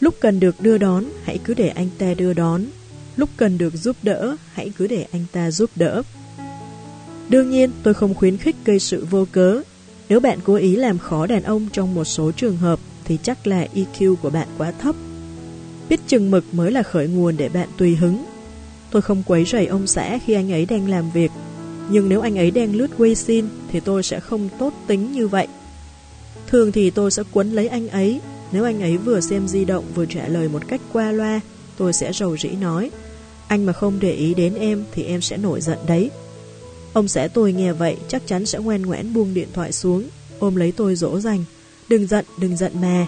Lúc cần được đưa đón, hãy cứ để anh ta đưa đón. Lúc cần được giúp đỡ, hãy cứ để anh ta giúp đỡ. Đương nhiên, tôi không khuyến khích gây sự vô cớ. Nếu bạn cố ý làm khó đàn ông trong một số trường hợp, thì chắc là EQ của bạn quá thấp. Biết chừng mực mới là khởi nguồn để bạn tùy hứng. Tôi không quấy rầy ông xã khi anh ấy đang làm việc, nhưng nếu anh ấy đang lướt WeChat thì tôi sẽ không tốt tính như vậy. Thường thì tôi sẽ quấn lấy anh ấy, nếu anh ấy vừa xem di động vừa trả lời một cách qua loa, tôi sẽ rầu rĩ nói, anh mà không để ý đến em thì em sẽ nổi giận đấy. Ông xã tôi nghe vậy chắc chắn sẽ ngoan ngoãn buông điện thoại xuống, ôm lấy tôi dỗ dành. Đừng giận, đừng giận mà.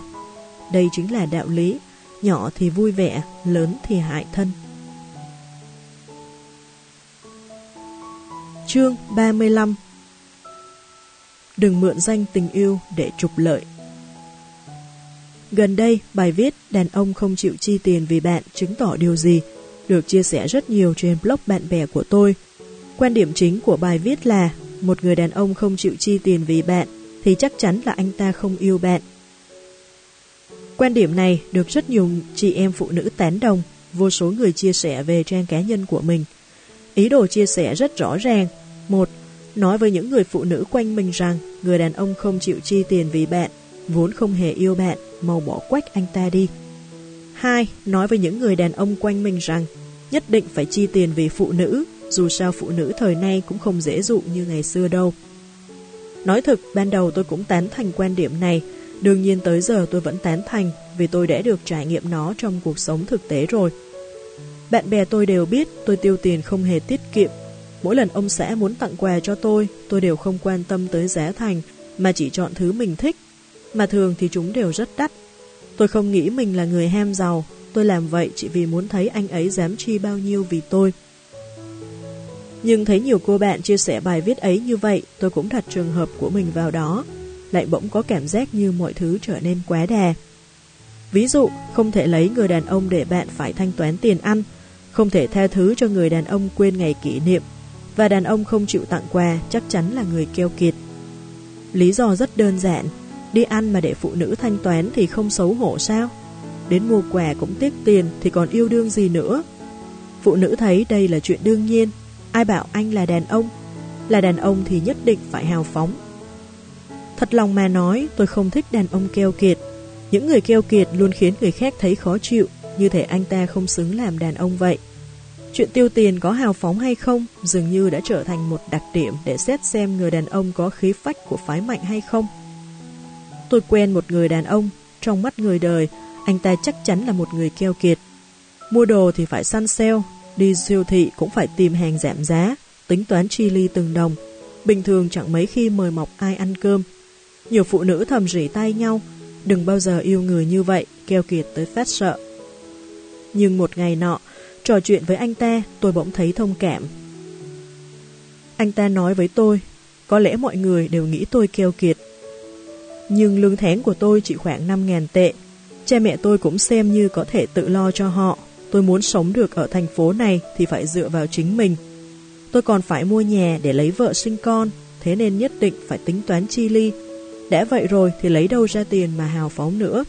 Đây chính là đạo lý, nhỏ thì vui vẻ, lớn thì hại thân. Chương 35 Đừng mượn danh tình yêu để trục lợi Gần đây, bài viết Đàn ông không chịu chi tiền vì bạn chứng tỏ điều gì được chia sẻ rất nhiều trên blog bạn bè của tôi. Quan điểm chính của bài viết là một người đàn ông không chịu chi tiền vì bạn thì chắc chắn là anh ta không yêu bạn. Quan điểm này được rất nhiều chị em phụ nữ tán đồng, vô số người chia sẻ về trang cá nhân của mình. Ý đồ chia sẻ rất rõ ràng. Một, nói với những người phụ nữ quanh mình rằng người đàn ông không chịu chi tiền vì bạn, vốn không hề yêu bạn, mau bỏ quách anh ta đi. Hai, nói với những người đàn ông quanh mình rằng nhất định phải chi tiền vì phụ nữ, dù sao phụ nữ thời nay cũng không dễ dụ như ngày xưa đâu. Nói thực, ban đầu tôi cũng tán thành quan điểm này, đương nhiên tới giờ tôi vẫn tán thành vì tôi đã được trải nghiệm nó trong cuộc sống thực tế rồi. Bạn bè tôi đều biết tôi tiêu tiền không hề tiết kiệm. Mỗi lần ông xã muốn tặng quà cho tôi, tôi đều không quan tâm tới giá thành mà chỉ chọn thứ mình thích. Mà thường thì chúng đều rất đắt. Tôi không nghĩ mình là người ham giàu, tôi làm vậy chỉ vì muốn thấy anh ấy dám chi bao nhiêu vì tôi. Nhưng thấy nhiều cô bạn chia sẻ bài viết ấy như vậy, tôi cũng đặt trường hợp của mình vào đó, lại bỗng có cảm giác như mọi thứ trở nên quá đà. Ví dụ, không thể lấy người đàn ông để bạn phải thanh toán tiền ăn, không thể tha thứ cho người đàn ông quên ngày kỷ niệm, và đàn ông không chịu tặng quà chắc chắn là người keo kiệt. Lý do rất đơn giản, đi ăn mà để phụ nữ thanh toán thì không xấu hổ sao? Đến mua quà cũng tiếc tiền thì còn yêu đương gì nữa? Phụ nữ thấy đây là chuyện đương nhiên, Ai bảo anh là đàn ông? Là đàn ông thì nhất định phải hào phóng. Thật lòng mà nói, tôi không thích đàn ông keo kiệt. Những người keo kiệt luôn khiến người khác thấy khó chịu, như thể anh ta không xứng làm đàn ông vậy. Chuyện tiêu tiền có hào phóng hay không dường như đã trở thành một đặc điểm để xét xem người đàn ông có khí phách của phái mạnh hay không. Tôi quen một người đàn ông, trong mắt người đời, anh ta chắc chắn là một người keo kiệt. Mua đồ thì phải săn sale, Đi siêu thị cũng phải tìm hàng giảm giá, tính toán chi ly từng đồng. Bình thường chẳng mấy khi mời mọc ai ăn cơm. Nhiều phụ nữ thầm rỉ tay nhau, đừng bao giờ yêu người như vậy, keo kiệt tới phát sợ. Nhưng một ngày nọ, trò chuyện với anh ta, tôi bỗng thấy thông cảm. Anh ta nói với tôi, có lẽ mọi người đều nghĩ tôi keo kiệt. Nhưng lương tháng của tôi chỉ khoảng 5.000 tệ. Cha mẹ tôi cũng xem như có thể tự lo cho họ. Tôi muốn sống được ở thành phố này thì phải dựa vào chính mình. Tôi còn phải mua nhà để lấy vợ sinh con, thế nên nhất định phải tính toán chi ly. Đã vậy rồi thì lấy đâu ra tiền mà hào phóng nữa.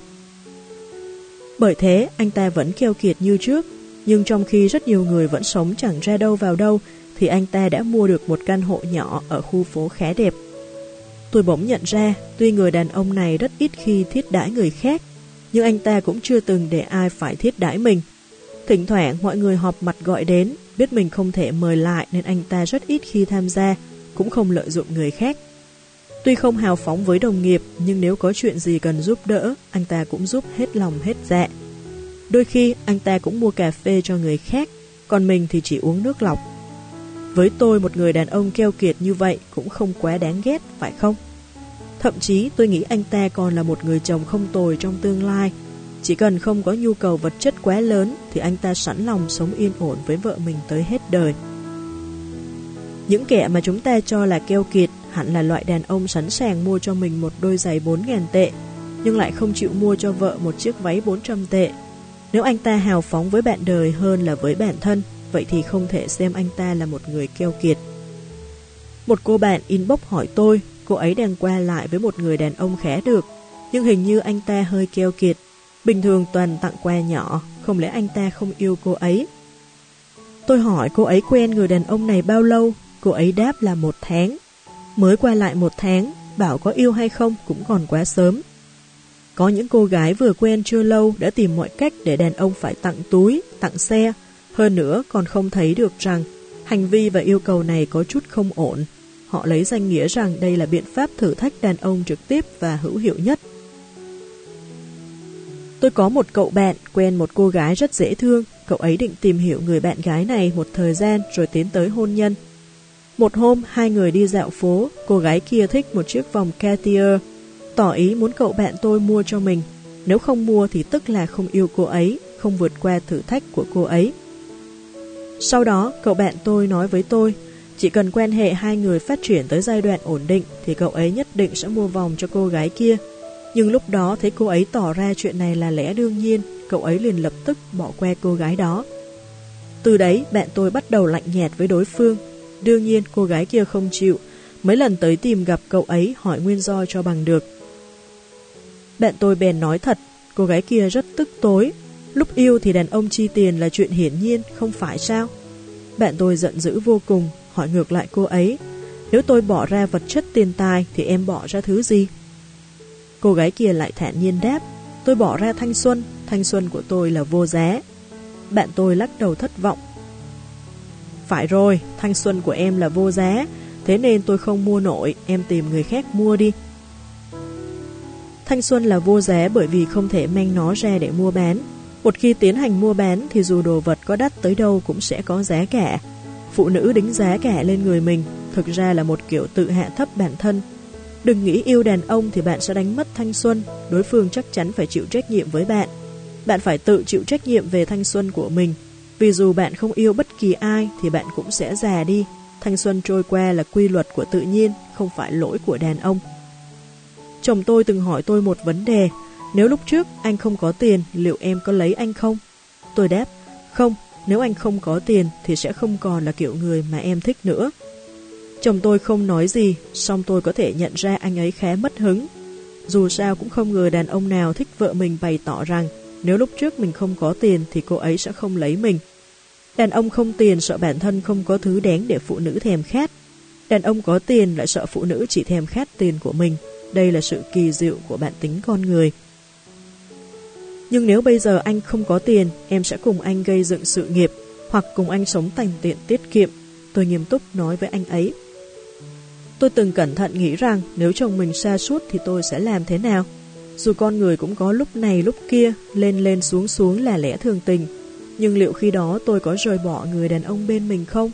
Bởi thế, anh ta vẫn keo kiệt như trước, nhưng trong khi rất nhiều người vẫn sống chẳng ra đâu vào đâu, thì anh ta đã mua được một căn hộ nhỏ ở khu phố khá đẹp. Tôi bỗng nhận ra, tuy người đàn ông này rất ít khi thiết đãi người khác, nhưng anh ta cũng chưa từng để ai phải thiết đãi mình. Thỉnh thoảng mọi người họp mặt gọi đến, biết mình không thể mời lại nên anh ta rất ít khi tham gia, cũng không lợi dụng người khác. Tuy không hào phóng với đồng nghiệp, nhưng nếu có chuyện gì cần giúp đỡ, anh ta cũng giúp hết lòng hết dạ. Đôi khi anh ta cũng mua cà phê cho người khác, còn mình thì chỉ uống nước lọc. Với tôi một người đàn ông keo kiệt như vậy cũng không quá đáng ghét, phải không? Thậm chí tôi nghĩ anh ta còn là một người chồng không tồi trong tương lai, Chỉ cần không có nhu cầu vật chất quá lớn thì anh ta sẵn lòng sống yên ổn với vợ mình tới hết đời. Những kẻ mà chúng ta cho là keo kiệt hẳn là loại đàn ông sẵn sàng mua cho mình một đôi giày 4.000 tệ, nhưng lại không chịu mua cho vợ một chiếc váy 400 tệ. Nếu anh ta hào phóng với bạn đời hơn là với bản thân, vậy thì không thể xem anh ta là một người keo kiệt. Một cô bạn inbox hỏi tôi, cô ấy đang qua lại với một người đàn ông khá được, nhưng hình như anh ta hơi keo kiệt. Bình thường toàn tặng quà nhỏ, không lẽ anh ta không yêu cô ấy? Tôi hỏi cô ấy quen người đàn ông này bao lâu, cô ấy đáp là một tháng. Mới qua lại một tháng, bảo có yêu hay không cũng còn quá sớm. Có những cô gái vừa quen chưa lâu đã tìm mọi cách để đàn ông phải tặng túi, tặng xe, hơn nữa còn không thấy được rằng hành vi và yêu cầu này có chút không ổn. Họ lấy danh nghĩa rằng đây là biện pháp thử thách đàn ông trực tiếp và hữu hiệu nhất. Tôi có một cậu bạn quen một cô gái rất dễ thương, cậu ấy định tìm hiểu người bạn gái này một thời gian rồi tiến tới hôn nhân. Một hôm, hai người đi dạo phố, cô gái kia thích một chiếc vòng Cartier, tỏ ý muốn cậu bạn tôi mua cho mình. Nếu không mua thì tức là không yêu cô ấy, không vượt qua thử thách của cô ấy. Sau đó, cậu bạn tôi nói với tôi, chỉ cần quan hệ hai người phát triển tới giai đoạn ổn định thì cậu ấy nhất định sẽ mua vòng cho cô gái kia. Nhưng lúc đó thấy cô ấy tỏ ra chuyện này là lẽ đương nhiên, cậu ấy liền lập tức bỏ qua cô gái đó. Từ đấy, bạn tôi bắt đầu lạnh nhạt với đối phương. Đương nhiên, cô gái kia không chịu, mấy lần tới tìm gặp cậu ấy hỏi nguyên do cho bằng được. Bạn tôi bèn nói thật, cô gái kia rất tức tối, Lúc yêu thì đàn ông chi tiền là chuyện hiển nhiên, không phải sao? Bạn tôi giận dữ vô cùng, hỏi ngược lại cô ấy, nếu tôi bỏ ra vật chất tiền tài thì em bỏ ra thứ gì? Cô gái kia lại thản nhiên đáp, tôi bỏ ra thanh xuân, thanh xuân của tôi là vô giá. Bạn tôi lắc đầu thất vọng. Phải rồi, thanh xuân của em là vô giá, thế nên tôi không mua nổi, em tìm người khác mua đi. Thanh xuân là vô giá bởi vì không thể mang nó ra để mua bán, một khi tiến hành mua bán thì dù đồ vật có đắt tới đâu cũng sẽ có giá cả. Phụ nữ đính giá cả lên người mình thực ra là một kiểu tự hạ thấp bản thân. Đừng nghĩ yêu đàn ông thì bạn sẽ đánh mất thanh xuân, đối phương chắc chắn phải chịu trách nhiệm với bạn. Bạn phải tự chịu trách nhiệm về thanh xuân của mình, vì dù bạn không yêu bất kỳ ai thì bạn cũng sẽ già đi. Thanh xuân trôi qua là quy luật của tự nhiên, không phải lỗi của đàn ông. Chồng tôi từng hỏi tôi một vấn đề, nếu lúc trước anh không có tiền, liệu em có lấy anh không? Tôi đáp, không, nếu anh không có tiền thì sẽ không còn là kiểu người mà em thích nữa. Chồng tôi không nói gì, song tôi có thể nhận ra anh ấy khá mất hứng. Dù sao cũng không ngờ đàn ông nào thích vợ mình bày tỏ rằng nếu lúc trước mình không có tiền thì cô ấy sẽ không lấy mình. Đàn ông không tiền sợ bản thân không có thứ đáng để phụ nữ thèm khát. Đàn ông có tiền lại sợ phụ nữ chỉ thèm khát tiền của mình. Đây là sự kỳ diệu của bản tính con người. Nhưng nếu bây giờ anh không có tiền, em sẽ cùng anh gây dựng sự nghiệp, hoặc cùng anh sống thành tiện tiết kiệm. Tôi nghiêm túc nói với anh ấy. Tôi từng cẩn thận nghĩ rằng nếu chồng mình xa suốt thì tôi sẽ làm thế nào? Dù con người cũng có lúc này lúc kia, lên lên xuống xuống là lẽ thường tình. Nhưng liệu khi đó tôi có rời bỏ người đàn ông bên mình không?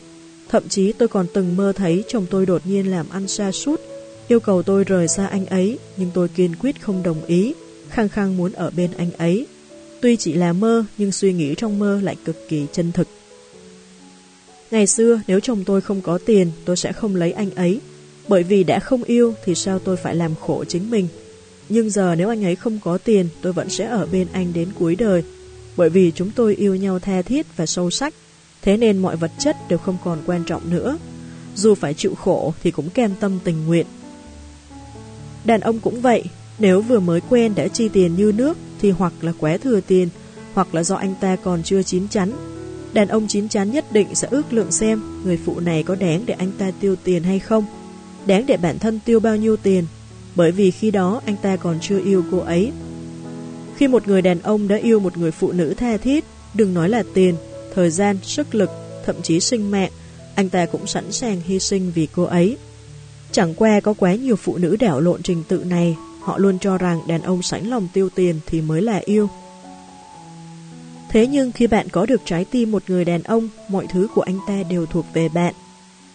Thậm chí tôi còn từng mơ thấy chồng tôi đột nhiên làm ăn xa suốt, yêu cầu tôi rời xa anh ấy, nhưng tôi kiên quyết không đồng ý khăng khăng muốn ở bên anh ấy. Tuy chỉ là mơ, nhưng suy nghĩ trong mơ lại cực kỳ chân thực. Ngày xưa, nếu chồng tôi không có tiền, tôi sẽ không lấy anh ấy. Bởi vì đã không yêu thì sao tôi phải làm khổ chính mình. Nhưng giờ nếu anh ấy không có tiền, tôi vẫn sẽ ở bên anh đến cuối đời. Bởi vì chúng tôi yêu nhau tha thiết và sâu sắc. Thế nên mọi vật chất đều không còn quan trọng nữa. Dù phải chịu khổ thì cũng cam tâm tình nguyện. Đàn ông cũng vậy, nếu vừa mới quen đã chi tiền như nước thì hoặc là quá thừa tiền, hoặc là do anh ta còn chưa chín chắn. Đàn ông chín chắn nhất định sẽ ước lượng xem người phụ này có đáng để anh ta tiêu tiền hay không, đáng để bản thân tiêu bao nhiêu tiền, bởi vì khi đó anh ta còn chưa yêu cô ấy. Khi một người đàn ông đã yêu một người phụ nữ tha thiết, đừng nói là tiền, thời gian, sức lực, thậm chí sinh mạng, anh ta cũng sẵn sàng hy sinh vì cô ấy. Chẳng qua có quá nhiều phụ nữ đảo lộn trình tự này Họ luôn cho rằng đàn ông sẵn lòng tiêu tiền thì mới là yêu. Thế nhưng khi bạn có được trái tim một người đàn ông, mọi thứ của anh ta đều thuộc về bạn.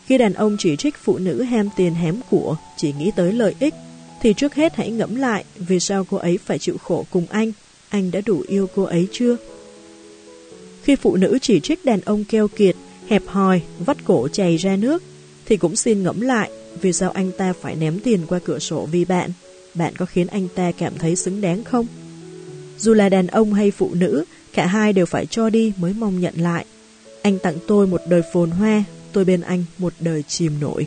Khi đàn ông chỉ trích phụ nữ ham tiền hém của, chỉ nghĩ tới lợi ích, thì trước hết hãy ngẫm lại vì sao cô ấy phải chịu khổ cùng anh, anh đã đủ yêu cô ấy chưa? Khi phụ nữ chỉ trích đàn ông keo kiệt, hẹp hòi, vắt cổ chảy ra nước, thì cũng xin ngẫm lại vì sao anh ta phải ném tiền qua cửa sổ vì bạn. Bạn có khiến anh ta cảm thấy xứng đáng không? Dù là đàn ông hay phụ nữ, cả hai đều phải cho đi mới mong nhận lại. Anh tặng tôi một đời phồn hoa, tôi bên anh một đời chìm nổi.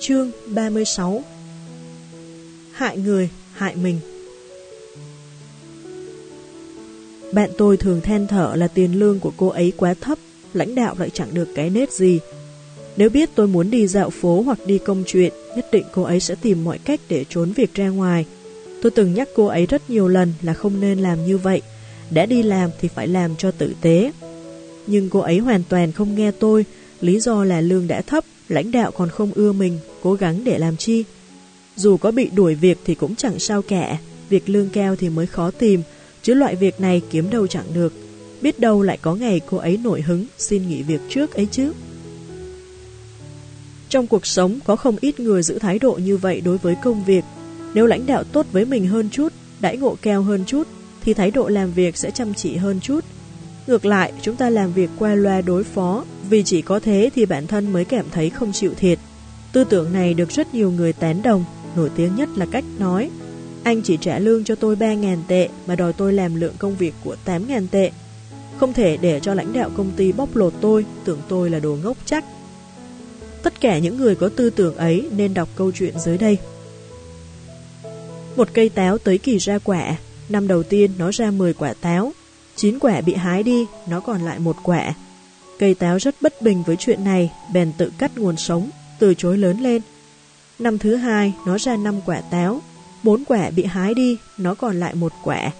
Chương 36 Hại người, hại mình Bạn tôi thường than thở là tiền lương của cô ấy quá thấp, lãnh đạo lại chẳng được cái nết gì. Nếu biết tôi muốn đi dạo phố hoặc đi công chuyện, nhất định cô ấy sẽ tìm mọi cách để trốn việc ra ngoài. Tôi từng nhắc cô ấy rất nhiều lần là không nên làm như vậy, đã đi làm thì phải làm cho tử tế. Nhưng cô ấy hoàn toàn không nghe tôi, lý do là lương đã thấp, lãnh đạo còn không ưa mình, cố gắng để làm chi. Dù có bị đuổi việc thì cũng chẳng sao cả, việc lương cao thì mới khó tìm, chứ loại việc này kiếm đâu chẳng được. Biết đâu lại có ngày cô ấy nổi hứng xin nghỉ việc trước ấy chứ. Trong cuộc sống có không ít người giữ thái độ như vậy đối với công việc. Nếu lãnh đạo tốt với mình hơn chút, đãi ngộ cao hơn chút, thì thái độ làm việc sẽ chăm chỉ hơn chút. Ngược lại, chúng ta làm việc qua loa đối phó, vì chỉ có thế thì bản thân mới cảm thấy không chịu thiệt. Tư tưởng này được rất nhiều người tán đồng, nổi tiếng nhất là cách nói. Anh chỉ trả lương cho tôi 3.000 tệ mà đòi tôi làm lượng công việc của 8.000 tệ. Không thể để cho lãnh đạo công ty bóc lột tôi, tưởng tôi là đồ ngốc chắc. Tất cả những người có tư tưởng ấy nên đọc câu chuyện dưới đây. Một cây táo tới kỳ ra quả, năm đầu tiên nó ra 10 quả táo, 9 quả bị hái đi, nó còn lại một quả. Cây táo rất bất bình với chuyện này, bèn tự cắt nguồn sống, từ chối lớn lên. Năm thứ hai, nó ra 5 quả táo, 4 quả bị hái đi, nó còn lại một quả.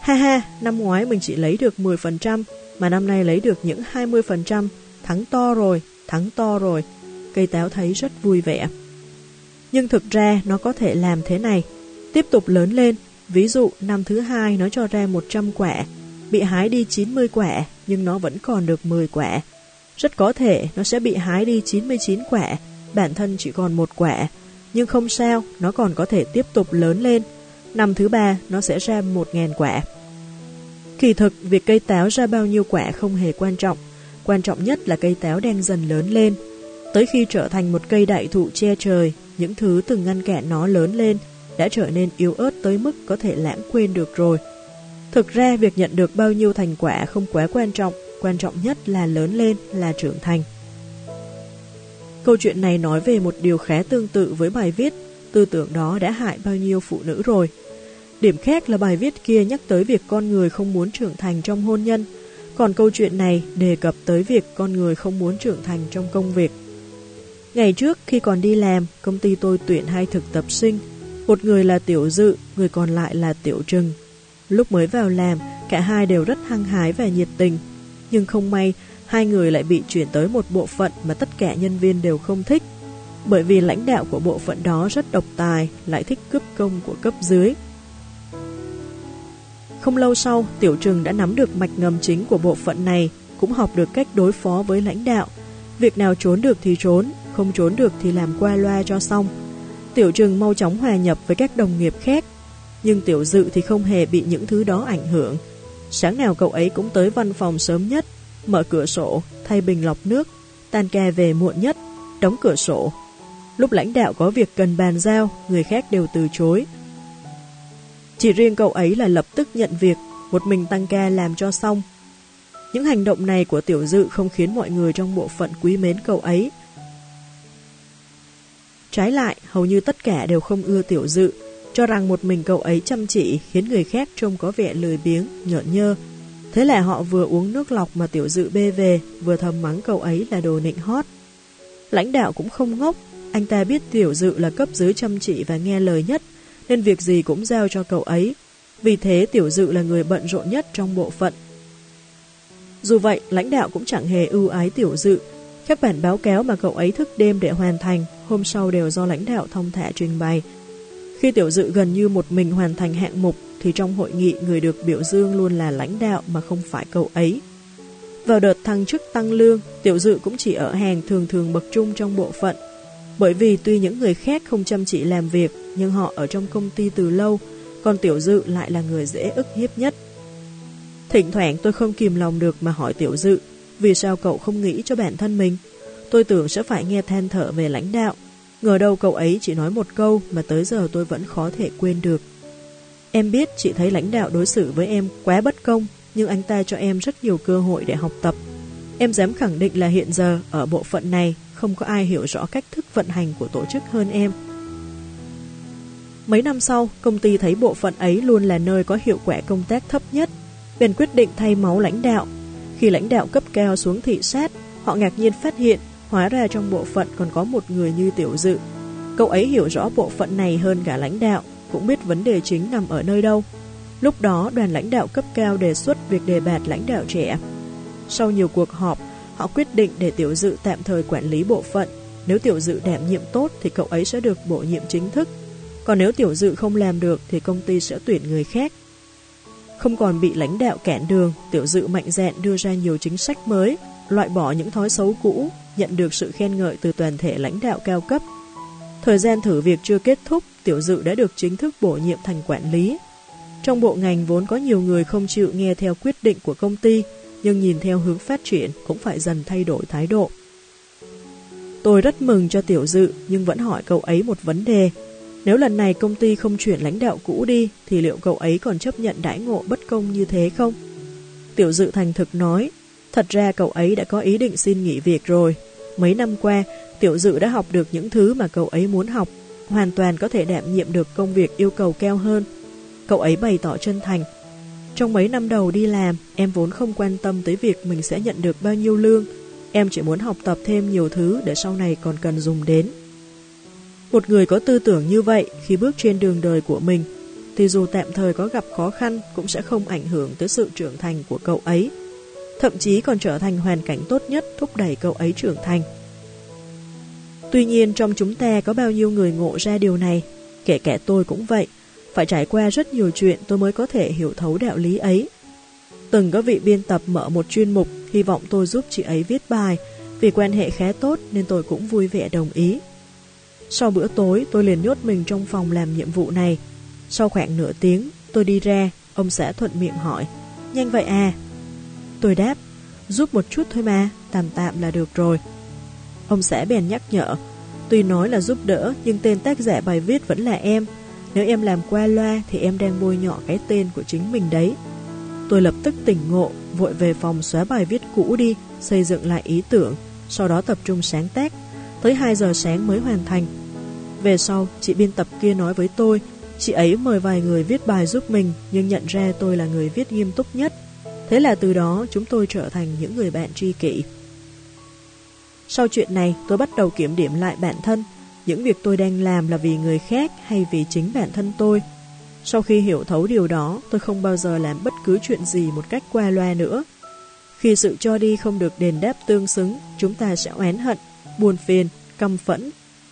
Ha ha, năm ngoái mình chỉ lấy được 10%, mà năm nay lấy được những 20%, thắng to rồi, thắng to rồi. Cây táo thấy rất vui vẻ. Nhưng thực ra nó có thể làm thế này, tiếp tục lớn lên. Ví dụ năm thứ hai nó cho ra 100 quả, bị hái đi 90 quả, nhưng nó vẫn còn được 10 quả. Rất có thể nó sẽ bị hái đi 99 quả, bản thân chỉ còn một quả, nhưng không sao, nó còn có thể tiếp tục lớn lên. Năm thứ ba, nó sẽ ra 1.000 quả. Kỳ thực, việc cây táo ra bao nhiêu quả không hề quan trọng. Quan trọng nhất là cây táo đang dần lớn lên. Tới khi trở thành một cây đại thụ che trời, những thứ từng ngăn cản nó lớn lên đã trở nên yếu ớt tới mức có thể lãng quên được rồi. Thực ra, việc nhận được bao nhiêu thành quả không quá quan trọng, quan trọng nhất là lớn lên, là trưởng thành. Câu chuyện này nói về một điều khá tương tự với bài viết, tư tưởng đó đã hại bao nhiêu phụ nữ rồi. Điểm khác là bài viết kia nhắc tới việc con người không muốn trưởng thành trong hôn nhân, còn câu chuyện này đề cập tới việc con người không muốn trưởng thành trong công việc. Ngày trước khi còn đi làm, công ty tôi tuyển hai thực tập sinh, một người là tiểu dự, người còn lại là tiểu trừng. Lúc mới vào làm, cả hai đều rất hăng hái và nhiệt tình, nhưng không may hai người lại bị chuyển tới một bộ phận mà tất cả nhân viên đều không thích. Bởi vì lãnh đạo của bộ phận đó rất độc tài, lại thích cướp công của cấp dưới. Không lâu sau, Tiểu Trừng đã nắm được mạch ngầm chính của bộ phận này, cũng học được cách đối phó với lãnh đạo. Việc nào trốn được thì trốn, không trốn được thì làm qua loa cho xong. Tiểu Trừng mau chóng hòa nhập với các đồng nghiệp khác, nhưng Tiểu Dự thì không hề bị những thứ đó ảnh hưởng. Sáng nào cậu ấy cũng tới văn phòng sớm nhất, mở cửa sổ, thay bình lọc nước, tan ca về muộn nhất, đóng cửa sổ. Lúc lãnh đạo có việc cần bàn giao, người khác đều từ chối. Chỉ riêng cậu ấy là lập tức nhận việc, một mình tăng ca làm cho xong. Những hành động này của tiểu dự không khiến mọi người trong bộ phận quý mến cậu ấy. Trái lại, hầu như tất cả đều không ưa tiểu dự, cho rằng một mình cậu ấy chăm chỉ khiến người khác trông có vẻ lười biếng, nhợn nhơ, Thế là họ vừa uống nước lọc mà tiểu dự bê về, vừa thầm mắng cậu ấy là đồ nịnh hót. Lãnh đạo cũng không ngốc, anh ta biết tiểu dự là cấp dưới chăm chỉ và nghe lời nhất, nên việc gì cũng giao cho cậu ấy. Vì thế tiểu dự là người bận rộn nhất trong bộ phận. Dù vậy, lãnh đạo cũng chẳng hề ưu ái tiểu dự. Các bản báo cáo mà cậu ấy thức đêm để hoàn thành, hôm sau đều do lãnh đạo thông thả trình bày. Khi tiểu dự gần như một mình hoàn thành hạng mục, thì trong hội nghị người được biểu dương luôn là lãnh đạo mà không phải cậu ấy. Vào đợt thăng chức tăng lương, tiểu dự cũng chỉ ở hàng thường thường bậc trung trong bộ phận. Bởi vì tuy những người khác không chăm chỉ làm việc, nhưng họ ở trong công ty từ lâu, còn Tiểu Dự lại là người dễ ức hiếp nhất. Thỉnh thoảng tôi không kìm lòng được mà hỏi Tiểu Dự, vì sao cậu không nghĩ cho bản thân mình? Tôi tưởng sẽ phải nghe than thở về lãnh đạo, ngờ đâu cậu ấy chỉ nói một câu mà tới giờ tôi vẫn khó thể quên được. Em biết chị thấy lãnh đạo đối xử với em quá bất công, nhưng anh ta cho em rất nhiều cơ hội để học tập. Em dám khẳng định là hiện giờ ở bộ phận này không có ai hiểu rõ cách thức vận hành của tổ chức hơn em. Mấy năm sau, công ty thấy bộ phận ấy luôn là nơi có hiệu quả công tác thấp nhất, bèn quyết định thay máu lãnh đạo. Khi lãnh đạo cấp cao xuống thị sát, họ ngạc nhiên phát hiện hóa ra trong bộ phận còn có một người như tiểu dự. Cậu ấy hiểu rõ bộ phận này hơn cả lãnh đạo, cũng biết vấn đề chính nằm ở nơi đâu. Lúc đó, đoàn lãnh đạo cấp cao đề xuất việc đề bạt lãnh đạo trẻ. Sau nhiều cuộc họp, họ quyết định để tiểu dự tạm thời quản lý bộ phận. Nếu tiểu dự đảm nhiệm tốt thì cậu ấy sẽ được bổ nhiệm chính thức. Còn nếu tiểu dự không làm được thì công ty sẽ tuyển người khác. Không còn bị lãnh đạo cản đường, tiểu dự mạnh dạn đưa ra nhiều chính sách mới, loại bỏ những thói xấu cũ, nhận được sự khen ngợi từ toàn thể lãnh đạo cao cấp. Thời gian thử việc chưa kết thúc, tiểu dự đã được chính thức bổ nhiệm thành quản lý. Trong bộ ngành vốn có nhiều người không chịu nghe theo quyết định của công ty, nhưng nhìn theo hướng phát triển cũng phải dần thay đổi thái độ. Tôi rất mừng cho tiểu dự nhưng vẫn hỏi cậu ấy một vấn đề. Nếu lần này công ty không chuyển lãnh đạo cũ đi thì liệu cậu ấy còn chấp nhận đãi ngộ bất công như thế không? Tiểu dự thành thực nói, thật ra cậu ấy đã có ý định xin nghỉ việc rồi. Mấy năm qua, tiểu dự đã học được những thứ mà cậu ấy muốn học, hoàn toàn có thể đảm nhiệm được công việc yêu cầu cao hơn. Cậu ấy bày tỏ chân thành, trong mấy năm đầu đi làm, em vốn không quan tâm tới việc mình sẽ nhận được bao nhiêu lương. Em chỉ muốn học tập thêm nhiều thứ để sau này còn cần dùng đến. Một người có tư tưởng như vậy khi bước trên đường đời của mình, thì dù tạm thời có gặp khó khăn cũng sẽ không ảnh hưởng tới sự trưởng thành của cậu ấy. Thậm chí còn trở thành hoàn cảnh tốt nhất thúc đẩy cậu ấy trưởng thành. Tuy nhiên trong chúng ta có bao nhiêu người ngộ ra điều này, kể cả tôi cũng vậy. Phải trải qua rất nhiều chuyện tôi mới có thể hiểu thấu đạo lý ấy. Từng có vị biên tập mở một chuyên mục, hy vọng tôi giúp chị ấy viết bài, vì quan hệ khá tốt nên tôi cũng vui vẻ đồng ý. Sau bữa tối, tôi liền nhốt mình trong phòng làm nhiệm vụ này. Sau khoảng nửa tiếng, tôi đi ra, ông xã thuận miệng hỏi, nhanh vậy à? Tôi đáp, giúp một chút thôi mà, tạm tạm là được rồi. Ông xã bèn nhắc nhở, tuy nói là giúp đỡ nhưng tên tác giả bài viết vẫn là em, nếu em làm qua loa thì em đang bôi nhọ cái tên của chính mình đấy. Tôi lập tức tỉnh ngộ, vội về phòng xóa bài viết cũ đi, xây dựng lại ý tưởng, sau đó tập trung sáng tác. Tới 2 giờ sáng mới hoàn thành. Về sau, chị biên tập kia nói với tôi, chị ấy mời vài người viết bài giúp mình, nhưng nhận ra tôi là người viết nghiêm túc nhất. Thế là từ đó chúng tôi trở thành những người bạn tri kỷ. Sau chuyện này, tôi bắt đầu kiểm điểm lại bản thân, những việc tôi đang làm là vì người khác hay vì chính bản thân tôi. Sau khi hiểu thấu điều đó, tôi không bao giờ làm bất cứ chuyện gì một cách qua loa nữa. Khi sự cho đi không được đền đáp tương xứng, chúng ta sẽ oán hận, buồn phiền, căm phẫn.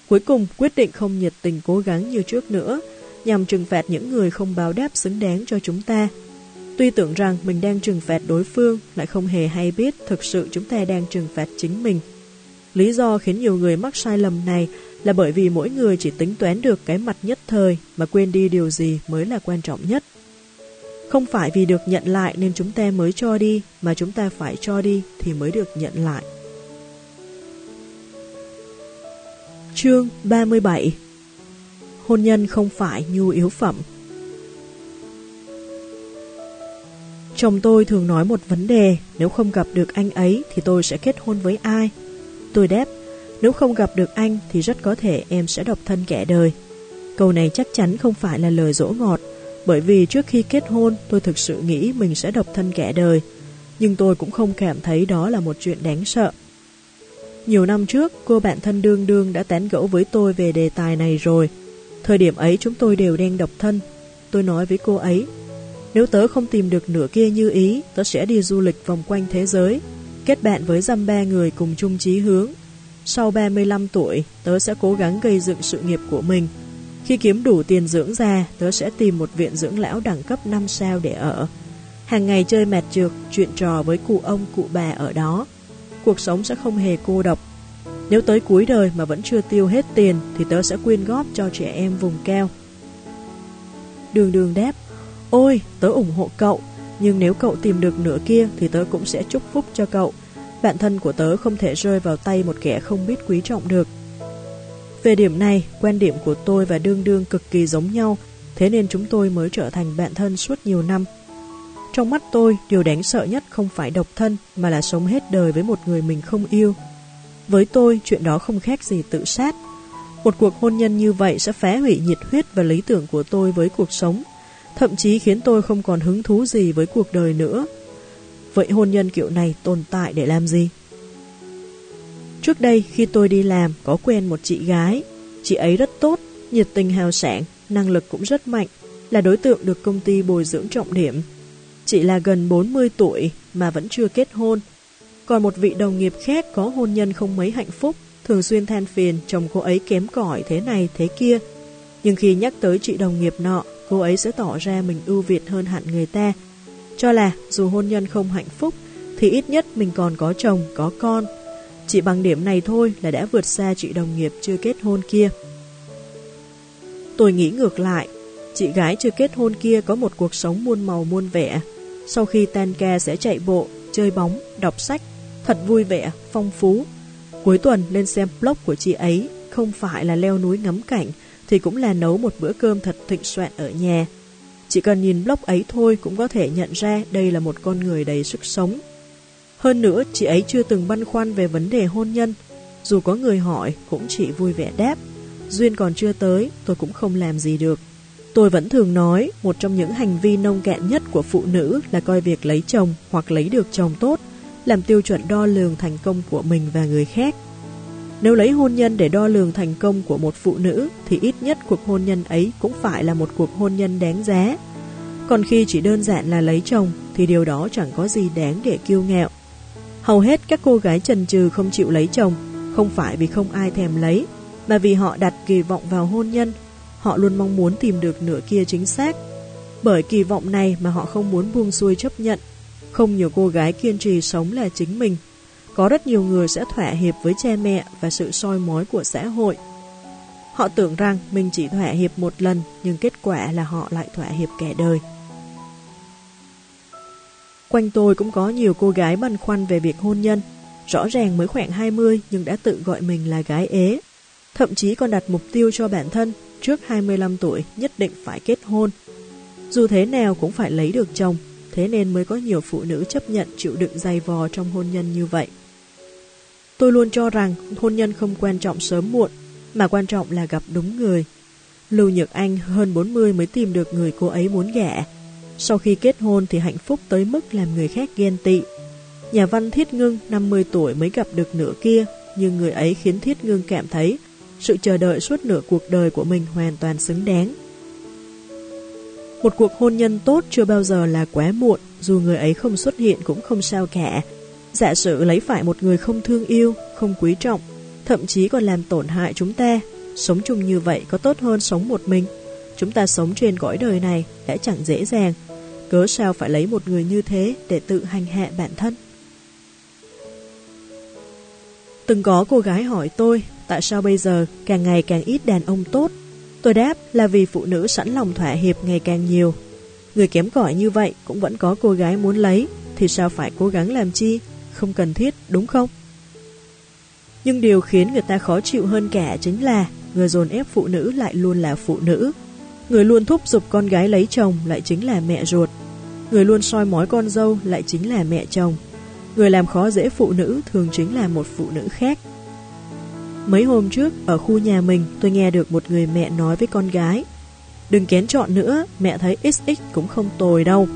Cuối cùng quyết định không nhiệt tình cố gắng như trước nữa, nhằm trừng phạt những người không báo đáp xứng đáng cho chúng ta. Tuy tưởng rằng mình đang trừng phạt đối phương, lại không hề hay biết thực sự chúng ta đang trừng phạt chính mình. Lý do khiến nhiều người mắc sai lầm này là bởi vì mỗi người chỉ tính toán được cái mặt nhất thời mà quên đi điều gì mới là quan trọng nhất. Không phải vì được nhận lại nên chúng ta mới cho đi, mà chúng ta phải cho đi thì mới được nhận lại. Chương 37 Hôn nhân không phải nhu yếu phẩm Chồng tôi thường nói một vấn đề, nếu không gặp được anh ấy thì tôi sẽ kết hôn với ai? Tôi đáp, nếu không gặp được anh thì rất có thể em sẽ độc thân kẻ đời. Câu này chắc chắn không phải là lời dỗ ngọt, bởi vì trước khi kết hôn tôi thực sự nghĩ mình sẽ độc thân kẻ đời, nhưng tôi cũng không cảm thấy đó là một chuyện đáng sợ. Nhiều năm trước, cô bạn thân đương đương đã tán gẫu với tôi về đề tài này rồi. Thời điểm ấy chúng tôi đều đang độc thân. Tôi nói với cô ấy, nếu tớ không tìm được nửa kia như ý, tớ sẽ đi du lịch vòng quanh thế giới, kết bạn với dăm ba người cùng chung chí hướng, sau 35 tuổi, tớ sẽ cố gắng gây dựng sự nghiệp của mình. Khi kiếm đủ tiền dưỡng ra, tớ sẽ tìm một viện dưỡng lão đẳng cấp 5 sao để ở. Hàng ngày chơi mạt trượt, chuyện trò với cụ ông, cụ bà ở đó. Cuộc sống sẽ không hề cô độc. Nếu tới cuối đời mà vẫn chưa tiêu hết tiền thì tớ sẽ quyên góp cho trẻ em vùng cao. Đường đường đáp, ôi, tớ ủng hộ cậu, nhưng nếu cậu tìm được nửa kia thì tớ cũng sẽ chúc phúc cho cậu. Bạn thân của tớ không thể rơi vào tay một kẻ không biết quý trọng được. Về điểm này, quan điểm của tôi và đương đương cực kỳ giống nhau, thế nên chúng tôi mới trở thành bạn thân suốt nhiều năm. Trong mắt tôi, điều đáng sợ nhất không phải độc thân mà là sống hết đời với một người mình không yêu. Với tôi, chuyện đó không khác gì tự sát. Một cuộc hôn nhân như vậy sẽ phá hủy nhiệt huyết và lý tưởng của tôi với cuộc sống, thậm chí khiến tôi không còn hứng thú gì với cuộc đời nữa. Vậy hôn nhân kiểu này tồn tại để làm gì? Trước đây khi tôi đi làm có quen một chị gái, chị ấy rất tốt, nhiệt tình hào sảng, năng lực cũng rất mạnh, là đối tượng được công ty bồi dưỡng trọng điểm. Chị là gần 40 tuổi mà vẫn chưa kết hôn. Còn một vị đồng nghiệp khác có hôn nhân không mấy hạnh phúc, thường xuyên than phiền chồng cô ấy kém cỏi thế này thế kia. Nhưng khi nhắc tới chị đồng nghiệp nọ, cô ấy sẽ tỏ ra mình ưu việt hơn hẳn người ta. Cho là dù hôn nhân không hạnh phúc, thì ít nhất mình còn có chồng, có con. Chỉ bằng điểm này thôi là đã vượt xa chị đồng nghiệp chưa kết hôn kia. Tôi nghĩ ngược lại, chị gái chưa kết hôn kia có một cuộc sống muôn màu muôn vẻ. Sau khi tan ca sẽ chạy bộ, chơi bóng, đọc sách, thật vui vẻ, phong phú. Cuối tuần lên xem blog của chị ấy, không phải là leo núi ngắm cảnh, thì cũng là nấu một bữa cơm thật thịnh soạn ở nhà. Chỉ cần nhìn blog ấy thôi cũng có thể nhận ra đây là một con người đầy sức sống. Hơn nữa, chị ấy chưa từng băn khoăn về vấn đề hôn nhân. Dù có người hỏi, cũng chỉ vui vẻ đáp. Duyên còn chưa tới, tôi cũng không làm gì được. Tôi vẫn thường nói, một trong những hành vi nông cạn nhất của phụ nữ là coi việc lấy chồng hoặc lấy được chồng tốt, làm tiêu chuẩn đo lường thành công của mình và người khác. Nếu lấy hôn nhân để đo lường thành công của một phụ nữ, thì ít nhất cuộc hôn nhân ấy cũng phải là một cuộc hôn nhân đáng giá. Còn khi chỉ đơn giản là lấy chồng, thì điều đó chẳng có gì đáng để kiêu ngạo. Hầu hết các cô gái trần trừ không chịu lấy chồng, không phải vì không ai thèm lấy, mà vì họ đặt kỳ vọng vào hôn nhân. Họ luôn mong muốn tìm được nửa kia chính xác. Bởi kỳ vọng này mà họ không muốn buông xuôi chấp nhận. Không nhiều cô gái kiên trì sống là chính mình. Có rất nhiều người sẽ thỏa hiệp với cha mẹ và sự soi mói của xã hội. Họ tưởng rằng mình chỉ thỏa hiệp một lần, nhưng kết quả là họ lại thỏa hiệp kẻ đời. Quanh tôi cũng có nhiều cô gái băn khoăn về việc hôn nhân. Rõ ràng mới khoảng 20 nhưng đã tự gọi mình là gái ế. Thậm chí còn đặt mục tiêu cho bản thân trước 25 tuổi nhất định phải kết hôn. Dù thế nào cũng phải lấy được chồng, thế nên mới có nhiều phụ nữ chấp nhận chịu đựng dày vò trong hôn nhân như vậy. Tôi luôn cho rằng hôn nhân không quan trọng sớm muộn, mà quan trọng là gặp đúng người. Lưu Nhược Anh hơn 40 mới tìm được người cô ấy muốn gả, sau khi kết hôn thì hạnh phúc tới mức làm người khác ghen tị. Nhà văn Thiết Ngưng 50 tuổi mới gặp được nửa kia, nhưng người ấy khiến Thiết Ngưng cảm thấy sự chờ đợi suốt nửa cuộc đời của mình hoàn toàn xứng đáng. Một cuộc hôn nhân tốt chưa bao giờ là quá muộn, dù người ấy không xuất hiện cũng không sao cả. Giả sử lấy phải một người không thương yêu, không quý trọng, thậm chí còn làm tổn hại chúng ta, sống chung như vậy có tốt hơn sống một mình. Chúng ta sống trên cõi đời này đã chẳng dễ dàng, cớ sao phải lấy một người như thế để tự hành hạ bản thân. Từng có cô gái hỏi tôi tại sao bây giờ càng ngày càng ít đàn ông tốt. Tôi đáp là vì phụ nữ sẵn lòng thỏa hiệp ngày càng nhiều. Người kém cỏi như vậy cũng vẫn có cô gái muốn lấy, thì sao phải cố gắng làm chi? Không cần thiết, đúng không? Nhưng điều khiến người ta khó chịu hơn cả chính là người dồn ép phụ nữ lại luôn là phụ nữ, Người luôn thúc giục con gái lấy chồng lại chính là mẹ ruột. Người luôn soi mói con dâu lại chính là mẹ chồng. Người làm khó dễ phụ nữ thường chính là một phụ nữ khác. Mấy hôm trước, ở khu nhà mình, tôi nghe được một người mẹ nói với con gái Đừng kén chọn nữa, mẹ thấy XX cũng không tồi đâu.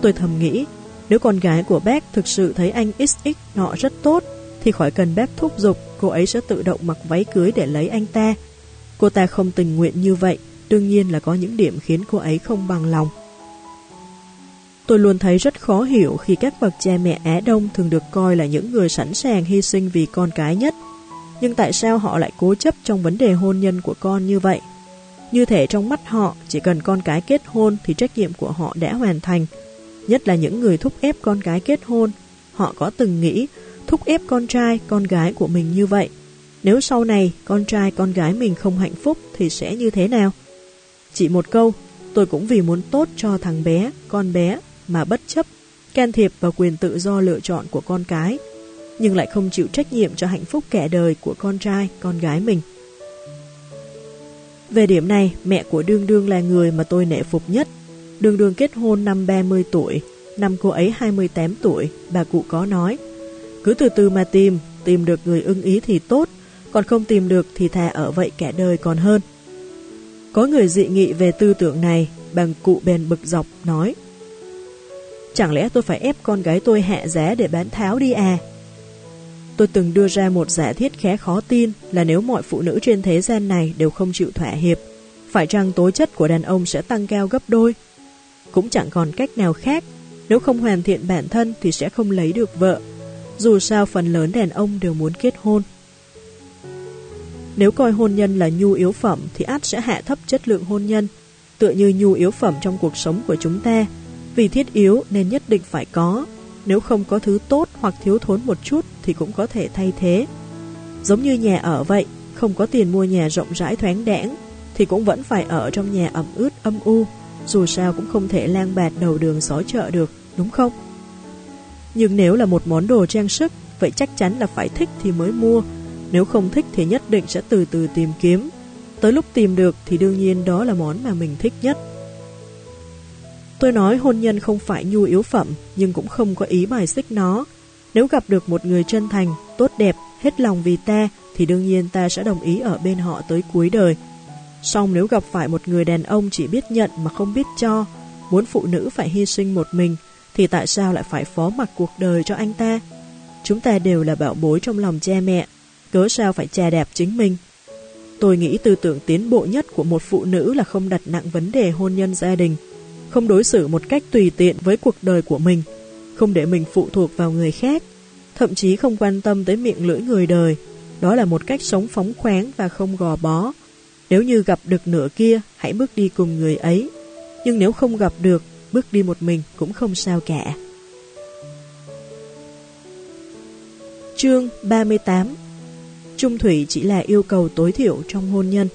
Tôi thầm nghĩ, nếu con gái của bác thực sự thấy anh XX nọ rất tốt, thì khỏi cần bác thúc giục, cô ấy sẽ tự động mặc váy cưới để lấy anh ta. Cô ta không tình nguyện như vậy, đương nhiên là có những điểm khiến cô ấy không bằng lòng. Tôi luôn thấy rất khó hiểu khi các bậc cha mẹ Á Đông thường được coi là những người sẵn sàng hy sinh vì con cái nhất. Nhưng tại sao họ lại cố chấp trong vấn đề hôn nhân của con như vậy? Như thể trong mắt họ, chỉ cần con cái kết hôn thì trách nhiệm của họ đã hoàn thành. Nhất là những người thúc ép con cái kết hôn. Họ có từng nghĩ thúc ép con trai, con gái của mình như vậy. Nếu sau này con trai, con gái mình không hạnh phúc thì sẽ như thế nào? Chỉ một câu, tôi cũng vì muốn tốt cho thằng bé, con bé mà bất chấp, can thiệp vào quyền tự do lựa chọn của con cái, nhưng lại không chịu trách nhiệm cho hạnh phúc kẻ đời của con trai, con gái mình. Về điểm này, mẹ của Đương Đương là người mà tôi nể phục nhất. Đương Đương kết hôn năm 30 tuổi, năm cô ấy 28 tuổi, bà cụ có nói. Cứ từ từ mà tìm, tìm được người ưng ý thì tốt, còn không tìm được thì thà ở vậy kẻ đời còn hơn. Có người dị nghị về tư tưởng này, bằng cụ bèn bực dọc, nói Chẳng lẽ tôi phải ép con gái tôi hạ giá để bán tháo đi à? Tôi từng đưa ra một giả thiết khá khó tin là nếu mọi phụ nữ trên thế gian này đều không chịu thỏa hiệp, phải chăng tố chất của đàn ông sẽ tăng cao gấp đôi? Cũng chẳng còn cách nào khác, nếu không hoàn thiện bản thân thì sẽ không lấy được vợ. Dù sao phần lớn đàn ông đều muốn kết hôn. Nếu coi hôn nhân là nhu yếu phẩm thì át sẽ hạ thấp chất lượng hôn nhân, tựa như nhu yếu phẩm trong cuộc sống của chúng ta. Vì thiết yếu nên nhất định phải có, nếu không có thứ tốt hoặc thiếu thốn một chút thì cũng có thể thay thế. Giống như nhà ở vậy, không có tiền mua nhà rộng rãi thoáng đãng thì cũng vẫn phải ở trong nhà ẩm ướt âm u, dù sao cũng không thể lang bạt đầu đường xó chợ được, đúng không? Nhưng nếu là một món đồ trang sức, vậy chắc chắn là phải thích thì mới mua, nếu không thích thì nhất định sẽ từ từ tìm kiếm. Tới lúc tìm được thì đương nhiên đó là món mà mình thích nhất. Tôi nói hôn nhân không phải nhu yếu phẩm, nhưng cũng không có ý bài xích nó. Nếu gặp được một người chân thành, tốt đẹp, hết lòng vì ta, thì đương nhiên ta sẽ đồng ý ở bên họ tới cuối đời. Song nếu gặp phải một người đàn ông chỉ biết nhận mà không biết cho, muốn phụ nữ phải hy sinh một mình, thì tại sao lại phải phó mặc cuộc đời cho anh ta? Chúng ta đều là bảo bối trong lòng cha mẹ, cớ sao phải che đẹp chính mình? Tôi nghĩ tư tưởng tiến bộ nhất của một phụ nữ là không đặt nặng vấn đề hôn nhân gia đình, không đối xử một cách tùy tiện với cuộc đời của mình, không để mình phụ thuộc vào người khác, thậm chí không quan tâm tới miệng lưỡi người đời. Đó là một cách sống phóng khoáng và không gò bó. Nếu như gặp được nửa kia, hãy bước đi cùng người ấy. Nhưng nếu không gặp được, bước đi một mình cũng không sao cả. Chương 38 Trung thủy chỉ là yêu cầu tối thiểu trong hôn nhân.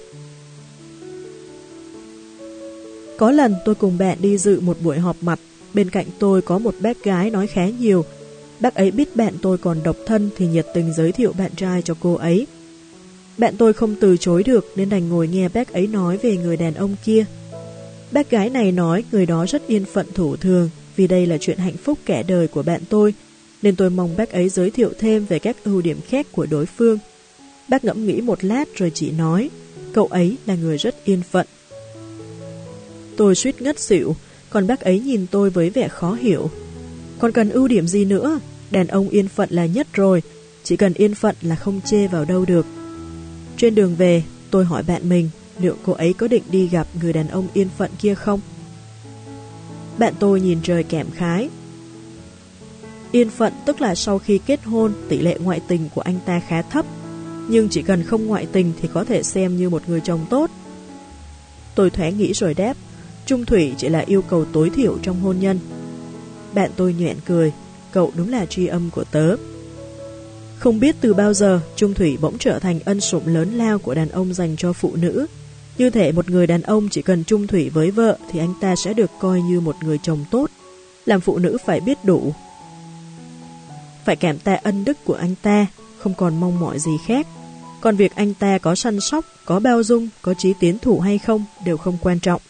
Có lần tôi cùng bạn đi dự một buổi họp mặt, bên cạnh tôi có một bác gái nói khá nhiều. Bác ấy biết bạn tôi còn độc thân thì nhiệt tình giới thiệu bạn trai cho cô ấy. Bạn tôi không từ chối được nên đành ngồi nghe bác ấy nói về người đàn ông kia. Bác gái này nói người đó rất yên phận thủ thường vì đây là chuyện hạnh phúc kẻ đời của bạn tôi, nên tôi mong bác ấy giới thiệu thêm về các ưu điểm khác của đối phương. Bác ngẫm nghĩ một lát rồi chỉ nói, cậu ấy là người rất yên phận. Tôi suýt ngất xỉu, còn bác ấy nhìn tôi với vẻ khó hiểu. Còn cần ưu điểm gì nữa? Đàn ông yên phận là nhất rồi, chỉ cần yên phận là không chê vào đâu được. Trên đường về, tôi hỏi bạn mình liệu cô ấy có định đi gặp người đàn ông yên phận kia không? Bạn tôi nhìn trời kẻm khái. Yên phận tức là sau khi kết hôn, tỷ lệ ngoại tình của anh ta khá thấp, nhưng chỉ cần không ngoại tình thì có thể xem như một người chồng tốt. Tôi thoáng nghĩ rồi đáp, Trung thủy chỉ là yêu cầu tối thiểu trong hôn nhân. Bạn tôi nhoẹn cười, cậu đúng là tri âm của tớ. Không biết từ bao giờ, Trung thủy bỗng trở thành ân sủng lớn lao của đàn ông dành cho phụ nữ. Như thể một người đàn ông chỉ cần trung thủy với vợ thì anh ta sẽ được coi như một người chồng tốt. Làm phụ nữ phải biết đủ. Phải cảm tạ ân đức của anh ta, không còn mong mỏi gì khác. Còn việc anh ta có săn sóc, có bao dung, có trí tiến thủ hay không đều không quan trọng.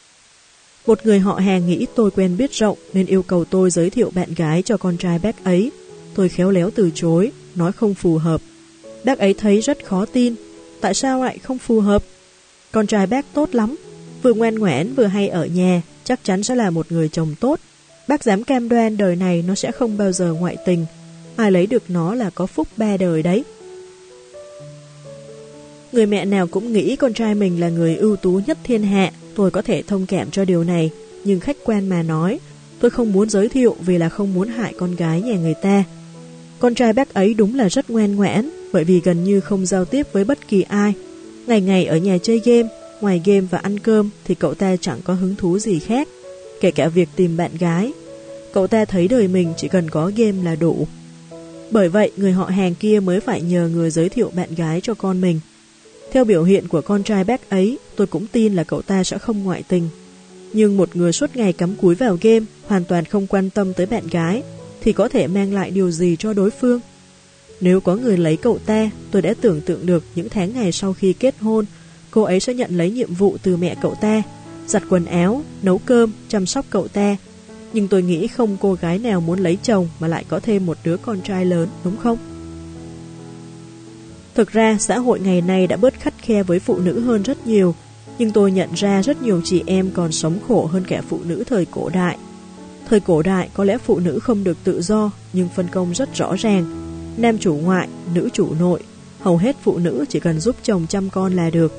Một người họ hàng nghĩ tôi quen biết rộng nên yêu cầu tôi giới thiệu bạn gái cho con trai bác ấy. Tôi khéo léo từ chối, nói không phù hợp. Bác ấy thấy rất khó tin. Tại sao lại không phù hợp? Con trai bác tốt lắm, vừa ngoan ngoãn vừa hay ở nhà, chắc chắn sẽ là một người chồng tốt. Bác dám cam đoan đời này nó sẽ không bao giờ ngoại tình. Ai lấy được nó là có phúc ba đời đấy. Người mẹ nào cũng nghĩ con trai mình là người ưu tú nhất thiên hạ, tôi có thể thông cảm cho điều này, nhưng khách quan mà nói, tôi không muốn giới thiệu vì là không muốn hại con gái nhà người ta. Con trai bác ấy đúng là rất ngoan ngoãn, bởi vì gần như không giao tiếp với bất kỳ ai. Ngày ngày ở nhà chơi game, ngoài game và ăn cơm thì cậu ta chẳng có hứng thú gì khác, kể cả việc tìm bạn gái. Cậu ta thấy đời mình chỉ cần có game là đủ. Bởi vậy, người họ hàng kia mới phải nhờ người giới thiệu bạn gái cho con mình. Theo biểu hiện của con trai bác ấy, tôi cũng tin là cậu ta sẽ không ngoại tình. Nhưng một người suốt ngày cắm cúi vào game, hoàn toàn không quan tâm tới bạn gái, thì có thể mang lại điều gì cho đối phương? Nếu có người lấy cậu ta, tôi đã tưởng tượng được những tháng ngày sau khi kết hôn, cô ấy sẽ nhận lấy nhiệm vụ từ mẹ cậu ta, giặt quần áo, nấu cơm, chăm sóc cậu ta. Nhưng tôi nghĩ không cô gái nào muốn lấy chồng mà lại có thêm một đứa con trai lớn, đúng không? Thực ra, xã hội ngày nay đã bớt khắt khe với phụ nữ hơn rất nhiều, nhưng tôi nhận ra rất nhiều chị em còn sống khổ hơn cả phụ nữ thời cổ đại. Thời cổ đại có lẽ phụ nữ không được tự do, nhưng phân công rất rõ ràng. Nam chủ ngoại, nữ chủ nội, hầu hết phụ nữ chỉ cần giúp chồng chăm con là được.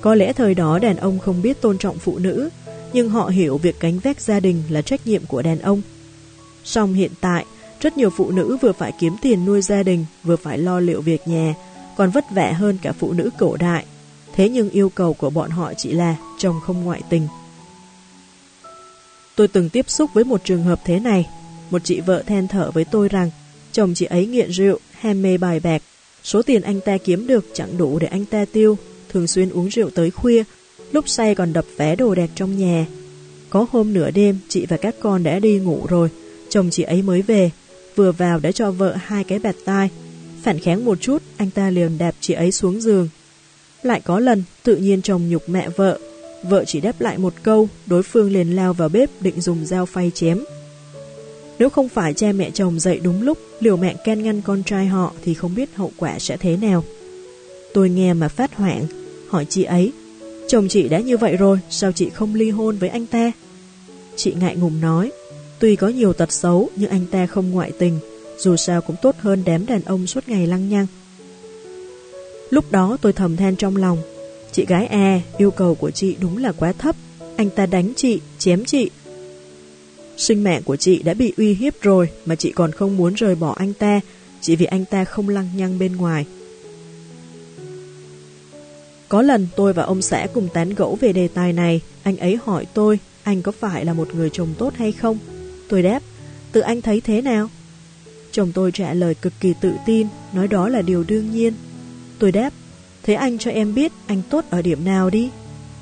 Có lẽ thời đó đàn ông không biết tôn trọng phụ nữ, nhưng họ hiểu việc cánh vác gia đình là trách nhiệm của đàn ông. Song hiện tại, rất nhiều phụ nữ vừa phải kiếm tiền nuôi gia đình, vừa phải lo liệu việc nhà, còn vất vả hơn cả phụ nữ cổ đại. Thế nhưng yêu cầu của bọn họ chỉ là chồng không ngoại tình. Tôi từng tiếp xúc với một trường hợp thế này. Một chị vợ than thở với tôi rằng chồng chị ấy nghiện rượu, ham mê bài bạc. Số tiền anh ta kiếm được chẳng đủ để anh ta tiêu, thường xuyên uống rượu tới khuya, lúc say còn đập vé đồ đạc trong nhà. Có hôm nửa đêm, chị và các con đã đi ngủ rồi, chồng chị ấy mới về, vừa vào đã cho vợ hai cái bạt tai. Phản kháng một chút, anh ta liền đạp chị ấy xuống giường. Lại có lần, tự nhiên chồng nhục mẹ vợ, Vợ chỉ đáp lại một câu, đối phương liền lao vào bếp định dùng dao phay chém. Nếu không phải cha mẹ chồng dậy đúng lúc, liều mạng can ngăn con trai họ thì không biết hậu quả sẽ thế nào. Tôi nghe mà phát hoảng, hỏi chị ấy, chồng chị đã như vậy rồi, sao chị không ly hôn với anh ta? Chị ngại ngùng nói, tuy có nhiều tật xấu nhưng anh ta không ngoại tình, dù sao cũng tốt hơn đám đàn ông suốt ngày lăng nhăng. Lúc đó tôi thầm than trong lòng, Chị gái e yêu cầu của chị đúng là quá thấp. Anh ta đánh chị, chém chị. Sinh mạng của chị đã bị uy hiếp rồi mà chị còn không muốn rời bỏ anh ta chỉ vì anh ta không lăng nhăng bên ngoài. Có lần tôi và ông xã cùng tán gẫu về đề tài này, anh ấy hỏi tôi anh có phải là một người chồng tốt hay không? Tôi đáp, tự anh thấy thế nào? Chồng tôi trả lời cực kỳ tự tin, nói đó là điều đương nhiên. Tôi đáp, Thế anh cho em biết anh tốt ở điểm nào đi.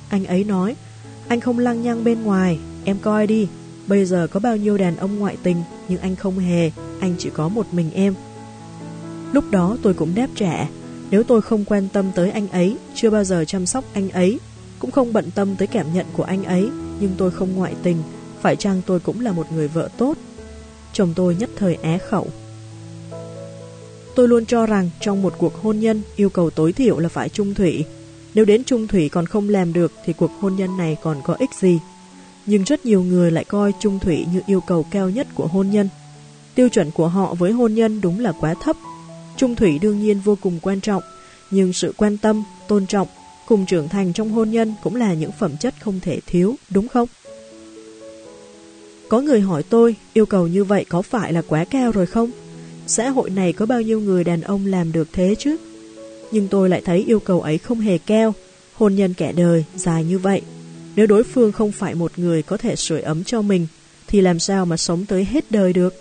Anh ấy nói, anh không lăng nhăng bên ngoài, em coi đi. Bây giờ có bao nhiêu đàn ông ngoại tình, nhưng anh không hề, anh chỉ có một mình em. Lúc đó tôi cũng đáp trả, nếu tôi không quan tâm tới anh ấy, chưa bao giờ chăm sóc anh ấy, cũng không bận tâm tới cảm nhận của anh ấy, nhưng tôi không ngoại tình, phải chăng tôi cũng là một người vợ tốt? Chồng tôi nhất thời é khẩu. Tôi luôn cho rằng trong một cuộc hôn nhân yêu cầu tối thiểu là phải trung thủy. Nếu đến trung thủy còn không làm được thì cuộc hôn nhân này còn có ích gì. Nhưng rất nhiều người lại coi trung thủy như yêu cầu cao nhất của hôn nhân. Tiêu chuẩn của họ với hôn nhân đúng là quá thấp. Trung thủy đương nhiên vô cùng quan trọng, nhưng sự quan tâm, tôn trọng, cùng trưởng thành trong hôn nhân cũng là những phẩm chất không thể thiếu, đúng không? Có người hỏi tôi, yêu cầu như vậy có phải là quá cao rồi không? Xã hội này có bao nhiêu người đàn ông làm được thế chứ? Nhưng tôi lại thấy yêu cầu ấy không hề keo. hôn nhân kẻ đời dài như vậy. Nếu đối phương không phải một người có thể sưởi ấm cho mình, thì làm sao mà sống tới hết đời được?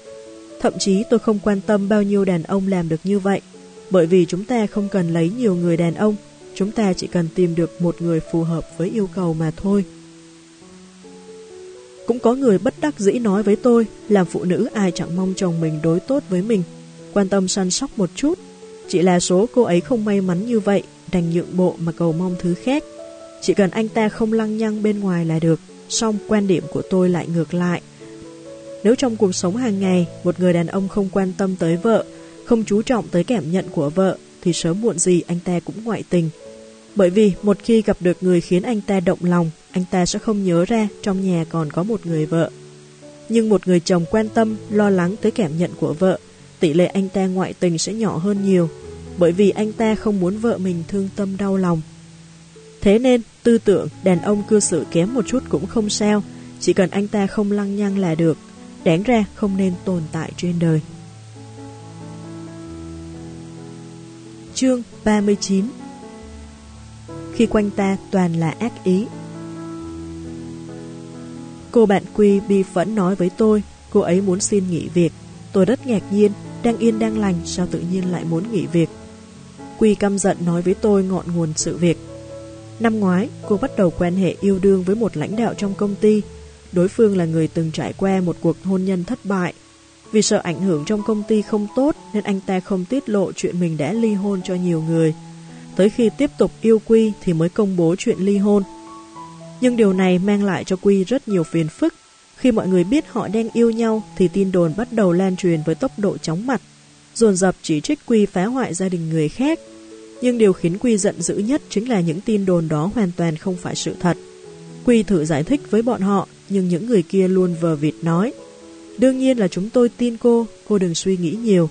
Thậm chí tôi không quan tâm bao nhiêu đàn ông làm được như vậy, bởi vì chúng ta không cần lấy nhiều người đàn ông, chúng ta chỉ cần tìm được một người phù hợp với yêu cầu mà thôi. Cũng có người bất đắc dĩ nói với tôi, làm phụ nữ ai chẳng mong chồng mình đối tốt với mình quan tâm săn sóc một chút. Chỉ là số cô ấy không may mắn như vậy, đành nhượng bộ mà cầu mong thứ khác. Chỉ cần anh ta không lăng nhăng bên ngoài là được, song quan điểm của tôi lại ngược lại. Nếu trong cuộc sống hàng ngày, một người đàn ông không quan tâm tới vợ, không chú trọng tới cảm nhận của vợ, thì sớm muộn gì anh ta cũng ngoại tình. Bởi vì một khi gặp được người khiến anh ta động lòng, anh ta sẽ không nhớ ra trong nhà còn có một người vợ. Nhưng một người chồng quan tâm, lo lắng tới cảm nhận của vợ, tỷ lệ anh ta ngoại tình sẽ nhỏ hơn nhiều, bởi vì anh ta không muốn vợ mình thương tâm đau lòng. Thế nên, tư tưởng đàn ông cư xử kém một chút cũng không sao, chỉ cần anh ta không lăng nhăng là được, đáng ra không nên tồn tại trên đời. Chương 39 Khi quanh ta toàn là ác ý Cô bạn Quy bi phẫn nói với tôi, cô ấy muốn xin nghỉ việc Tôi rất ngạc nhiên, đang yên đang lành sao tự nhiên lại muốn nghỉ việc. Quy căm giận nói với tôi ngọn nguồn sự việc. Năm ngoái, cô bắt đầu quan hệ yêu đương với một lãnh đạo trong công ty. Đối phương là người từng trải qua một cuộc hôn nhân thất bại. Vì sợ ảnh hưởng trong công ty không tốt nên anh ta không tiết lộ chuyện mình đã ly hôn cho nhiều người. Tới khi tiếp tục yêu Quy thì mới công bố chuyện ly hôn. Nhưng điều này mang lại cho Quy rất nhiều phiền phức. Khi mọi người biết họ đang yêu nhau thì tin đồn bắt đầu lan truyền với tốc độ chóng mặt. Dồn dập chỉ trích Quy phá hoại gia đình người khác. Nhưng điều khiến Quy giận dữ nhất chính là những tin đồn đó hoàn toàn không phải sự thật. Quy thử giải thích với bọn họ, nhưng những người kia luôn vờ vịt nói. Đương nhiên là chúng tôi tin cô, cô đừng suy nghĩ nhiều.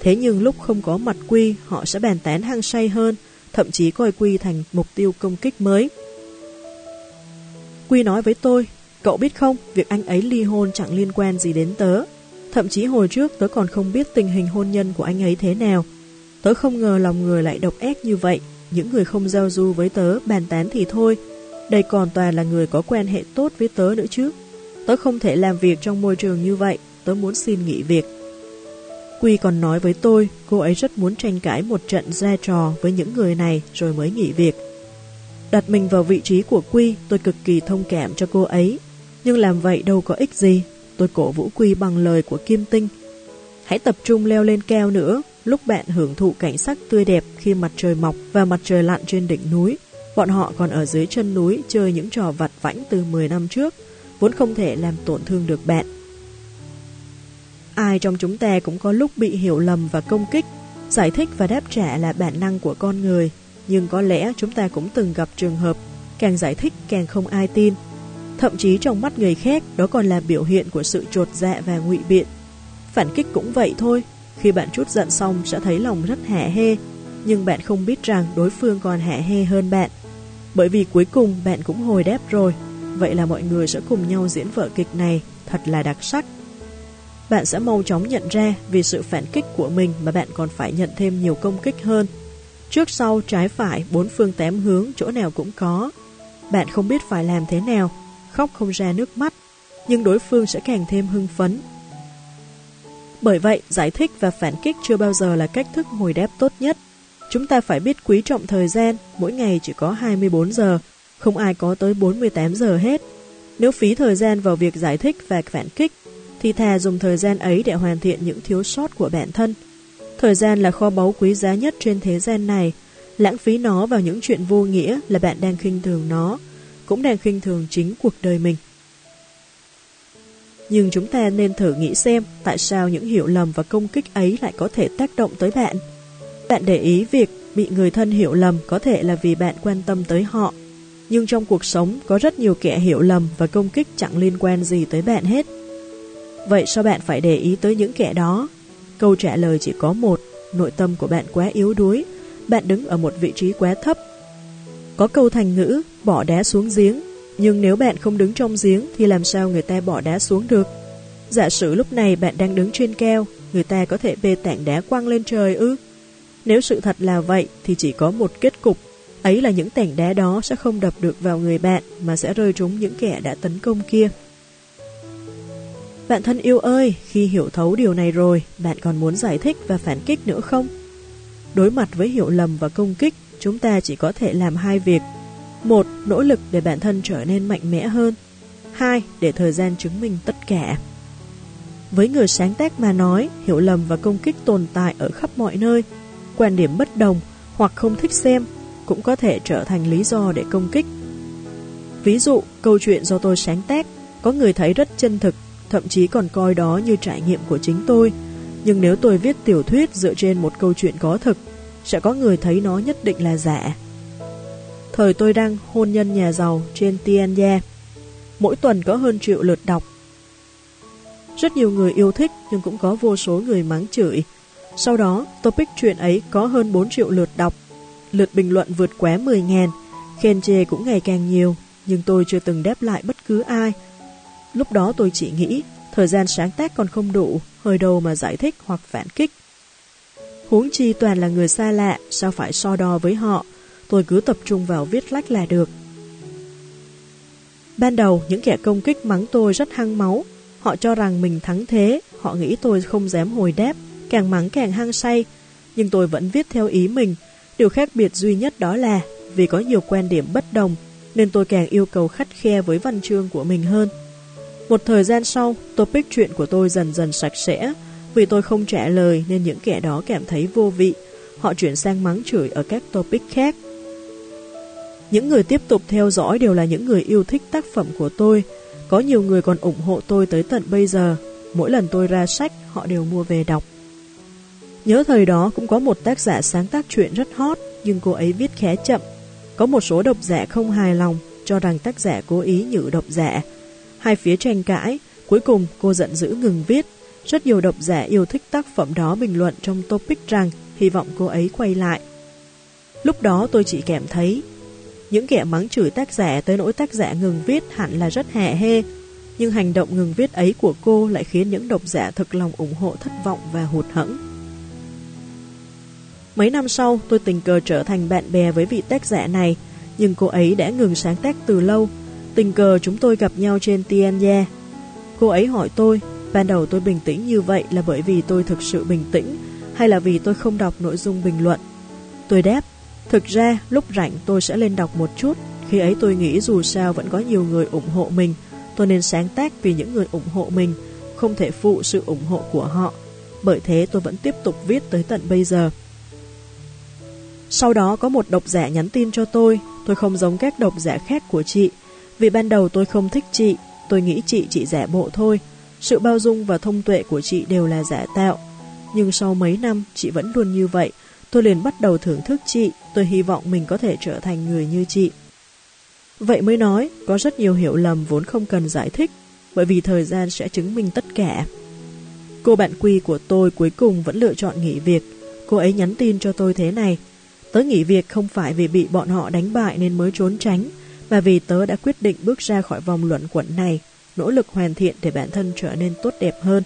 Thế nhưng lúc không có mặt Quy, họ sẽ bàn tán hăng say hơn, thậm chí coi Quy thành mục tiêu công kích mới. Quy nói với tôi, cậu biết không, việc anh ấy ly hôn chẳng liên quan gì đến tớ. Thậm chí hồi trước tớ còn không biết tình hình hôn nhân của anh ấy thế nào. Tớ không ngờ lòng người lại độc ác như vậy. Những người không giao du với tớ bàn tán thì thôi. Đây còn toàn là người có quan hệ tốt với tớ nữa chứ. Tớ không thể làm việc trong môi trường như vậy. Tớ muốn xin nghỉ việc. Quy còn nói với tôi, cô ấy rất muốn tranh cãi một trận ra trò với những người này rồi mới nghỉ việc. Đặt mình vào vị trí của Quy, tôi cực kỳ thông cảm cho cô ấy. Nhưng làm vậy đâu có ích gì. Tôi cổ vũ Quy bằng lời của Kim Tinh. Hãy tập trung leo lên keo nữa, lúc bạn hưởng thụ cảnh sắc tươi đẹp khi mặt trời mọc và mặt trời lặn trên đỉnh núi. Bọn họ còn ở dưới chân núi chơi những trò vặt vãnh từ 10 năm trước, vốn không thể làm tổn thương được bạn. Ai trong chúng ta cũng có lúc bị hiểu lầm và công kích, giải thích và đáp trả là bản năng của con người, nhưng có lẽ chúng ta cũng từng gặp trường hợp càng giải thích càng không ai tin. Thậm chí trong mắt người khác đó còn là biểu hiện của sự trột dạ và ngụy biện. Phản kích cũng vậy thôi, khi bạn chút giận xong sẽ thấy lòng rất hả hê, nhưng bạn không biết rằng đối phương còn hả hê hơn bạn. Bởi vì cuối cùng bạn cũng hồi đáp rồi, vậy là mọi người sẽ cùng nhau diễn vở kịch này, thật là đặc sắc. Bạn sẽ mau chóng nhận ra vì sự phản kích của mình mà bạn còn phải nhận thêm nhiều công kích hơn. Trước sau, trái phải, bốn phương tám hướng, chỗ nào cũng có. Bạn không biết phải làm thế nào, khóc không ra nước mắt, nhưng đối phương sẽ càng thêm hưng phấn. Bởi vậy, giải thích và phản kích chưa bao giờ là cách thức hồi đáp tốt nhất. Chúng ta phải biết quý trọng thời gian, mỗi ngày chỉ có 24 giờ, không ai có tới 48 giờ hết. Nếu phí thời gian vào việc giải thích và phản kích, thì thà dùng thời gian ấy để hoàn thiện những thiếu sót của bản thân. Thời gian là kho báu quý giá nhất trên thế gian này, lãng phí nó vào những chuyện vô nghĩa là bạn đang khinh thường nó, cũng đang khinh thường chính cuộc đời mình. Nhưng chúng ta nên thử nghĩ xem tại sao những hiểu lầm và công kích ấy lại có thể tác động tới bạn. Bạn để ý việc bị người thân hiểu lầm có thể là vì bạn quan tâm tới họ. Nhưng trong cuộc sống có rất nhiều kẻ hiểu lầm và công kích chẳng liên quan gì tới bạn hết. Vậy sao bạn phải để ý tới những kẻ đó? Câu trả lời chỉ có một, nội tâm của bạn quá yếu đuối, bạn đứng ở một vị trí quá thấp. Có câu thành ngữ, bỏ đá xuống giếng, nhưng nếu bạn không đứng trong giếng thì làm sao người ta bỏ đá xuống được? Giả sử lúc này bạn đang đứng trên keo, người ta có thể bê tảng đá quăng lên trời ư? Nếu sự thật là vậy thì chỉ có một kết cục, ấy là những tảng đá đó sẽ không đập được vào người bạn mà sẽ rơi trúng những kẻ đã tấn công kia. Bạn thân yêu ơi, khi hiểu thấu điều này rồi, bạn còn muốn giải thích và phản kích nữa không? Đối mặt với hiểu lầm và công kích, chúng ta chỉ có thể làm hai việc. Một, nỗ lực để bản thân trở nên mạnh mẽ hơn. Hai, để thời gian chứng minh tất cả. Với người sáng tác mà nói, hiểu lầm và công kích tồn tại ở khắp mọi nơi. Quan điểm bất đồng hoặc không thích xem cũng có thể trở thành lý do để công kích. Ví dụ, câu chuyện do tôi sáng tác, có người thấy rất chân thực thậm chí còn coi đó như trải nghiệm của chính tôi. Nhưng nếu tôi viết tiểu thuyết dựa trên một câu chuyện có thực, sẽ có người thấy nó nhất định là giả. Thời tôi đăng hôn nhân nhà giàu trên Tianya, mỗi tuần có hơn triệu lượt đọc. Rất nhiều người yêu thích nhưng cũng có vô số người mắng chửi. Sau đó, topic chuyện ấy có hơn 4 triệu lượt đọc, lượt bình luận vượt quá 10.000, khen chê cũng ngày càng nhiều, nhưng tôi chưa từng đáp lại bất cứ ai Lúc đó tôi chỉ nghĩ, thời gian sáng tác còn không đủ, hơi đầu mà giải thích hoặc phản kích. Huống chi toàn là người xa lạ, sao phải so đo với họ, tôi cứ tập trung vào viết lách là được. Ban đầu, những kẻ công kích mắng tôi rất hăng máu, họ cho rằng mình thắng thế, họ nghĩ tôi không dám hồi đáp, càng mắng càng hăng say, nhưng tôi vẫn viết theo ý mình. Điều khác biệt duy nhất đó là vì có nhiều quan điểm bất đồng, nên tôi càng yêu cầu khắt khe với văn chương của mình hơn. Một thời gian sau, topic chuyện của tôi dần dần sạch sẽ, vì tôi không trả lời nên những kẻ đó cảm thấy vô vị. Họ chuyển sang mắng chửi ở các topic khác. Những người tiếp tục theo dõi đều là những người yêu thích tác phẩm của tôi. Có nhiều người còn ủng hộ tôi tới tận bây giờ. Mỗi lần tôi ra sách, họ đều mua về đọc. Nhớ thời đó cũng có một tác giả sáng tác chuyện rất hot, nhưng cô ấy viết khá chậm. Có một số độc giả không hài lòng, cho rằng tác giả cố ý nhử độc giả. Hai phía tranh cãi, cuối cùng cô giận dữ ngừng viết. Rất nhiều độc giả yêu thích tác phẩm đó bình luận trong topic rằng hy vọng cô ấy quay lại. Lúc đó tôi chỉ cảm thấy những kẻ mắng chửi tác giả tới nỗi tác giả ngừng viết hẳn là rất hẹ hê, nhưng hành động ngừng viết ấy của cô lại khiến những độc giả thực lòng ủng hộ thất vọng và hụt hẫng. Mấy năm sau, tôi tình cờ trở thành bạn bè với vị tác giả này, nhưng cô ấy đã ngừng sáng tác từ lâu. Tình cờ chúng tôi gặp nhau trên Tianya. Cô ấy hỏi tôi, ban đầu tôi bình tĩnh như vậy là bởi vì tôi thực sự bình tĩnh, hay là vì tôi không đọc nội dung bình luận. Tôi đáp, thực ra lúc rảnh tôi sẽ lên đọc một chút, khi ấy tôi nghĩ dù sao vẫn có nhiều người ủng hộ mình, tôi nên sáng tác vì những người ủng hộ mình, không thể phụ sự ủng hộ của họ. Bởi thế tôi vẫn tiếp tục viết tới tận bây giờ. Sau đó có một độc giả nhắn tin cho tôi, tôi không giống các độc giả khác của chị. Vì ban đầu tôi không thích chị, tôi nghĩ chị chỉ giả bộ thôi. Sự bao dung và thông tuệ của chị đều là giả tạo. Nhưng sau mấy năm, chị vẫn luôn như vậy. Tôi liền bắt đầu thưởng thức chị, tôi hy vọng mình có thể trở thành người như chị. Vậy mới nói, có rất nhiều hiểu lầm vốn không cần giải thích, bởi vì thời gian sẽ chứng minh tất cả. Cô bạn quy của tôi cuối cùng vẫn lựa chọn nghỉ việc. Cô ấy nhắn tin cho tôi thế này. Tớ nghỉ việc không phải vì bị bọn họ đánh bại nên mới trốn tránh, mà vì tớ đã quyết định bước ra khỏi vòng luận quẩn này, nỗ lực hoàn thiện để bản thân trở nên tốt đẹp hơn.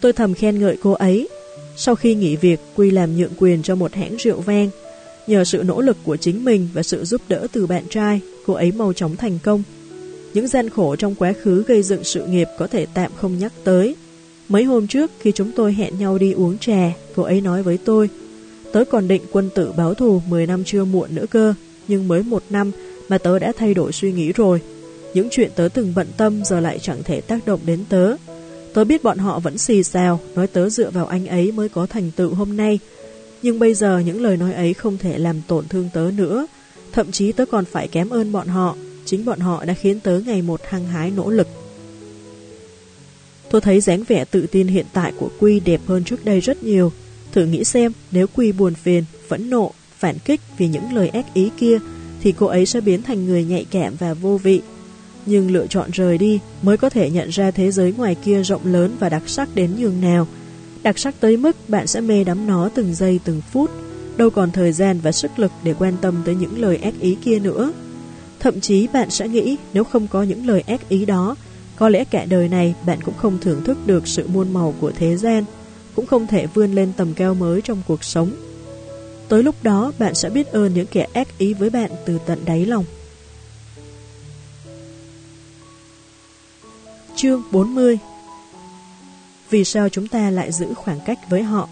Tôi thầm khen ngợi cô ấy. Sau khi nghỉ việc, Quy làm nhượng quyền cho một hãng rượu vang. Nhờ sự nỗ lực của chính mình và sự giúp đỡ từ bạn trai, cô ấy mau chóng thành công. Những gian khổ trong quá khứ gây dựng sự nghiệp có thể tạm không nhắc tới. Mấy hôm trước khi chúng tôi hẹn nhau đi uống trà, cô ấy nói với tôi, Tớ còn định quân tử báo thù 10 năm chưa muộn nữa cơ, nhưng mới một năm mà tớ đã thay đổi suy nghĩ rồi. Những chuyện tớ từng bận tâm giờ lại chẳng thể tác động đến tớ. Tớ biết bọn họ vẫn xì xào, nói tớ dựa vào anh ấy mới có thành tựu hôm nay. Nhưng bây giờ những lời nói ấy không thể làm tổn thương tớ nữa. Thậm chí tớ còn phải kém ơn bọn họ. Chính bọn họ đã khiến tớ ngày một hăng hái nỗ lực. Tôi thấy dáng vẻ tự tin hiện tại của Quy đẹp hơn trước đây rất nhiều. Thử nghĩ xem, nếu Quy buồn phiền, phẫn nộ, phản kích vì những lời ác ý kia, thì cô ấy sẽ biến thành người nhạy cảm và vô vị. Nhưng lựa chọn rời đi mới có thể nhận ra thế giới ngoài kia rộng lớn và đặc sắc đến nhường nào. Đặc sắc tới mức bạn sẽ mê đắm nó từng giây từng phút, đâu còn thời gian và sức lực để quan tâm tới những lời ác ý kia nữa. Thậm chí bạn sẽ nghĩ nếu không có những lời ác ý đó, có lẽ cả đời này bạn cũng không thưởng thức được sự muôn màu của thế gian cũng không thể vươn lên tầm cao mới trong cuộc sống. Tới lúc đó bạn sẽ biết ơn những kẻ ác ý với bạn từ tận đáy lòng. Chương 40 Vì sao chúng ta lại giữ khoảng cách với họ?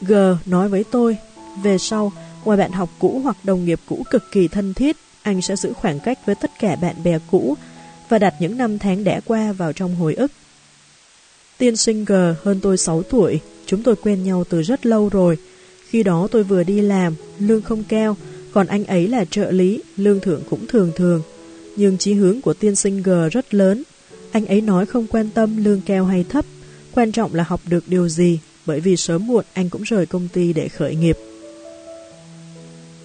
G nói với tôi, về sau, ngoài bạn học cũ hoặc đồng nghiệp cũ cực kỳ thân thiết, anh sẽ giữ khoảng cách với tất cả bạn bè cũ và đặt những năm tháng đã qua vào trong hồi ức. Tiên sinh G hơn tôi 6 tuổi, chúng tôi quen nhau từ rất lâu rồi. Khi đó tôi vừa đi làm, lương không cao, còn anh ấy là trợ lý, lương thưởng cũng thường thường. Nhưng chí hướng của tiên sinh G rất lớn. Anh ấy nói không quan tâm lương cao hay thấp, quan trọng là học được điều gì, bởi vì sớm muộn anh cũng rời công ty để khởi nghiệp.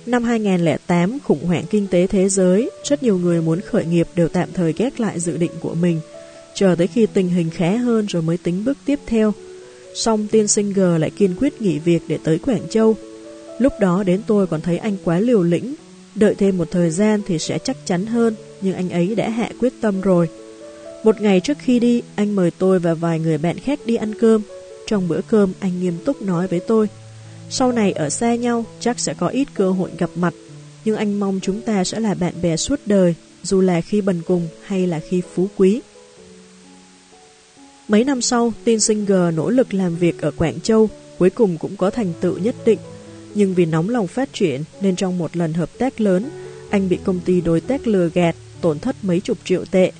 Năm 2008, khủng hoảng kinh tế thế giới, rất nhiều người muốn khởi nghiệp đều tạm thời ghét lại dự định của mình – chờ tới khi tình hình khá hơn rồi mới tính bước tiếp theo. song tiên sinh G lại kiên quyết nghỉ việc để tới Quảng Châu. Lúc đó đến tôi còn thấy anh quá liều lĩnh, đợi thêm một thời gian thì sẽ chắc chắn hơn, nhưng anh ấy đã hạ quyết tâm rồi. Một ngày trước khi đi, anh mời tôi và vài người bạn khác đi ăn cơm. Trong bữa cơm, anh nghiêm túc nói với tôi, sau này ở xa nhau chắc sẽ có ít cơ hội gặp mặt, nhưng anh mong chúng ta sẽ là bạn bè suốt đời, dù là khi bần cùng hay là khi phú quý. Mấy năm sau, Tin Singer nỗ lực làm việc ở Quảng Châu, cuối cùng cũng có thành tựu nhất định. Nhưng vì nóng lòng phát triển nên trong một lần hợp tác lớn, anh bị công ty đối tác lừa gạt, tổn thất mấy chục triệu tệ.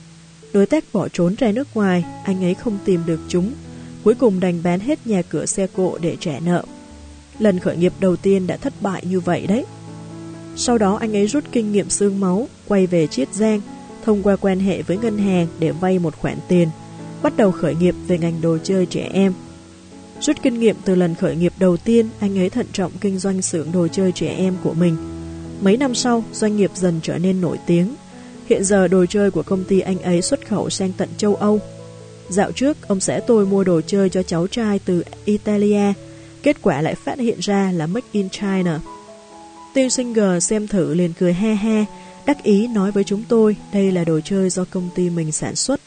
Đối tác bỏ trốn ra nước ngoài, anh ấy không tìm được chúng. Cuối cùng đành bán hết nhà cửa xe cộ để trả nợ. Lần khởi nghiệp đầu tiên đã thất bại như vậy đấy. Sau đó anh ấy rút kinh nghiệm xương máu, quay về Chiết Giang, thông qua quan hệ với ngân hàng để vay một khoản tiền, bắt đầu khởi nghiệp về ngành đồ chơi trẻ em. Rút kinh nghiệm từ lần khởi nghiệp đầu tiên, anh ấy thận trọng kinh doanh xưởng đồ chơi trẻ em của mình. Mấy năm sau, doanh nghiệp dần trở nên nổi tiếng. Hiện giờ đồ chơi của công ty anh ấy xuất khẩu sang tận châu Âu. Dạo trước, ông xã tôi mua đồ chơi cho cháu trai từ Italia, kết quả lại phát hiện ra là Make in China. Tiêu Singer xem thử liền cười he he, đắc ý nói với chúng tôi đây là đồ chơi do công ty mình sản xuất.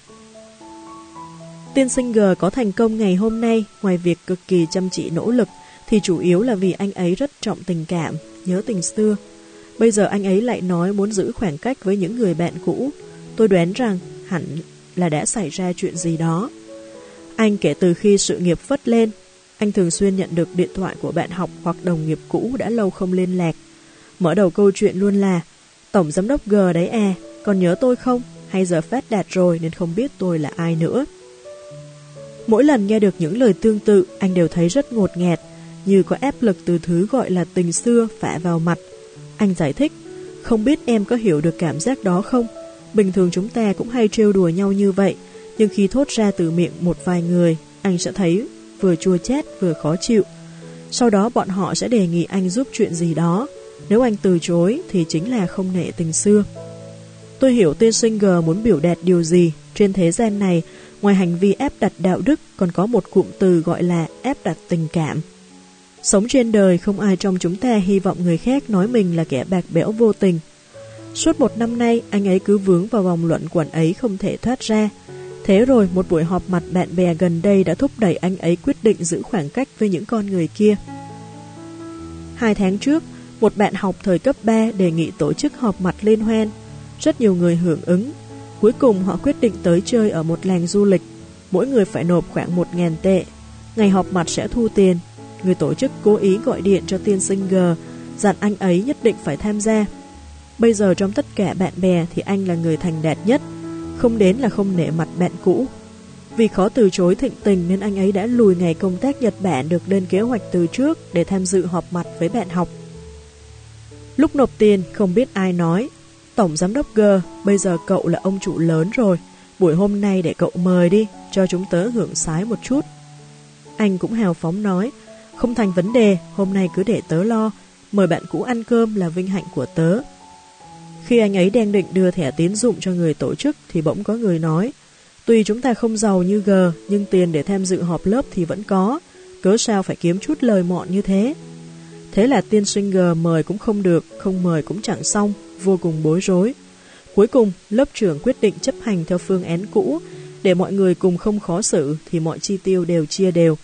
Tiên sinh G có thành công ngày hôm nay, ngoài việc cực kỳ chăm chỉ nỗ lực, thì chủ yếu là vì anh ấy rất trọng tình cảm, nhớ tình xưa. Bây giờ anh ấy lại nói muốn giữ khoảng cách với những người bạn cũ. Tôi đoán rằng hẳn là đã xảy ra chuyện gì đó. Anh kể từ khi sự nghiệp phất lên, anh thường xuyên nhận được điện thoại của bạn học hoặc đồng nghiệp cũ đã lâu không liên lạc. Mở đầu câu chuyện luôn là Tổng giám đốc G đấy à, còn nhớ tôi không? Hay giờ phát đạt rồi nên không biết tôi là ai nữa. Mỗi lần nghe được những lời tương tự, anh đều thấy rất ngột ngẹt, như có áp lực từ thứ gọi là tình xưa phả vào mặt. Anh giải thích, không biết em có hiểu được cảm giác đó không? Bình thường chúng ta cũng hay trêu đùa nhau như vậy, nhưng khi thốt ra từ miệng một vài người, anh sẽ thấy vừa chua chát vừa khó chịu. Sau đó bọn họ sẽ đề nghị anh giúp chuyện gì đó. Nếu anh từ chối thì chính là không nể tình xưa. Tôi hiểu tên Singer muốn biểu đạt điều gì. Trên thế gian này, ngoài hành vi ép đặt đạo đức còn có một cụm từ gọi là ép đặt tình cảm. Sống trên đời không ai trong chúng ta hy vọng người khác nói mình là kẻ bạc bẽo vô tình. Suốt một năm nay anh ấy cứ vướng vào vòng luận quẩn ấy không thể thoát ra. Thế rồi một buổi họp mặt bạn bè gần đây đã thúc đẩy anh ấy quyết định giữ khoảng cách với những con người kia. Hai tháng trước, một bạn học thời cấp 3 đề nghị tổ chức họp mặt liên hoan. Rất nhiều người hưởng ứng. Cuối cùng họ quyết định tới chơi ở một làng du lịch. Mỗi người phải nộp khoảng 1.000 tệ. Ngày họp mặt sẽ thu tiền. Người tổ chức cố ý gọi điện cho tiên sinh G, dặn anh ấy nhất định phải tham gia. Bây giờ trong tất cả bạn bè thì anh là người thành đạt nhất. Không đến là không nể mặt bạn cũ. Vì khó từ chối thịnh tình nên anh ấy đã lùi ngày công tác Nhật Bản được lên kế hoạch từ trước để tham dự họp mặt với bạn học. Lúc nộp tiền không biết ai nói Tổng giám đốc G Bây giờ cậu là ông chủ lớn rồi. Buổi hôm nay để cậu mời đi Cho chúng tớ hưởng sái một chút. Anh cũng hào phóng nói Không thành vấn đề Hôm nay cứ để tớ lo. Mời bạn cũ ăn cơm là vinh hạnh của tớ. Khi anh ấy đang định đưa thẻ tín dụng cho người tổ chức Thì bỗng có người nói Tuy chúng ta không giàu như G Nhưng tiền để tham dự họp lớp thì vẫn có. Cớ sao phải kiếm chút lời mọn như thế? Thế là tiên sinh G mời cũng không được, không mời cũng chẳng xong, vô cùng bối rối. Cuối cùng, lớp trưởng quyết định chấp hành theo phương án cũ, để mọi người cùng không khó xử thì mọi chi tiêu đều chia đều.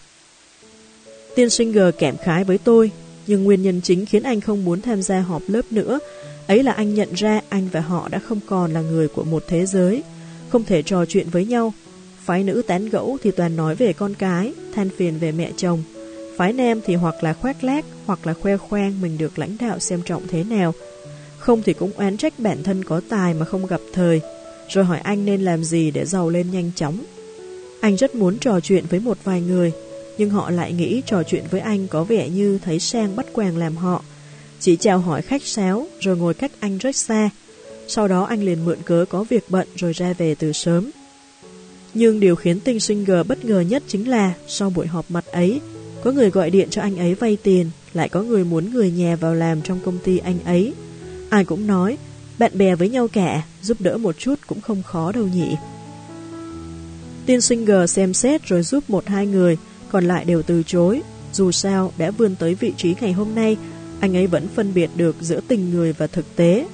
Tiên sinh G kẻm khái với tôi, nhưng nguyên nhân chính khiến anh không muốn tham gia họp lớp nữa, ấy là anh nhận ra anh và họ đã không còn là người của một thế giới, không thể trò chuyện với nhau. Phái nữ tán gẫu thì toàn nói về con cái, than phiền về mẹ chồng, Phái nam thì hoặc là khoác lác, hoặc là khoe khoang mình được lãnh đạo xem trọng thế nào. Không thì cũng oán trách bản thân có tài mà không gặp thời, rồi hỏi anh nên làm gì để giàu lên nhanh chóng. Anh rất muốn trò chuyện với một vài người, nhưng họ lại nghĩ trò chuyện với anh có vẻ như thấy sang bắt quàng làm họ. Chỉ chào hỏi khách sáo, rồi ngồi cách anh rất xa. Sau đó anh liền mượn cớ có việc bận rồi ra về từ sớm. Nhưng điều khiến tinh sinh gờ bất ngờ nhất chính là sau buổi họp mặt ấy, có người gọi điện cho anh ấy vay tiền, lại có người muốn người nhà vào làm trong công ty anh ấy. Ai cũng nói, bạn bè với nhau cả, giúp đỡ một chút cũng không khó đâu nhỉ. Tiên sinh xem xét rồi giúp một hai người, còn lại đều từ chối. Dù sao, đã vươn tới vị trí ngày hôm nay, anh ấy vẫn phân biệt được giữa tình người và thực tế.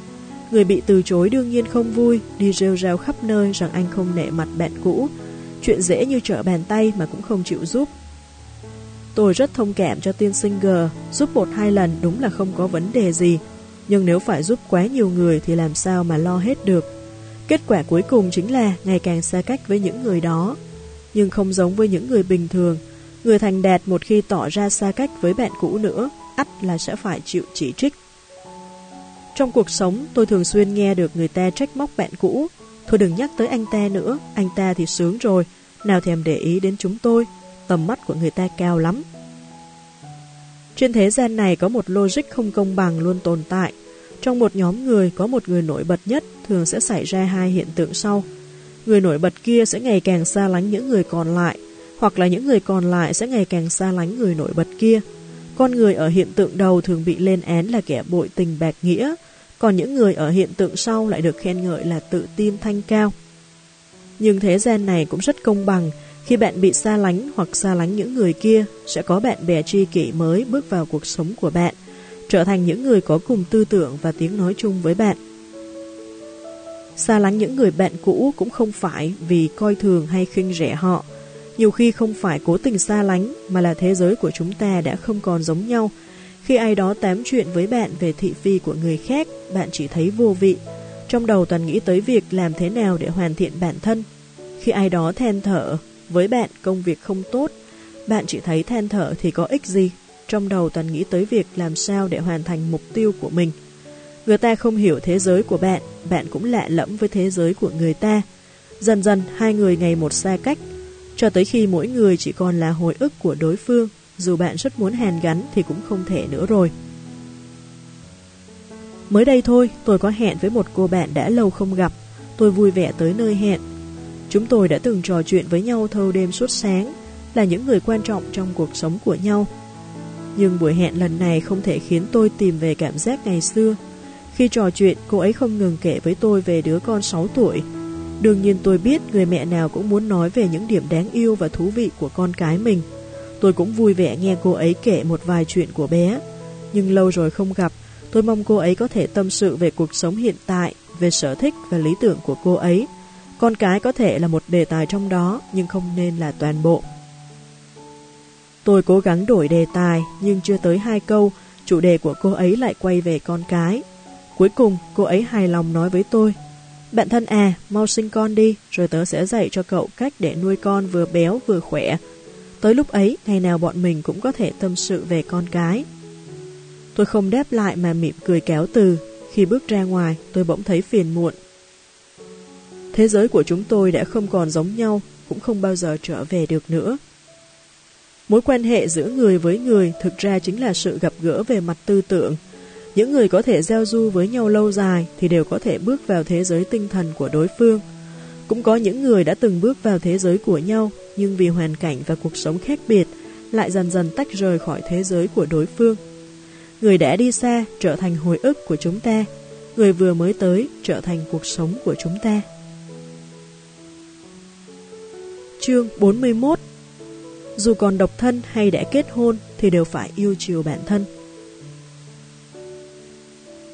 Người bị từ chối đương nhiên không vui, đi rêu rao khắp nơi rằng anh không nể mặt bạn cũ. Chuyện dễ như trở bàn tay mà cũng không chịu giúp, Tôi rất thông cảm cho tiên sinh giúp một hai lần đúng là không có vấn đề gì, nhưng nếu phải giúp quá nhiều người thì làm sao mà lo hết được. Kết quả cuối cùng chính là ngày càng xa cách với những người đó. nhưng không giống với những người bình thường. Người thành đạt một khi tỏ ra xa cách với bạn cũ nữa, ắt là sẽ phải chịu chỉ trích. Trong cuộc sống, tôi thường xuyên nghe được người ta trách móc bạn cũ. Thôi đừng nhắc tới anh ta nữa, anh ta thì sướng rồi, nào thèm để ý đến chúng tôi, tầm mắt của người ta cao lắm. Trên thế gian này có một logic không công bằng luôn tồn tại. Trong một nhóm người có một người nổi bật nhất thường sẽ xảy ra hai hiện tượng sau. Người nổi bật kia sẽ ngày càng xa lánh những người còn lại, hoặc là những người còn lại sẽ ngày càng xa lánh người nổi bật kia. Con người ở hiện tượng đầu thường bị lên án là kẻ bội tình bạc nghĩa, còn những người ở hiện tượng sau lại được khen ngợi là tự tin thanh cao. Nhưng thế gian này cũng rất công bằng, khi bạn bị xa lánh hoặc xa lánh những người kia, sẽ có bạn bè tri kỷ mới bước vào cuộc sống của bạn, trở thành những người có cùng tư tưởng và tiếng nói chung với bạn. Xa lánh những người bạn cũ cũng không phải vì coi thường hay khinh rẻ họ. Nhiều khi không phải cố tình xa lánh mà là thế giới của chúng ta đã không còn giống nhau. Khi ai đó tám chuyện với bạn về thị phi của người khác, bạn chỉ thấy vô vị. Trong đầu toàn nghĩ tới việc làm thế nào để hoàn thiện bản thân. Khi ai đó than thở với bạn công việc không tốt, bạn chỉ thấy than thở thì có ích gì. Trong đầu toàn nghĩ tới việc làm sao để hoàn thành mục tiêu của mình. Người ta không hiểu thế giới của bạn, bạn cũng lạ lẫm với thế giới của người ta. Dần dần hai người ngày một xa cách, cho tới khi mỗi người chỉ còn là hồi ức của đối phương, dù bạn rất muốn hàn gắn thì cũng không thể nữa rồi. Mới đây thôi, tôi có hẹn với một cô bạn đã lâu không gặp. Tôi vui vẻ tới nơi hẹn. Chúng tôi đã từng trò chuyện với nhau thâu đêm suốt sáng, là những người quan trọng trong cuộc sống của nhau. Nhưng buổi hẹn lần này không thể khiến tôi tìm về cảm giác ngày xưa khi trò chuyện, cô ấy không ngừng kể với tôi về đứa con 6 tuổi. Đương nhiên tôi biết người mẹ nào cũng muốn nói về những điểm đáng yêu và thú vị của con cái mình. Tôi cũng vui vẻ nghe cô ấy kể một vài chuyện của bé. Nhưng lâu rồi không gặp, tôi mong cô ấy có thể tâm sự về cuộc sống hiện tại, về sở thích và lý tưởng của cô ấy. Con cái có thể là một đề tài trong đó, nhưng không nên là toàn bộ. Tôi cố gắng đổi đề tài, nhưng chưa tới hai câu, chủ đề của cô ấy lại quay về con cái. Cuối cùng, cô ấy hài lòng nói với tôi, Bạn thân à, mau sinh con đi, rồi tớ sẽ dạy cho cậu cách để nuôi con vừa béo vừa khỏe. Tới lúc ấy, ngày nào bọn mình cũng có thể tâm sự về con cái. Tôi không đáp lại mà mỉm cười kéo từ. Khi bước ra ngoài, tôi bỗng thấy phiền muộn. Thế giới của chúng tôi đã không còn giống nhau, cũng không bao giờ trở về được nữa. Mối quan hệ giữa người với người thực ra chính là sự gặp gỡ về mặt tư tưởng, những người có thể giao du với nhau lâu dài thì đều có thể bước vào thế giới tinh thần của đối phương. Cũng có những người đã từng bước vào thế giới của nhau, nhưng vì hoàn cảnh và cuộc sống khác biệt, lại dần dần tách rời khỏi thế giới của đối phương. Người đã đi xa trở thành hồi ức của chúng ta, người vừa mới tới trở thành cuộc sống của chúng ta. Chương 41 Dù còn độc thân hay đã kết hôn thì đều phải yêu chiều bản thân.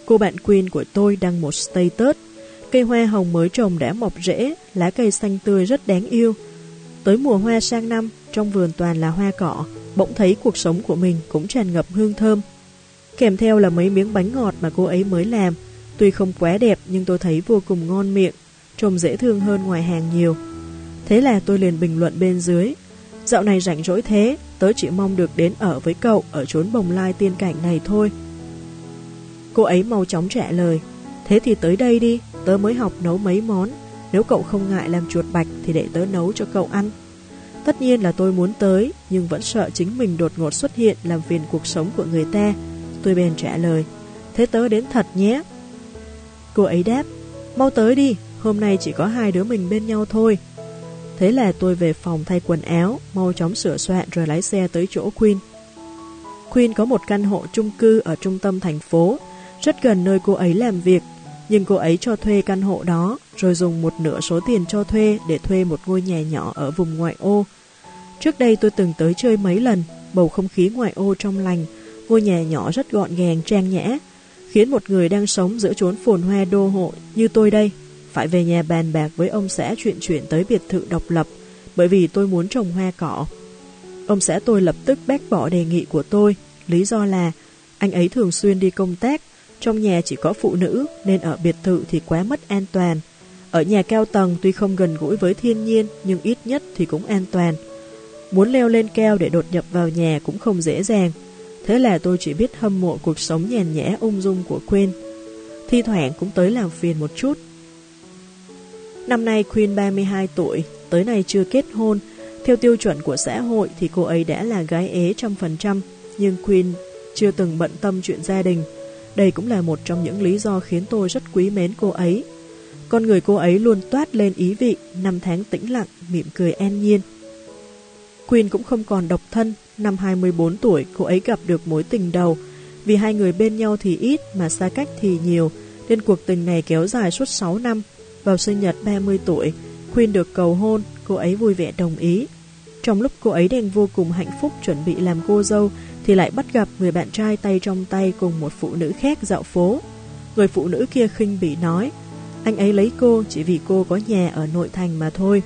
Cô bạn Queen của tôi đăng một status. Cây hoa hồng mới trồng đã mọc rễ, lá cây xanh tươi rất đáng yêu. Tới mùa hoa sang năm, trong vườn toàn là hoa cỏ, bỗng thấy cuộc sống của mình cũng tràn ngập hương thơm. Kèm theo là mấy miếng bánh ngọt mà cô ấy mới làm. Tuy không quá đẹp nhưng tôi thấy vô cùng ngon miệng, trông dễ thương hơn ngoài hàng nhiều. Thế là tôi liền bình luận bên dưới. Dạo này rảnh rỗi thế, tớ chỉ mong được đến ở với cậu ở chốn bồng lai tiên cảnh này thôi. Cô ấy mau chóng trả lời. Thế thì tới đây đi Tớ mới học nấu mấy món. Nếu cậu không ngại làm chuột bạch Thì để tớ nấu cho cậu ăn. Tất nhiên là tôi muốn tới Nhưng vẫn sợ chính mình đột ngột xuất hiện Làm phiền cuộc sống của người ta. Tôi bèn trả lời. Thế tớ đến thật nhé. Cô ấy đáp. Mau tới đi Hôm nay chỉ có hai đứa mình bên nhau thôi. Thế là tôi về phòng thay quần áo Mau chóng sửa soạn rồi lái xe tới chỗ Queen Queen có một căn hộ chung cư ở trung tâm thành phố rất gần nơi cô ấy làm việc, nhưng cô ấy cho thuê căn hộ đó, rồi dùng một nửa số tiền cho thuê để thuê một ngôi nhà nhỏ ở vùng ngoại ô. Trước đây tôi từng tới chơi mấy lần, bầu không khí ngoại ô trong lành, ngôi nhà nhỏ rất gọn gàng, trang nhã, khiến một người đang sống giữa chốn phồn hoa đô hộ như tôi đây phải về nhà bàn bạc với ông xã chuyện chuyện tới biệt thự độc lập bởi vì tôi muốn trồng hoa cỏ. Ông xã tôi lập tức bác bỏ đề nghị của tôi, lý do là anh ấy thường xuyên đi công tác trong nhà chỉ có phụ nữ nên ở biệt thự thì quá mất an toàn. Ở nhà cao tầng tuy không gần gũi với thiên nhiên nhưng ít nhất thì cũng an toàn. Muốn leo lên cao để đột nhập vào nhà cũng không dễ dàng. Thế là tôi chỉ biết hâm mộ cuộc sống nhàn nhã ung dung của quên Thi thoảng cũng tới làm phiền một chút. Năm nay Queen 32 tuổi, tới nay chưa kết hôn. Theo tiêu chuẩn của xã hội thì cô ấy đã là gái ế trăm phần trăm, nhưng Queen chưa từng bận tâm chuyện gia đình. Đây cũng là một trong những lý do khiến tôi rất quý mến cô ấy. Con người cô ấy luôn toát lên ý vị, năm tháng tĩnh lặng, mỉm cười an nhiên. Queen cũng không còn độc thân, năm 24 tuổi cô ấy gặp được mối tình đầu. Vì hai người bên nhau thì ít mà xa cách thì nhiều, nên cuộc tình này kéo dài suốt 6 năm. Vào sinh nhật 30 tuổi, khuyên được cầu hôn, cô ấy vui vẻ đồng ý. Trong lúc cô ấy đang vô cùng hạnh phúc chuẩn bị làm cô dâu, thì lại bắt gặp người bạn trai tay trong tay cùng một phụ nữ khác dạo phố. Người phụ nữ kia khinh bị nói, anh ấy lấy cô chỉ vì cô có nhà ở nội thành mà thôi.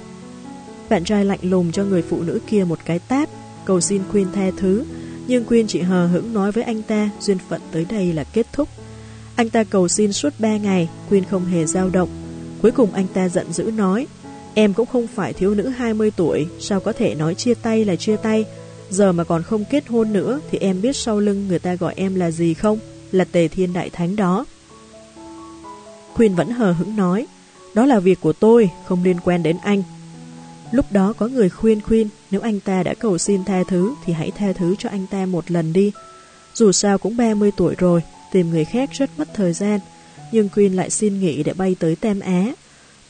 Bạn trai lạnh lùng cho người phụ nữ kia một cái tát, cầu xin Quyên tha thứ, nhưng Quyên chỉ hờ hững nói với anh ta duyên phận tới đây là kết thúc. Anh ta cầu xin suốt 3 ngày, Quyên không hề dao động. Cuối cùng anh ta giận dữ nói, em cũng không phải thiếu nữ 20 tuổi, sao có thể nói chia tay là chia tay, giờ mà còn không kết hôn nữa thì em biết sau lưng người ta gọi em là gì không? Là tề thiên đại thánh đó. Khuyên vẫn hờ hững nói, đó là việc của tôi, không liên quan đến anh. Lúc đó có người khuyên khuyên, nếu anh ta đã cầu xin tha thứ thì hãy tha thứ cho anh ta một lần đi. Dù sao cũng 30 tuổi rồi, tìm người khác rất mất thời gian, nhưng Queen lại xin nghỉ để bay tới tem Á.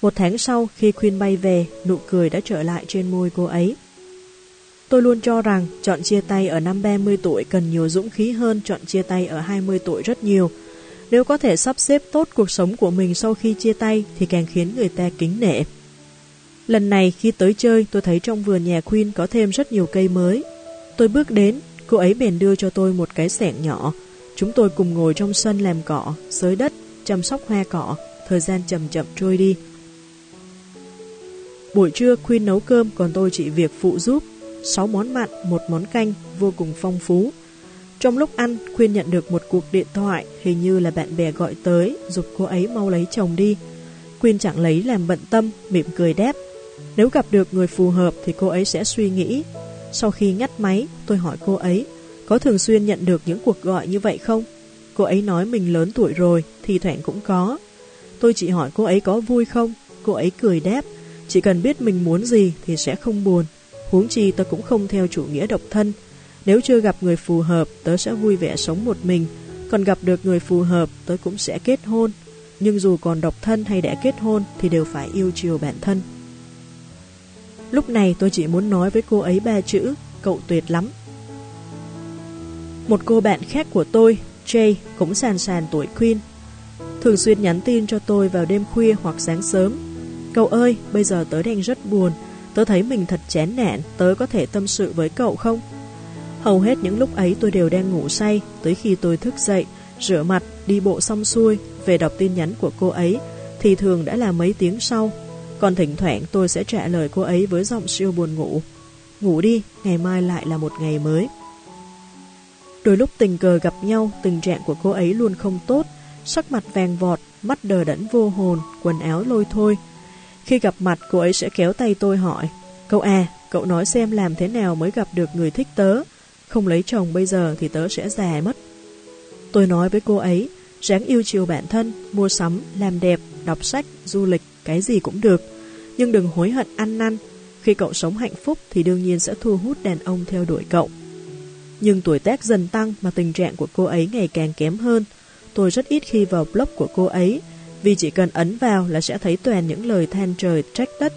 Một tháng sau, khi Queen bay về, nụ cười đã trở lại trên môi cô ấy. Tôi luôn cho rằng chọn chia tay ở năm 30 tuổi cần nhiều dũng khí hơn chọn chia tay ở 20 tuổi rất nhiều. Nếu có thể sắp xếp tốt cuộc sống của mình sau khi chia tay thì càng khiến người ta kính nể. Lần này khi tới chơi tôi thấy trong vườn nhà Queen có thêm rất nhiều cây mới. Tôi bước đến, cô ấy bèn đưa cho tôi một cái sẻng nhỏ. Chúng tôi cùng ngồi trong sân làm cỏ, xới đất, chăm sóc hoa cỏ, thời gian chậm chậm trôi đi. Buổi trưa khuyên nấu cơm còn tôi chỉ việc phụ giúp. 6 món mặn, một món canh, vô cùng phong phú. Trong lúc ăn, khuyên nhận được một cuộc điện thoại, hình như là bạn bè gọi tới, giúp cô ấy mau lấy chồng đi. khuyên chẳng lấy làm bận tâm, mỉm cười đáp. Nếu gặp được người phù hợp thì cô ấy sẽ suy nghĩ. Sau khi ngắt máy, tôi hỏi cô ấy, có thường xuyên nhận được những cuộc gọi như vậy không? Cô ấy nói mình lớn tuổi rồi, thì thoảng cũng có. Tôi chỉ hỏi cô ấy có vui không? Cô ấy cười đáp, chỉ cần biết mình muốn gì thì sẽ không buồn. Huống chi tớ cũng không theo chủ nghĩa độc thân. Nếu chưa gặp người phù hợp, tớ sẽ vui vẻ sống một mình. Còn gặp được người phù hợp, tớ cũng sẽ kết hôn. Nhưng dù còn độc thân hay đã kết hôn thì đều phải yêu chiều bản thân. Lúc này tôi chỉ muốn nói với cô ấy ba chữ, cậu tuyệt lắm. Một cô bạn khác của tôi, Jay, cũng sàn sàn tuổi Queen. Thường xuyên nhắn tin cho tôi vào đêm khuya hoặc sáng sớm. Cậu ơi, bây giờ tớ đang rất buồn, tớ thấy mình thật chán nản, tớ có thể tâm sự với cậu không? Hầu hết những lúc ấy tôi đều đang ngủ say, tới khi tôi thức dậy, rửa mặt, đi bộ xong xuôi, về đọc tin nhắn của cô ấy, thì thường đã là mấy tiếng sau. Còn thỉnh thoảng tôi sẽ trả lời cô ấy với giọng siêu buồn ngủ. Ngủ đi, ngày mai lại là một ngày mới. Đôi lúc tình cờ gặp nhau, tình trạng của cô ấy luôn không tốt, sắc mặt vàng vọt, mắt đờ đẫn vô hồn, quần áo lôi thôi. Khi gặp mặt, cô ấy sẽ kéo tay tôi hỏi, Cậu à, cậu nói xem làm thế nào mới gặp được người thích tớ, không lấy chồng bây giờ thì tớ sẽ già mất. Tôi nói với cô ấy, ráng yêu chiều bản thân, mua sắm, làm đẹp, đọc sách, du lịch, cái gì cũng được. Nhưng đừng hối hận ăn năn, khi cậu sống hạnh phúc thì đương nhiên sẽ thu hút đàn ông theo đuổi cậu. Nhưng tuổi tác dần tăng mà tình trạng của cô ấy ngày càng kém hơn. Tôi rất ít khi vào blog của cô ấy, vì chỉ cần ấn vào là sẽ thấy toàn những lời than trời trách đất.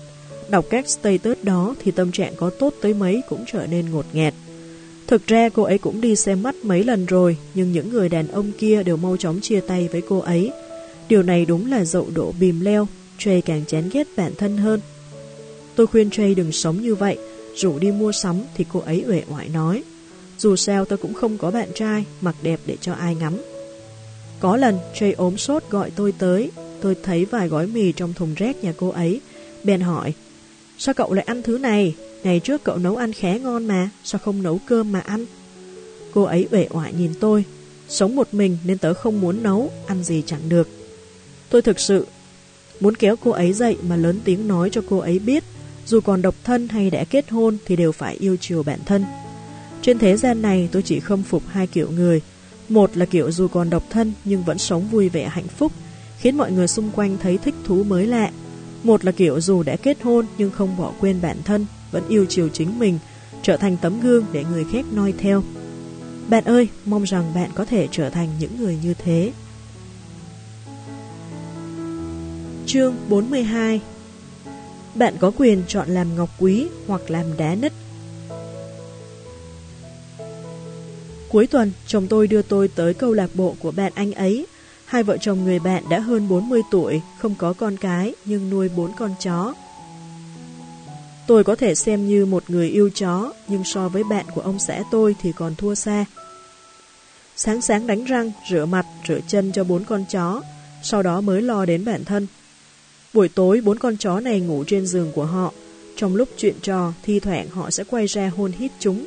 Đọc các status đó thì tâm trạng có tốt tới mấy cũng trở nên ngột ngạt. Thực ra cô ấy cũng đi xem mắt mấy lần rồi, nhưng những người đàn ông kia đều mau chóng chia tay với cô ấy. Điều này đúng là dậu đổ bìm leo, Trey càng chán ghét bản thân hơn. Tôi khuyên Trey đừng sống như vậy, rủ đi mua sắm thì cô ấy uể oải nói. Dù sao tôi cũng không có bạn trai, mặc đẹp để cho ai ngắm. Có lần Trey ốm sốt gọi tôi tới, tôi thấy vài gói mì trong thùng rác nhà cô ấy, bèn hỏi, sao cậu lại ăn thứ này? Ngày trước cậu nấu ăn khá ngon mà, sao không nấu cơm mà ăn? Cô ấy uể oải nhìn tôi, sống một mình nên tớ không muốn nấu, ăn gì chẳng được. Tôi thực sự Muốn kéo cô ấy dậy mà lớn tiếng nói cho cô ấy biết, dù còn độc thân hay đã kết hôn thì đều phải yêu chiều bản thân. Trên thế gian này tôi chỉ khâm phục hai kiểu người. Một là kiểu dù còn độc thân nhưng vẫn sống vui vẻ hạnh phúc, khiến mọi người xung quanh thấy thích thú mới lạ. Một là kiểu dù đã kết hôn nhưng không bỏ quên bản thân, vẫn yêu chiều chính mình, trở thành tấm gương để người khác noi theo. Bạn ơi, mong rằng bạn có thể trở thành những người như thế. Chương 42 Bạn có quyền chọn làm ngọc quý hoặc làm đá nứt. Cuối tuần, chồng tôi đưa tôi tới câu lạc bộ của bạn anh ấy. Hai vợ chồng người bạn đã hơn 40 tuổi, không có con cái, nhưng nuôi bốn con chó. Tôi có thể xem như một người yêu chó, nhưng so với bạn của ông xã tôi thì còn thua xa. Sáng sáng đánh răng, rửa mặt, rửa chân cho bốn con chó, sau đó mới lo đến bản thân. Buổi tối, bốn con chó này ngủ trên giường của họ. Trong lúc chuyện trò, thi thoảng họ sẽ quay ra hôn hít chúng.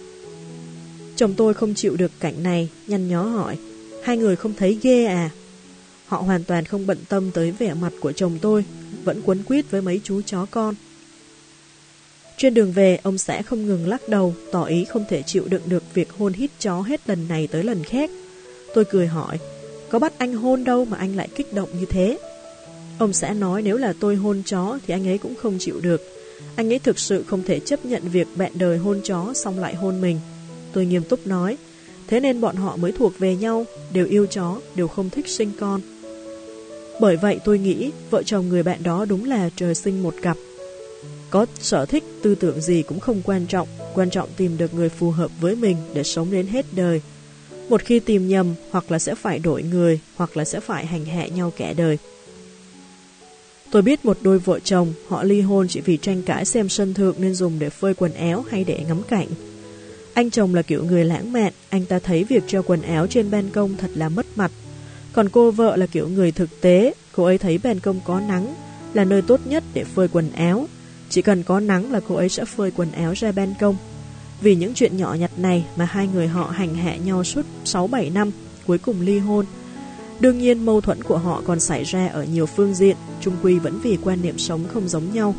Chồng tôi không chịu được cảnh này, nhăn nhó hỏi, hai người không thấy ghê à? Họ hoàn toàn không bận tâm tới vẻ mặt của chồng tôi, vẫn quấn quýt với mấy chú chó con. Trên đường về, ông xã không ngừng lắc đầu, tỏ ý không thể chịu đựng được việc hôn hít chó hết lần này tới lần khác. Tôi cười hỏi, có bắt anh hôn đâu mà anh lại kích động như thế? Ông xã nói nếu là tôi hôn chó thì anh ấy cũng không chịu được. Anh ấy thực sự không thể chấp nhận việc bạn đời hôn chó xong lại hôn mình. Tôi nghiêm túc nói, thế nên bọn họ mới thuộc về nhau, đều yêu chó, đều không thích sinh con. Bởi vậy tôi nghĩ vợ chồng người bạn đó đúng là trời sinh một cặp. Có sở thích, tư tưởng gì cũng không quan trọng, quan trọng tìm được người phù hợp với mình để sống đến hết đời. Một khi tìm nhầm, hoặc là sẽ phải đổi người, hoặc là sẽ phải hành hạ nhau kẻ đời. Tôi biết một đôi vợ chồng, họ ly hôn chỉ vì tranh cãi xem sân thượng nên dùng để phơi quần áo hay để ngắm cảnh. Anh chồng là kiểu người lãng mạn, anh ta thấy việc treo quần áo trên ban công thật là mất mặt. Còn cô vợ là kiểu người thực tế, cô ấy thấy ban công có nắng, là nơi tốt nhất để phơi quần áo. Chỉ cần có nắng là cô ấy sẽ phơi quần áo ra ban công. Vì những chuyện nhỏ nhặt này mà hai người họ hành hạ nhau suốt 6-7 năm, cuối cùng ly hôn. Đương nhiên mâu thuẫn của họ còn xảy ra ở nhiều phương diện, chung quy vẫn vì quan niệm sống không giống nhau.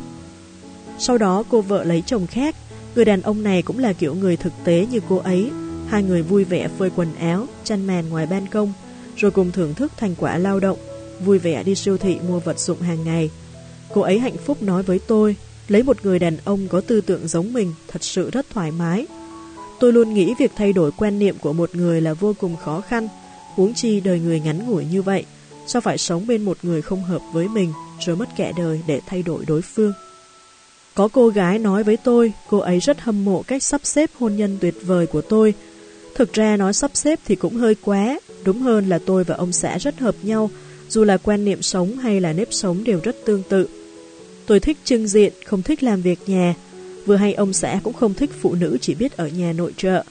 Sau đó cô vợ lấy chồng khác, người đàn ông này cũng là kiểu người thực tế như cô ấy. Hai người vui vẻ phơi quần áo, chăn màn ngoài ban công, rồi cùng thưởng thức thành quả lao động, vui vẻ đi siêu thị mua vật dụng hàng ngày. Cô ấy hạnh phúc nói với tôi, lấy một người đàn ông có tư tưởng giống mình thật sự rất thoải mái. Tôi luôn nghĩ việc thay đổi quan niệm của một người là vô cùng khó khăn, huống chi đời người ngắn ngủi như vậy, sao phải sống bên một người không hợp với mình rồi mất kẻ đời để thay đổi đối phương. Có cô gái nói với tôi, cô ấy rất hâm mộ cách sắp xếp hôn nhân tuyệt vời của tôi. Thực ra nói sắp xếp thì cũng hơi quá, đúng hơn là tôi và ông xã rất hợp nhau, dù là quan niệm sống hay là nếp sống đều rất tương tự. Tôi thích trưng diện, không thích làm việc nhà. Vừa hay ông xã cũng không thích phụ nữ chỉ biết ở nhà nội trợ.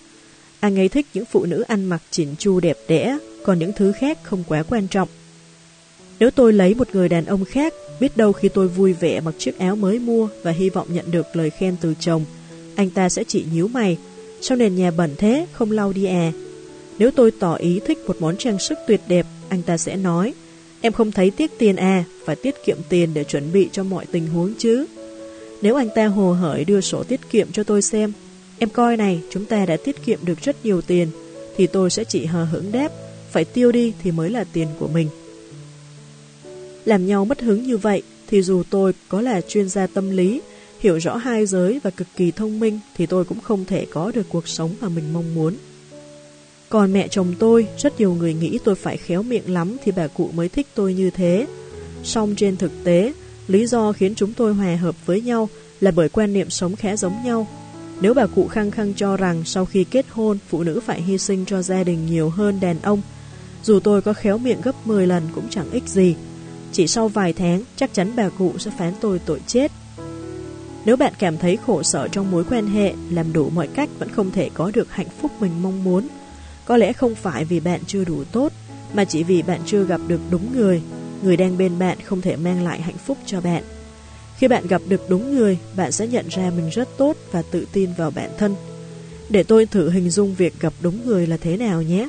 Anh ấy thích những phụ nữ ăn mặc chỉnh chu đẹp đẽ, còn những thứ khác không quá quan trọng. Nếu tôi lấy một người đàn ông khác, biết đâu khi tôi vui vẻ mặc chiếc áo mới mua và hy vọng nhận được lời khen từ chồng, anh ta sẽ chỉ nhíu mày, sao nền nhà bẩn thế, không lau đi à. Nếu tôi tỏ ý thích một món trang sức tuyệt đẹp, anh ta sẽ nói, em không thấy tiếc tiền à, phải tiết kiệm tiền để chuẩn bị cho mọi tình huống chứ. Nếu anh ta hồ hởi đưa sổ tiết kiệm cho tôi xem, em coi này, chúng ta đã tiết kiệm được rất nhiều tiền, thì tôi sẽ chỉ hờ hững đáp, phải tiêu đi thì mới là tiền của mình. Làm nhau mất hứng như vậy thì dù tôi có là chuyên gia tâm lý, hiểu rõ hai giới và cực kỳ thông minh thì tôi cũng không thể có được cuộc sống mà mình mong muốn. Còn mẹ chồng tôi, rất nhiều người nghĩ tôi phải khéo miệng lắm thì bà cụ mới thích tôi như thế. Song trên thực tế, lý do khiến chúng tôi hòa hợp với nhau là bởi quan niệm sống khá giống nhau. Nếu bà cụ khăng khăng cho rằng sau khi kết hôn, phụ nữ phải hy sinh cho gia đình nhiều hơn đàn ông, dù tôi có khéo miệng gấp 10 lần cũng chẳng ích gì. Chỉ sau vài tháng, chắc chắn bà cụ sẽ phán tôi tội chết. Nếu bạn cảm thấy khổ sở trong mối quan hệ, làm đủ mọi cách vẫn không thể có được hạnh phúc mình mong muốn, có lẽ không phải vì bạn chưa đủ tốt, mà chỉ vì bạn chưa gặp được đúng người, người đang bên bạn không thể mang lại hạnh phúc cho bạn. Khi bạn gặp được đúng người, bạn sẽ nhận ra mình rất tốt và tự tin vào bản thân. Để tôi thử hình dung việc gặp đúng người là thế nào nhé.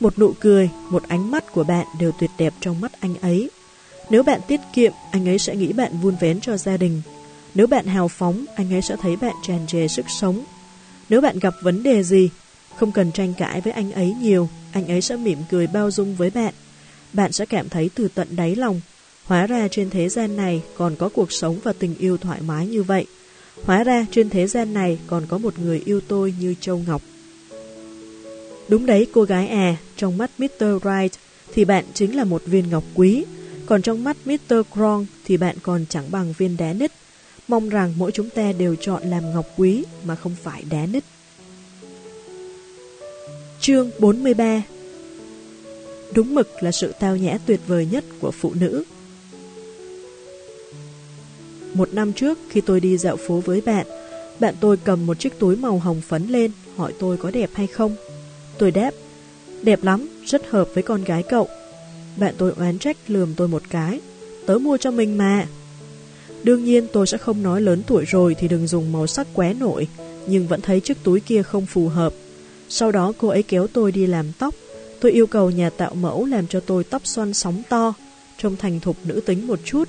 Một nụ cười, một ánh mắt của bạn đều tuyệt đẹp trong mắt anh ấy. Nếu bạn tiết kiệm, anh ấy sẽ nghĩ bạn vun vén cho gia đình. Nếu bạn hào phóng, anh ấy sẽ thấy bạn tràn trề sức sống. Nếu bạn gặp vấn đề gì, không cần tranh cãi với anh ấy nhiều, anh ấy sẽ mỉm cười bao dung với bạn. Bạn sẽ cảm thấy từ tận đáy lòng, hóa ra trên thế gian này còn có cuộc sống và tình yêu thoải mái như vậy. Hóa ra trên thế gian này còn có một người yêu tôi như Châu Ngọc. Đúng đấy cô gái à, trong mắt Mr. Wright thì bạn chính là một viên ngọc quý, còn trong mắt Mr. Krong thì bạn còn chẳng bằng viên đá nít. Mong rằng mỗi chúng ta đều chọn làm ngọc quý mà không phải đá nít. Chương 43 Đúng mực là sự tao nhã tuyệt vời nhất của phụ nữ. Một năm trước khi tôi đi dạo phố với bạn, bạn tôi cầm một chiếc túi màu hồng phấn lên, hỏi tôi có đẹp hay không. Tôi đáp, đẹp lắm, rất hợp với con gái cậu. Bạn tôi oán trách lườm tôi một cái, tớ mua cho mình mà. Đương nhiên tôi sẽ không nói lớn tuổi rồi thì đừng dùng màu sắc quá nổi, nhưng vẫn thấy chiếc túi kia không phù hợp. Sau đó cô ấy kéo tôi đi làm tóc. Tôi yêu cầu nhà tạo mẫu làm cho tôi tóc xoăn sóng to, trông thành thục nữ tính một chút.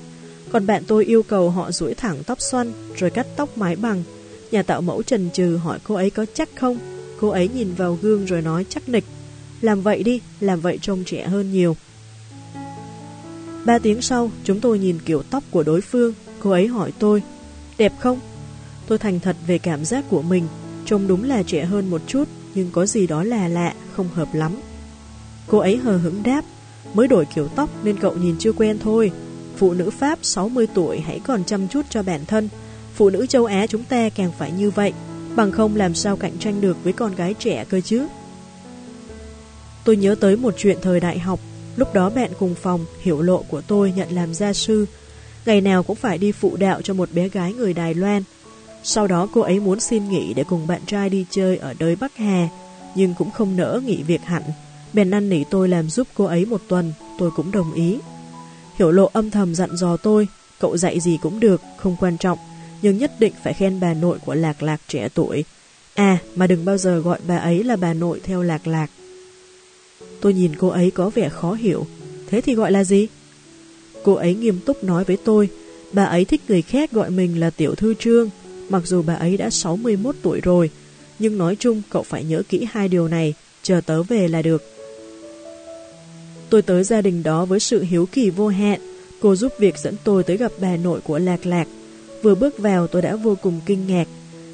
Còn bạn tôi yêu cầu họ duỗi thẳng tóc xoăn rồi cắt tóc mái bằng. Nhà tạo mẫu trần trừ hỏi cô ấy có chắc không. Cô ấy nhìn vào gương rồi nói chắc nịch. Làm vậy đi, làm vậy trông trẻ hơn nhiều. Ba tiếng sau, chúng tôi nhìn kiểu tóc của đối phương. Cô ấy hỏi tôi, đẹp không? Tôi thành thật về cảm giác của mình, trông đúng là trẻ hơn một chút, nhưng có gì đó là lạ, không hợp lắm. Cô ấy hờ hững đáp, mới đổi kiểu tóc nên cậu nhìn chưa quen thôi. Phụ nữ Pháp 60 tuổi hãy còn chăm chút cho bản thân. Phụ nữ châu Á chúng ta càng phải như vậy, bằng không làm sao cạnh tranh được với con gái trẻ cơ chứ. Tôi nhớ tới một chuyện thời đại học, lúc đó bạn cùng phòng, hiểu lộ của tôi nhận làm gia sư. Ngày nào cũng phải đi phụ đạo cho một bé gái người Đài Loan. Sau đó cô ấy muốn xin nghỉ để cùng bạn trai đi chơi ở đới Bắc Hà, nhưng cũng không nỡ nghỉ việc hẳn. Bèn năn nỉ tôi làm giúp cô ấy một tuần, tôi cũng đồng ý. Hiểu lộ âm thầm dặn dò tôi, cậu dạy gì cũng được, không quan trọng, nhưng nhất định phải khen bà nội của Lạc Lạc trẻ tuổi. À, mà đừng bao giờ gọi bà ấy là bà nội theo Lạc Lạc. Tôi nhìn cô ấy có vẻ khó hiểu, thế thì gọi là gì? Cô ấy nghiêm túc nói với tôi, bà ấy thích người khác gọi mình là Tiểu Thư Trương, mặc dù bà ấy đã 61 tuổi rồi, nhưng nói chung cậu phải nhớ kỹ hai điều này, chờ tớ về là được. Tôi tới gia đình đó với sự hiếu kỳ vô hạn, cô giúp việc dẫn tôi tới gặp bà nội của Lạc Lạc. Vừa bước vào tôi đã vô cùng kinh ngạc.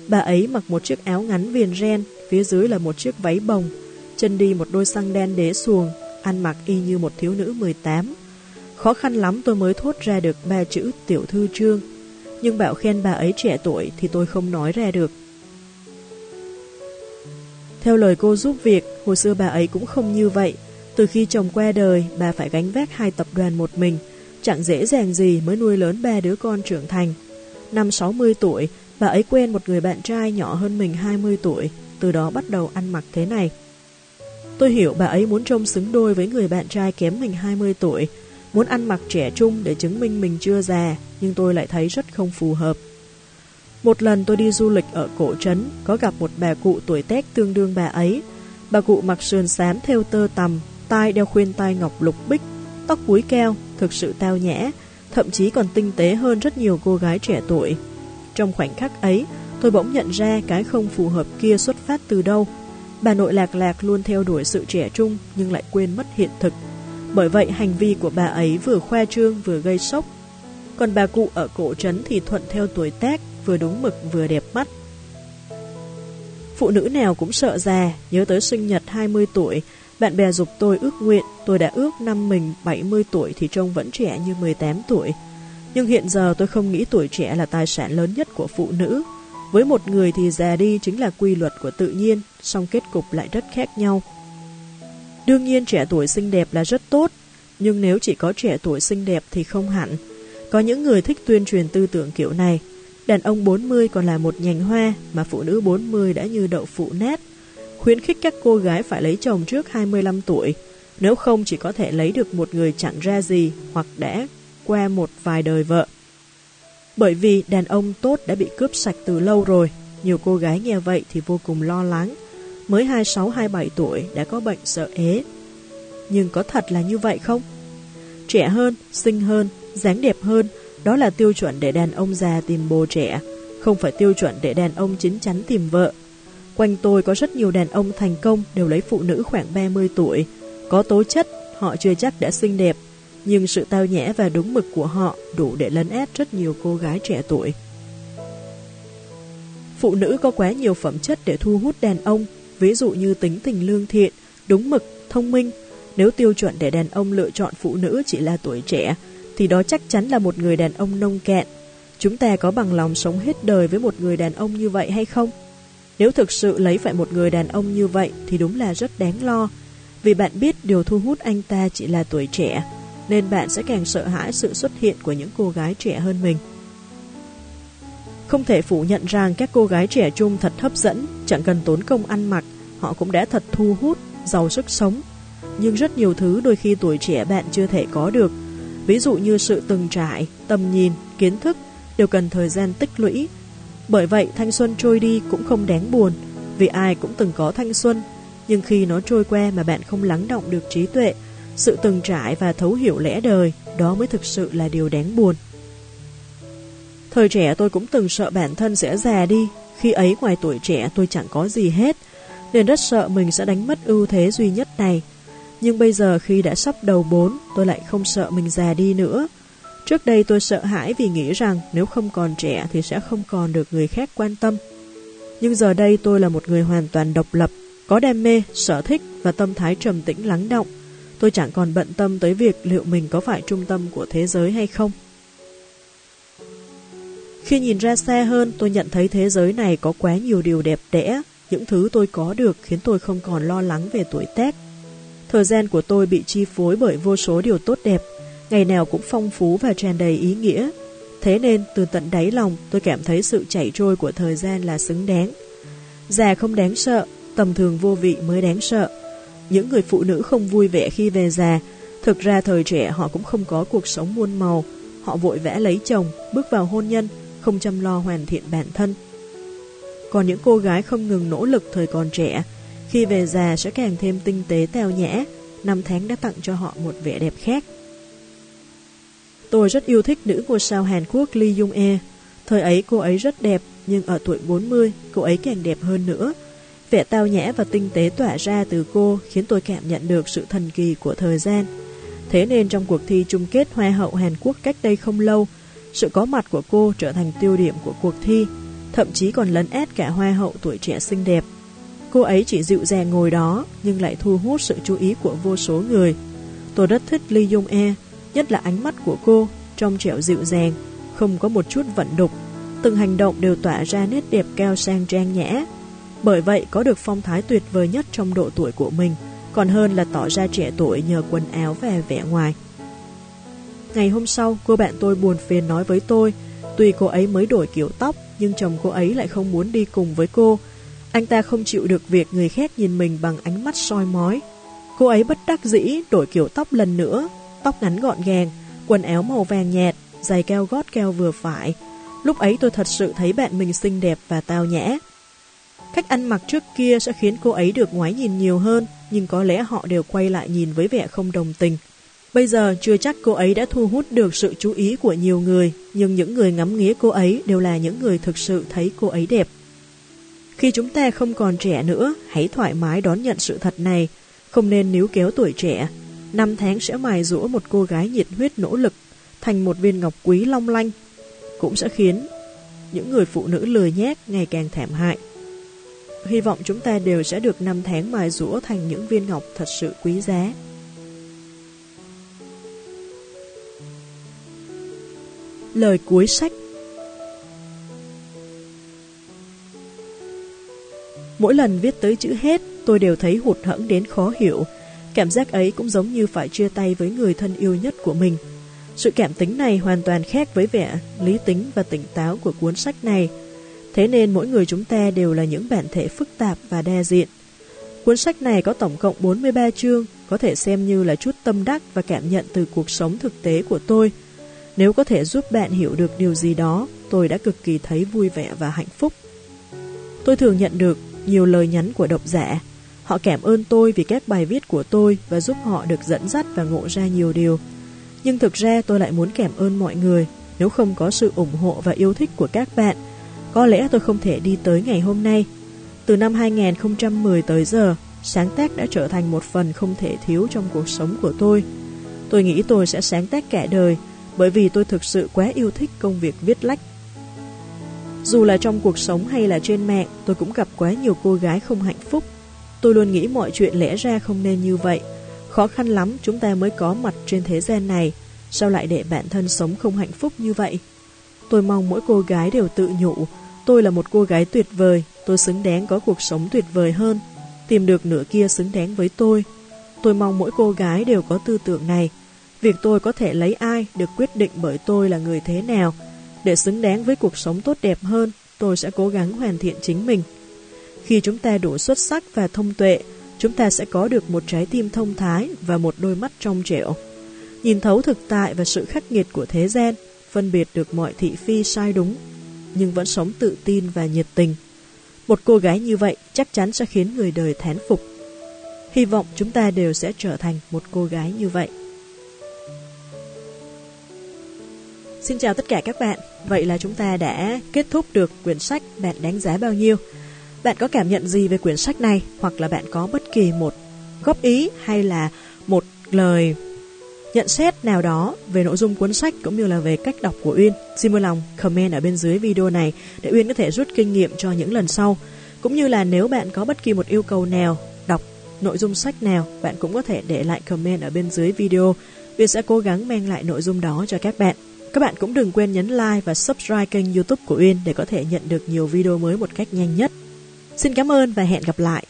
Bà ấy mặc một chiếc áo ngắn viền ren, phía dưới là một chiếc váy bồng, chân đi một đôi xăng đen đế xuồng, ăn mặc y như một thiếu nữ 18. Khó khăn lắm tôi mới thốt ra được ba chữ tiểu thư trương, nhưng bảo khen bà ấy trẻ tuổi thì tôi không nói ra được. Theo lời cô giúp việc, hồi xưa bà ấy cũng không như vậy. Từ khi chồng qua đời, bà phải gánh vác hai tập đoàn một mình, chẳng dễ dàng gì mới nuôi lớn ba đứa con trưởng thành. Năm 60 tuổi, bà ấy quen một người bạn trai nhỏ hơn mình 20 tuổi, từ đó bắt đầu ăn mặc thế này. Tôi hiểu bà ấy muốn trông xứng đôi với người bạn trai kém mình 20 tuổi, muốn ăn mặc trẻ trung để chứng minh mình chưa già, nhưng tôi lại thấy rất không phù hợp. Một lần tôi đi du lịch ở cổ trấn, có gặp một bà cụ tuổi tét tương đương bà ấy. Bà cụ mặc sườn xám theo tơ tầm, tai đeo khuyên tai ngọc lục bích, tóc búi keo, thực sự tao nhã, thậm chí còn tinh tế hơn rất nhiều cô gái trẻ tuổi. Trong khoảnh khắc ấy, tôi bỗng nhận ra cái không phù hợp kia xuất phát từ đâu. Bà nội lạc lạc luôn theo đuổi sự trẻ trung nhưng lại quên mất hiện thực. Bởi vậy hành vi của bà ấy vừa khoa trương vừa gây sốc. Còn bà cụ ở cổ trấn thì thuận theo tuổi tác, vừa đúng mực vừa đẹp mắt. Phụ nữ nào cũng sợ già, nhớ tới sinh nhật 20 tuổi, bạn bè dục tôi ước nguyện, tôi đã ước năm mình 70 tuổi thì trông vẫn trẻ như 18 tuổi. Nhưng hiện giờ tôi không nghĩ tuổi trẻ là tài sản lớn nhất của phụ nữ. Với một người thì già đi chính là quy luật của tự nhiên, song kết cục lại rất khác nhau. Đương nhiên trẻ tuổi xinh đẹp là rất tốt, nhưng nếu chỉ có trẻ tuổi xinh đẹp thì không hẳn. Có những người thích tuyên truyền tư tưởng kiểu này. Đàn ông 40 còn là một nhành hoa, mà phụ nữ 40 đã như đậu phụ nát. Khuyến khích các cô gái phải lấy chồng trước 25 tuổi, nếu không chỉ có thể lấy được một người chẳng ra gì hoặc đã qua một vài đời vợ. Bởi vì đàn ông tốt đã bị cướp sạch từ lâu rồi, nhiều cô gái nghe vậy thì vô cùng lo lắng. Mới 26-27 tuổi đã có bệnh sợ ế. Nhưng có thật là như vậy không? Trẻ hơn, xinh hơn, dáng đẹp hơn, đó là tiêu chuẩn để đàn ông già tìm bồ trẻ, không phải tiêu chuẩn để đàn ông chín chắn tìm vợ. Quanh tôi có rất nhiều đàn ông thành công đều lấy phụ nữ khoảng 30 tuổi. Có tố chất, họ chưa chắc đã xinh đẹp, nhưng sự tao nhã và đúng mực của họ đủ để lấn át rất nhiều cô gái trẻ tuổi. Phụ nữ có quá nhiều phẩm chất để thu hút đàn ông, ví dụ như tính tình lương thiện, đúng mực, thông minh. Nếu tiêu chuẩn để đàn ông lựa chọn phụ nữ chỉ là tuổi trẻ, thì đó chắc chắn là một người đàn ông nông cạn. Chúng ta có bằng lòng sống hết đời với một người đàn ông như vậy hay không? Nếu thực sự lấy phải một người đàn ông như vậy thì đúng là rất đáng lo, vì bạn biết điều thu hút anh ta chỉ là tuổi trẻ, nên bạn sẽ càng sợ hãi sự xuất hiện của những cô gái trẻ hơn mình. Không thể phủ nhận rằng các cô gái trẻ chung thật hấp dẫn, chẳng cần tốn công ăn mặc, họ cũng đã thật thu hút, giàu sức sống. Nhưng rất nhiều thứ đôi khi tuổi trẻ bạn chưa thể có được, ví dụ như sự từng trải, tầm nhìn, kiến thức, đều cần thời gian tích lũy. Bởi vậy thanh xuân trôi đi cũng không đáng buồn, vì ai cũng từng có thanh xuân, nhưng khi nó trôi qua mà bạn không lắng động được trí tuệ, sự từng trải và thấu hiểu lẽ đời, đó mới thực sự là điều đáng buồn. Thời trẻ tôi cũng từng sợ bản thân sẽ già đi, khi ấy ngoài tuổi trẻ tôi chẳng có gì hết, nên rất sợ mình sẽ đánh mất ưu thế duy nhất này. Nhưng bây giờ khi đã sắp đầu bốn, tôi lại không sợ mình già đi nữa. Trước đây tôi sợ hãi vì nghĩ rằng nếu không còn trẻ thì sẽ không còn được người khác quan tâm. Nhưng giờ đây tôi là một người hoàn toàn độc lập, có đam mê, sở thích và tâm thái trầm tĩnh lắng động. Tôi chẳng còn bận tâm tới việc liệu mình có phải trung tâm của thế giới hay không. Khi nhìn ra xa hơn, tôi nhận thấy thế giới này có quá nhiều điều đẹp đẽ. Những thứ tôi có được khiến tôi không còn lo lắng về tuổi tác. Thời gian của tôi bị chi phối bởi vô số điều tốt đẹp, ngày nào cũng phong phú và tràn đầy ý nghĩa. Thế nên, từ tận đáy lòng, tôi cảm thấy sự chảy trôi của thời gian là xứng đáng. Già không đáng sợ, tầm thường vô vị mới đáng sợ. Những người phụ nữ không vui vẻ khi về già, thực ra thời trẻ họ cũng không có cuộc sống muôn màu. Họ vội vã lấy chồng, bước vào hôn nhân, không chăm lo hoàn thiện bản thân. Còn những cô gái không ngừng nỗ lực thời còn trẻ, khi về già sẽ càng thêm tinh tế tèo nhã, năm tháng đã tặng cho họ một vẻ đẹp khác. Tôi rất yêu thích nữ ngôi sao Hàn Quốc Lee Jung E. Thời ấy cô ấy rất đẹp, nhưng ở tuổi 40, cô ấy càng đẹp hơn nữa. Vẻ tao nhã và tinh tế tỏa ra từ cô khiến tôi cảm nhận được sự thần kỳ của thời gian. Thế nên trong cuộc thi chung kết Hoa hậu Hàn Quốc cách đây không lâu, sự có mặt của cô trở thành tiêu điểm của cuộc thi, thậm chí còn lấn át cả hoa hậu tuổi trẻ xinh đẹp. Cô ấy chỉ dịu dàng ngồi đó, nhưng lại thu hút sự chú ý của vô số người. Tôi rất thích Lee Jung E, nhất là ánh mắt của cô, trong trẻo dịu dàng, không có một chút vận đục. Từng hành động đều tỏa ra nét đẹp cao sang trang nhã. Bởi vậy có được phong thái tuyệt vời nhất trong độ tuổi của mình, còn hơn là tỏ ra trẻ tuổi nhờ quần áo và vẻ ngoài. Ngày hôm sau, cô bạn tôi buồn phiền nói với tôi, tuy cô ấy mới đổi kiểu tóc, nhưng chồng cô ấy lại không muốn đi cùng với cô. Anh ta không chịu được việc người khác nhìn mình bằng ánh mắt soi mói. Cô ấy bất đắc dĩ đổi kiểu tóc lần nữa, tóc ngắn gọn gàng, quần áo màu vàng nhạt, giày cao gót cao vừa phải. Lúc ấy tôi thật sự thấy bạn mình xinh đẹp và tao nhã. Cách ăn mặc trước kia sẽ khiến cô ấy được ngoái nhìn nhiều hơn, nhưng có lẽ họ đều quay lại nhìn với vẻ không đồng tình. Bây giờ chưa chắc cô ấy đã thu hút được sự chú ý của nhiều người, nhưng những người ngắm nghía cô ấy đều là những người thực sự thấy cô ấy đẹp. Khi chúng ta không còn trẻ nữa, hãy thoải mái đón nhận sự thật này, không nên níu kéo tuổi trẻ. Năm tháng sẽ mài rũa một cô gái nhiệt huyết nỗ lực, thành một viên ngọc quý long lanh, cũng sẽ khiến những người phụ nữ lười nhác ngày càng thảm hại. Hy vọng chúng ta đều sẽ được năm tháng mài rũa thành những viên ngọc thật sự quý giá. Lời cuối sách Mỗi lần viết tới chữ hết, tôi đều thấy hụt hẫng đến khó hiểu. Cảm giác ấy cũng giống như phải chia tay với người thân yêu nhất của mình. Sự cảm tính này hoàn toàn khác với vẻ lý tính và tỉnh táo của cuốn sách này. Thế nên mỗi người chúng ta đều là những bản thể phức tạp và đa diện. Cuốn sách này có tổng cộng 43 chương, có thể xem như là chút tâm đắc và cảm nhận từ cuộc sống thực tế của tôi – nếu có thể giúp bạn hiểu được điều gì đó, tôi đã cực kỳ thấy vui vẻ và hạnh phúc. Tôi thường nhận được nhiều lời nhắn của độc giả. Họ cảm ơn tôi vì các bài viết của tôi và giúp họ được dẫn dắt và ngộ ra nhiều điều. Nhưng thực ra tôi lại muốn cảm ơn mọi người. Nếu không có sự ủng hộ và yêu thích của các bạn, có lẽ tôi không thể đi tới ngày hôm nay. Từ năm 2010 tới giờ, sáng tác đã trở thành một phần không thể thiếu trong cuộc sống của tôi. Tôi nghĩ tôi sẽ sáng tác cả đời, bởi vì tôi thực sự quá yêu thích công việc viết lách. Dù là trong cuộc sống hay là trên mạng, tôi cũng gặp quá nhiều cô gái không hạnh phúc. Tôi luôn nghĩ mọi chuyện lẽ ra không nên như vậy. Khó khăn lắm chúng ta mới có mặt trên thế gian này, sao lại để bản thân sống không hạnh phúc như vậy? Tôi mong mỗi cô gái đều tự nhủ, tôi là một cô gái tuyệt vời, tôi xứng đáng có cuộc sống tuyệt vời hơn, tìm được nửa kia xứng đáng với tôi. Tôi mong mỗi cô gái đều có tư tưởng này, Việc tôi có thể lấy ai được quyết định bởi tôi là người thế nào. Để xứng đáng với cuộc sống tốt đẹp hơn, tôi sẽ cố gắng hoàn thiện chính mình. Khi chúng ta đủ xuất sắc và thông tuệ, chúng ta sẽ có được một trái tim thông thái và một đôi mắt trong trẻo. Nhìn thấu thực tại và sự khắc nghiệt của thế gian, phân biệt được mọi thị phi sai đúng, nhưng vẫn sống tự tin và nhiệt tình. Một cô gái như vậy chắc chắn sẽ khiến người đời thán phục. Hy vọng chúng ta đều sẽ trở thành một cô gái như vậy. Xin chào tất cả các bạn. Vậy là chúng ta đã kết thúc được quyển sách Bạn đánh giá bao nhiêu. Bạn có cảm nhận gì về quyển sách này hoặc là bạn có bất kỳ một góp ý hay là một lời nhận xét nào đó về nội dung cuốn sách cũng như là về cách đọc của Uyên, xin vui lòng comment ở bên dưới video này để Uyên có thể rút kinh nghiệm cho những lần sau. Cũng như là nếu bạn có bất kỳ một yêu cầu nào đọc nội dung sách nào, bạn cũng có thể để lại comment ở bên dưới video. Uyên sẽ cố gắng mang lại nội dung đó cho các bạn. Các bạn cũng đừng quên nhấn like và subscribe kênh youtube của Uyên để có thể nhận được nhiều video mới một cách nhanh nhất. Xin cảm ơn và hẹn gặp lại!